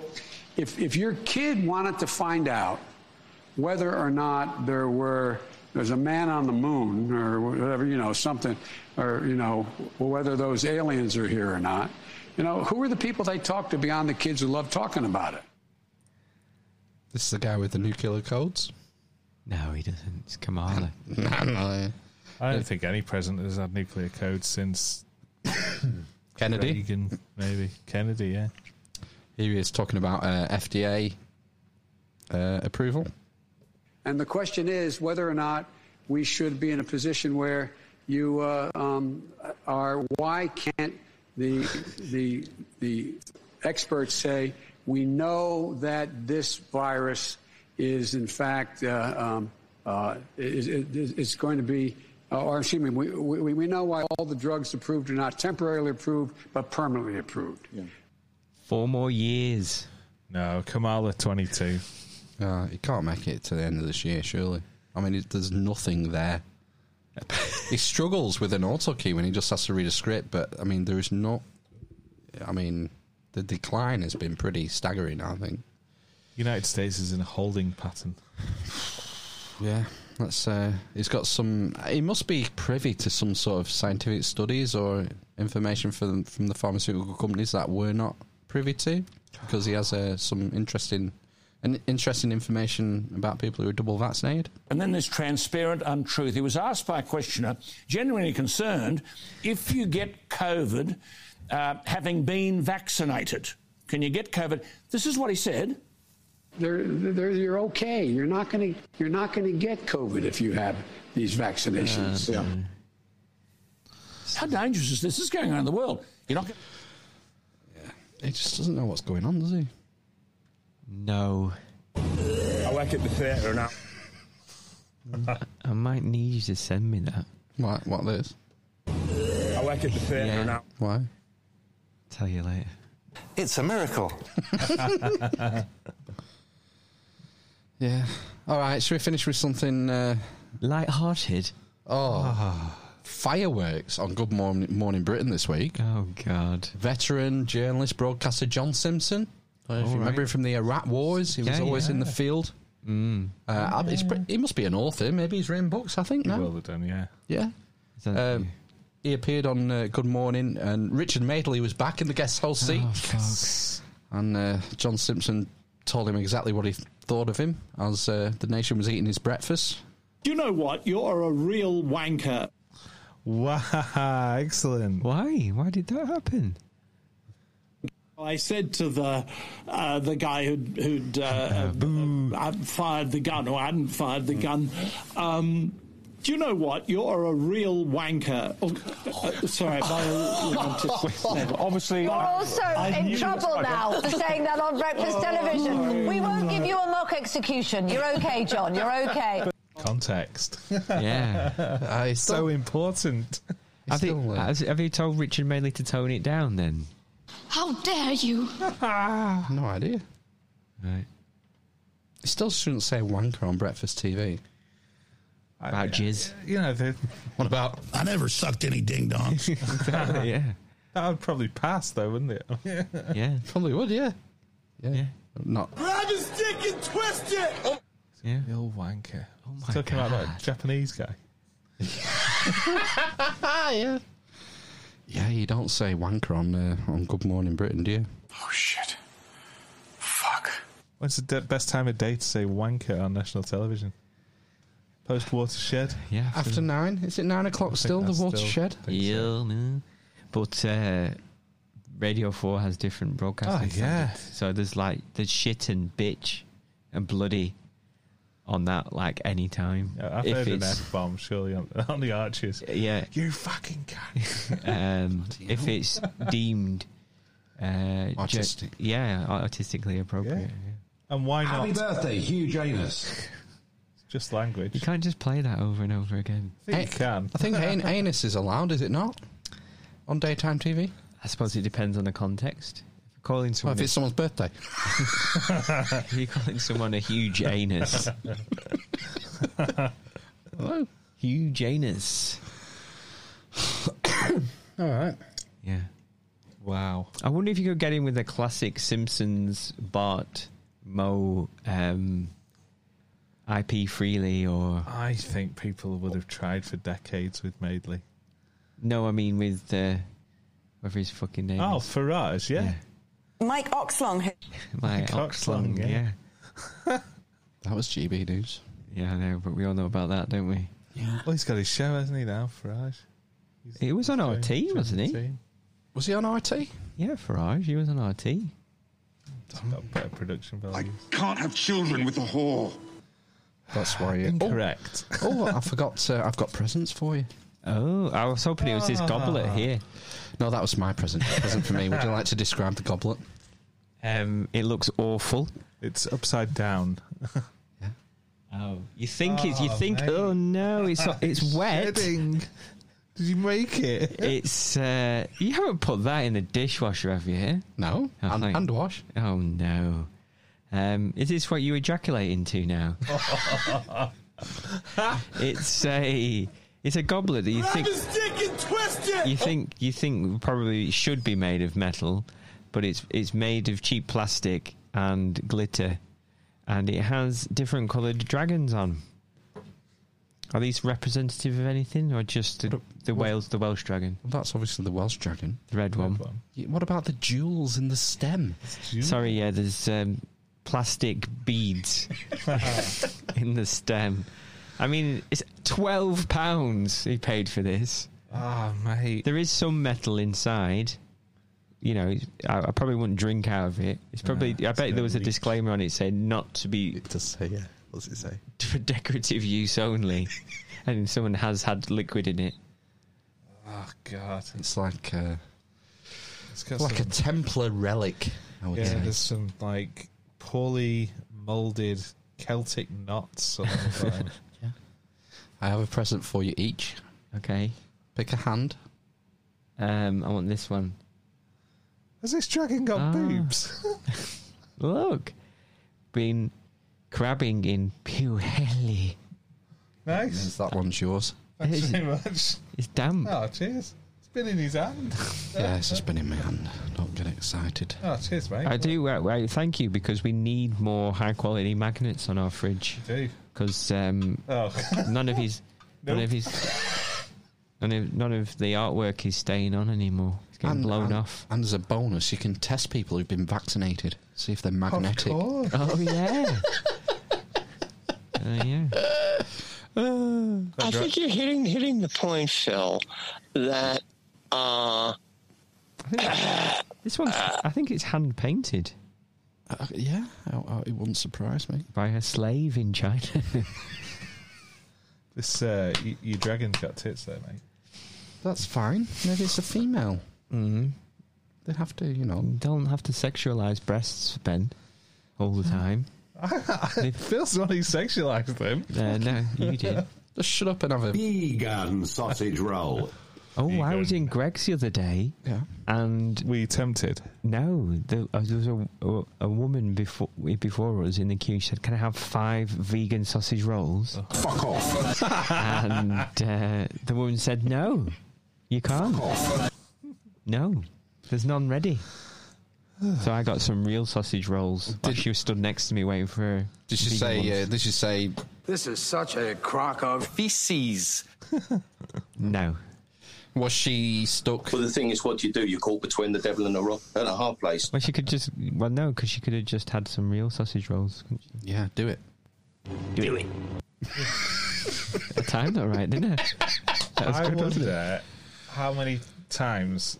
If if your kid wanted to find out whether or not there were there's a man on the moon or whatever you know something or you know whether those aliens are here or not you know who are the people they talk to beyond the kids who love talking about it This is the guy with the nuclear codes. no, he doesn't. It's Kamala. no, no. I don't think any president has had nuclear codes since Kennedy? Reagan, maybe Kennedy. Yeah. Here he is talking about uh, FDA uh, approval. and the question is whether or not we should be in a position where you uh, um, are why can't the the the experts say we know that this virus is in fact uh, um, uh, is, is, is going to be uh, or excuse me we, we, we know why all the drugs approved are not temporarily approved but permanently approved Four more years. No, Kamala twenty two. Uh, he can't make it to the end of this year, surely. I mean, it, there's nothing there. he struggles with an autocue when he just has to read a script, but I mean, there is not. I mean, the decline has been pretty staggering. I think. United States is in a holding pattern. Yeah, that's. Uh, he's got some. He must be privy to some sort of scientific studies or information from from the pharmaceutical companies that we're not privy to, because he has uh, some interesting, and interesting information about people who are double vaccinated. And then this transparent untruth. He was asked by a questioner, genuinely concerned, if you get COVID uh, having been vaccinated, can you get COVID? This is what he said. They're, they're, you're okay. You're not going to you're not going to get COVID if you have these vaccinations. Uh, How dangerous is this? This is going on in the world. You're not. Gonna... He just doesn't know what's going on, does he? No. I work at the theatre now. I might need you to send me that. What? What this? I work at the theatre Yeah. now. Why? Tell you later. It's a miracle. Yeah. All right. Should we finish with something uh, light-hearted? Oh, fireworks on Good Morning, Morning Britain this week. Oh God! Veteran journalist broadcaster John Simpson. I don't know if All you remember right. him from the Iraq Wars. He was Yeah, always in the field. Mm. Uh, he's pre- he must be an author. Maybe he's written books. I think. He No. will have done, yeah. Yeah. Um, he appeared on uh, Good Morning, and Richard Madeley was back in the guest host seat. Oh, And uh, John Simpson told him exactly what he thought of him as uh, the nation was eating his breakfast. You know what? You're a real wanker. Wow, excellent. Why? Why did that happen? I said to the uh, the guy who'd, who'd uh, uh, fired the gun or hadn't fired the gun. Um, do you know what? You're a real wanker. Oh, uh, sorry, my Obviously, You're also in trouble now for saying that on breakfast television. We won't give you a mock execution. You're okay, John. You're okay. Context. Yeah. it's so important. I think, has, have you told Richard Madeley to tone it down then? How dare you? no idea. Right. He still shouldn't say wanker on breakfast TV. I- About jizz. You know, the, What about? I never sucked any ding dongs. yeah. That would probably pass, though, wouldn't it? Yeah. Probably would, yeah. Yeah. Not. Grab his dick and twist it. Yeah. The old wanker. Oh my Talking about that Japanese guy. yeah. Yeah, you don't say wanker on uh, on Good Morning Britain, do you? Oh shit! Fuck. When's the de- best time of day to say wanker on national television? Post watershed? Yeah. After nine? Is it nine o'clock still, the that's still- watershed? Yeah, no. But uh, Radio 4 has different broadcasting. Oh, yeah. standards. So there's like, there's shit and bitch and bloody on that, like, any time. I've If heard an it's- F bomb, surely, on, on the Archers. Yeah. You fucking can. um, if it's deemed uh, ju- yeah, artistically appropriate. Yeah. yeah. And why not? Happy birthday, huge anus. Just language. You can't just play that over and over again. I think you can. I think an- anus is allowed, is it not? On daytime TV? I suppose it depends on the context. If you're calling Well, someone, if it's someone's birthday. you're calling someone a huge anus, Hello? huge anus. All right. Yeah. Wow. I wonder if you could get in with a classic Simpsons Bart Mo um, IP freely or I think people would have tried for decades with Madeley. no, I mean with uh, whatever his fucking name Oh, is. Farage, yeah. Mike Oxlong. who- My Coxlong, Oxlong, yeah. yeah. That was GB News. Yeah, I know, but we all know about that, don't we? Well, he's got his show, hasn't he, now, Farage? He was on RT, wasn't he? Was he on RT? Yeah, Farage, he was on RT. It's got better production value. I can't have children with a whore. That's why. you're Incorrect. Oh, I forgot. Uh, I've got presents for you. Oh, I was hoping it was his goblet here. No, that was my present. present for me. Would you like to describe the goblet? Um, it looks awful. It's upside down. Oh, you think it's you Oh, think mate. oh no, it's it's wet. Shedding. Did you make it? It's uh, you haven't put that in the dishwasher, have you? No. Oh, Hand, thank- hand wash. Oh no. Um, is this what you ejaculate into now? it's a it's a goblet that you Grab think his dick and twist it. you think you think probably should be made of metal, but it's it's made of cheap plastic and glitter, and it has different coloured dragons on. Are these representative of anything, or just the, the Wales, the Welsh dragon, Well, that's obviously the Welsh dragon. the red one? Y- What about the jewels in the stem? Sorry, yeah, there's um, plastic beads in the stem. I mean, it's twelve pounds he paid for this. Oh, mate. There is some metal inside. You know, I, I probably wouldn't drink out of it. It's probably. Nah, I bet there was a leak. disclaimer on it saying not to be It does say, yeah. What does it say? for decorative use only, and someone has had liquid in it. Oh, God. It's like uh, It's got like a some, Templar relic. I would yeah, say. there's some, like, poorly moulded Celtic knots on the bottom. I have a present for you each. Okay. Pick a hand. Um, I want this one. Has this dragon got Ah. boobs? Look, been crabbing in Pwllheli. nice. That one's yours. Thanks very much. It's damp. Oh, cheers. It's been in his hand. Yeah, it's just been in my hand. Don't get excited. Oh, cheers, mate. I do. Uh, well, thank you because we need more high quality magnets on our fridge. You do. Because um, Oh. none of his, none of his, none of, none of the artwork is staying on anymore. It's getting And- blown and- off. And as a bonus, you can test people who've been vaccinated. See if they're magnetic. course. Oh yeah. uh, yeah. I think you're hitting hitting the point, Phil, that uh, This one's. I think it's hand painted Uh, yeah, oh, oh, it wouldn't surprise me. by a slave in China. This uh, y- your dragon's got tits there, mate. That's fine. Maybe it's a female. mm. They have to, you know. Don't have to sexualize breasts, Ben, all the time. Phil's the one who sexualised them. Uh, no, you did. Just shut up and have a. Vegan sausage roll. Oh, I was in Greggs the other day, Yeah. and Were you tempted? no, there, uh, there was a, a, a woman before before us in the queue. She said, "Can I have five vegan sausage rolls?" Fuck off. and uh, the woman said, "No, you can't. No, there's none ready." so I got some real sausage rolls. While she was stood next to me waiting for her. Did she vegan say? ones. Uh, did she say? This is such a crock of feces. no. Was she stuck? Well, the thing is, what do you do? You're caught between the devil and a rock and a hard place. Well, she could just. Well, no, because she could have just had some real sausage rolls. couldn't she? Yeah, do it. Do it. I timed that right, didn't I? That was I good, wasn't wonder how many times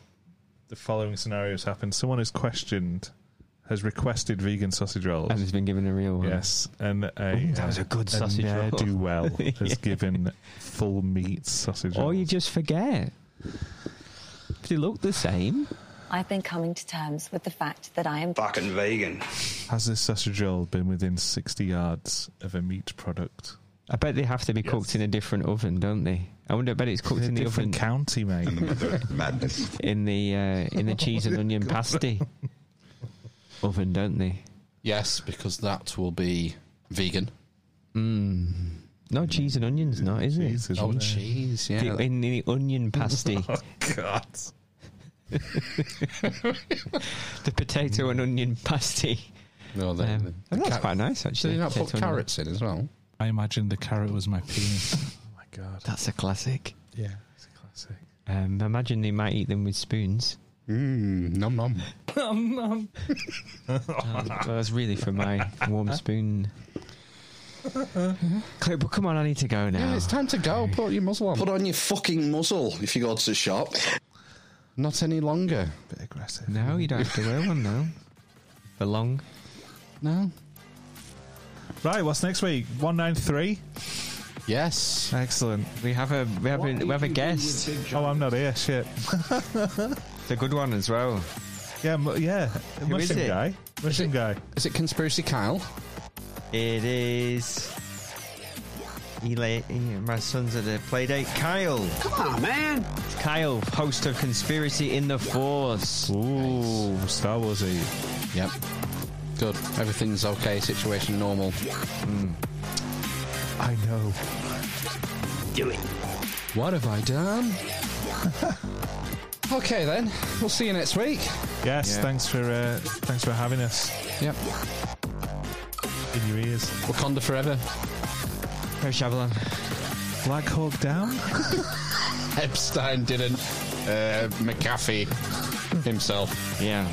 the following scenarios happen. Someone is questioned, has requested vegan sausage rolls. And has been given a real one. Yes, and a, Ooh, that was a good sausage roll. do well has Yeah. given full meat sausage Or rolls. you just forget. Do they look the same. I've been coming to terms with the fact that I am Fucking vegan. Has this sausage roll been within 60 yards of a meat product? I bet they have to be cooked in a different oven, don't they? I wonder. I bet it's cooked In a in the oven different county, mate. Madness. in the uh, in the cheese and onion pasty oven, don't they? Yes, because that will be vegan. Mm. No cheese and onions, not is it? Cheese is Oh, cheese. Yeah. The- in the onion pasty, Oh, God. the potato and onion pasty. No, the, Um, the- and that's car- quite nice, actually. Did you not put Potato and onion. carrots in as well? I imagine the carrot was my penis. oh my god. That's a classic. Yeah, it's a classic. Um, imagine they might eat them with spoons. Mmm, nom nom. Oh, well, that's really for my warm spoon. Claire, but come on, I need to go now. Yeah, it's time to go. Put your muzzle on. Put on your fucking muzzle if you go to the shop. Not any longer. Bit aggressive. No, you don't have to wear one now. For long. No. Right, what's next week? 193? Yes. Excellent. We have a we have a we have a guest. Oh, I'm not here. Shit. It's a good one as well. Yeah, mu- yeah. Who is Mushroom it? guy. Mushroom guy. Is it Conspiracy Kyle? It is. Eli, my son's at the play date. Kyle. Come on, man. Kyle, host of Conspiracy in the Force. Ooh, Star Warsy. Yep. Good. Everything's okay. Situation normal. Hmm. I know. Do it. What have I done? okay then. We'll see you next week. Yes, Yeah. thanks for uh, thanks for having us Yep. in your ears. Wakanda forever. Where's Shyamalan? Black Hawk Down. Epstein didn't. Uh, McAfee himself. Yeah.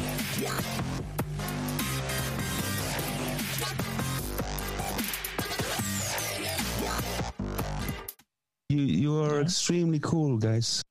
You you are extremely cool, guys.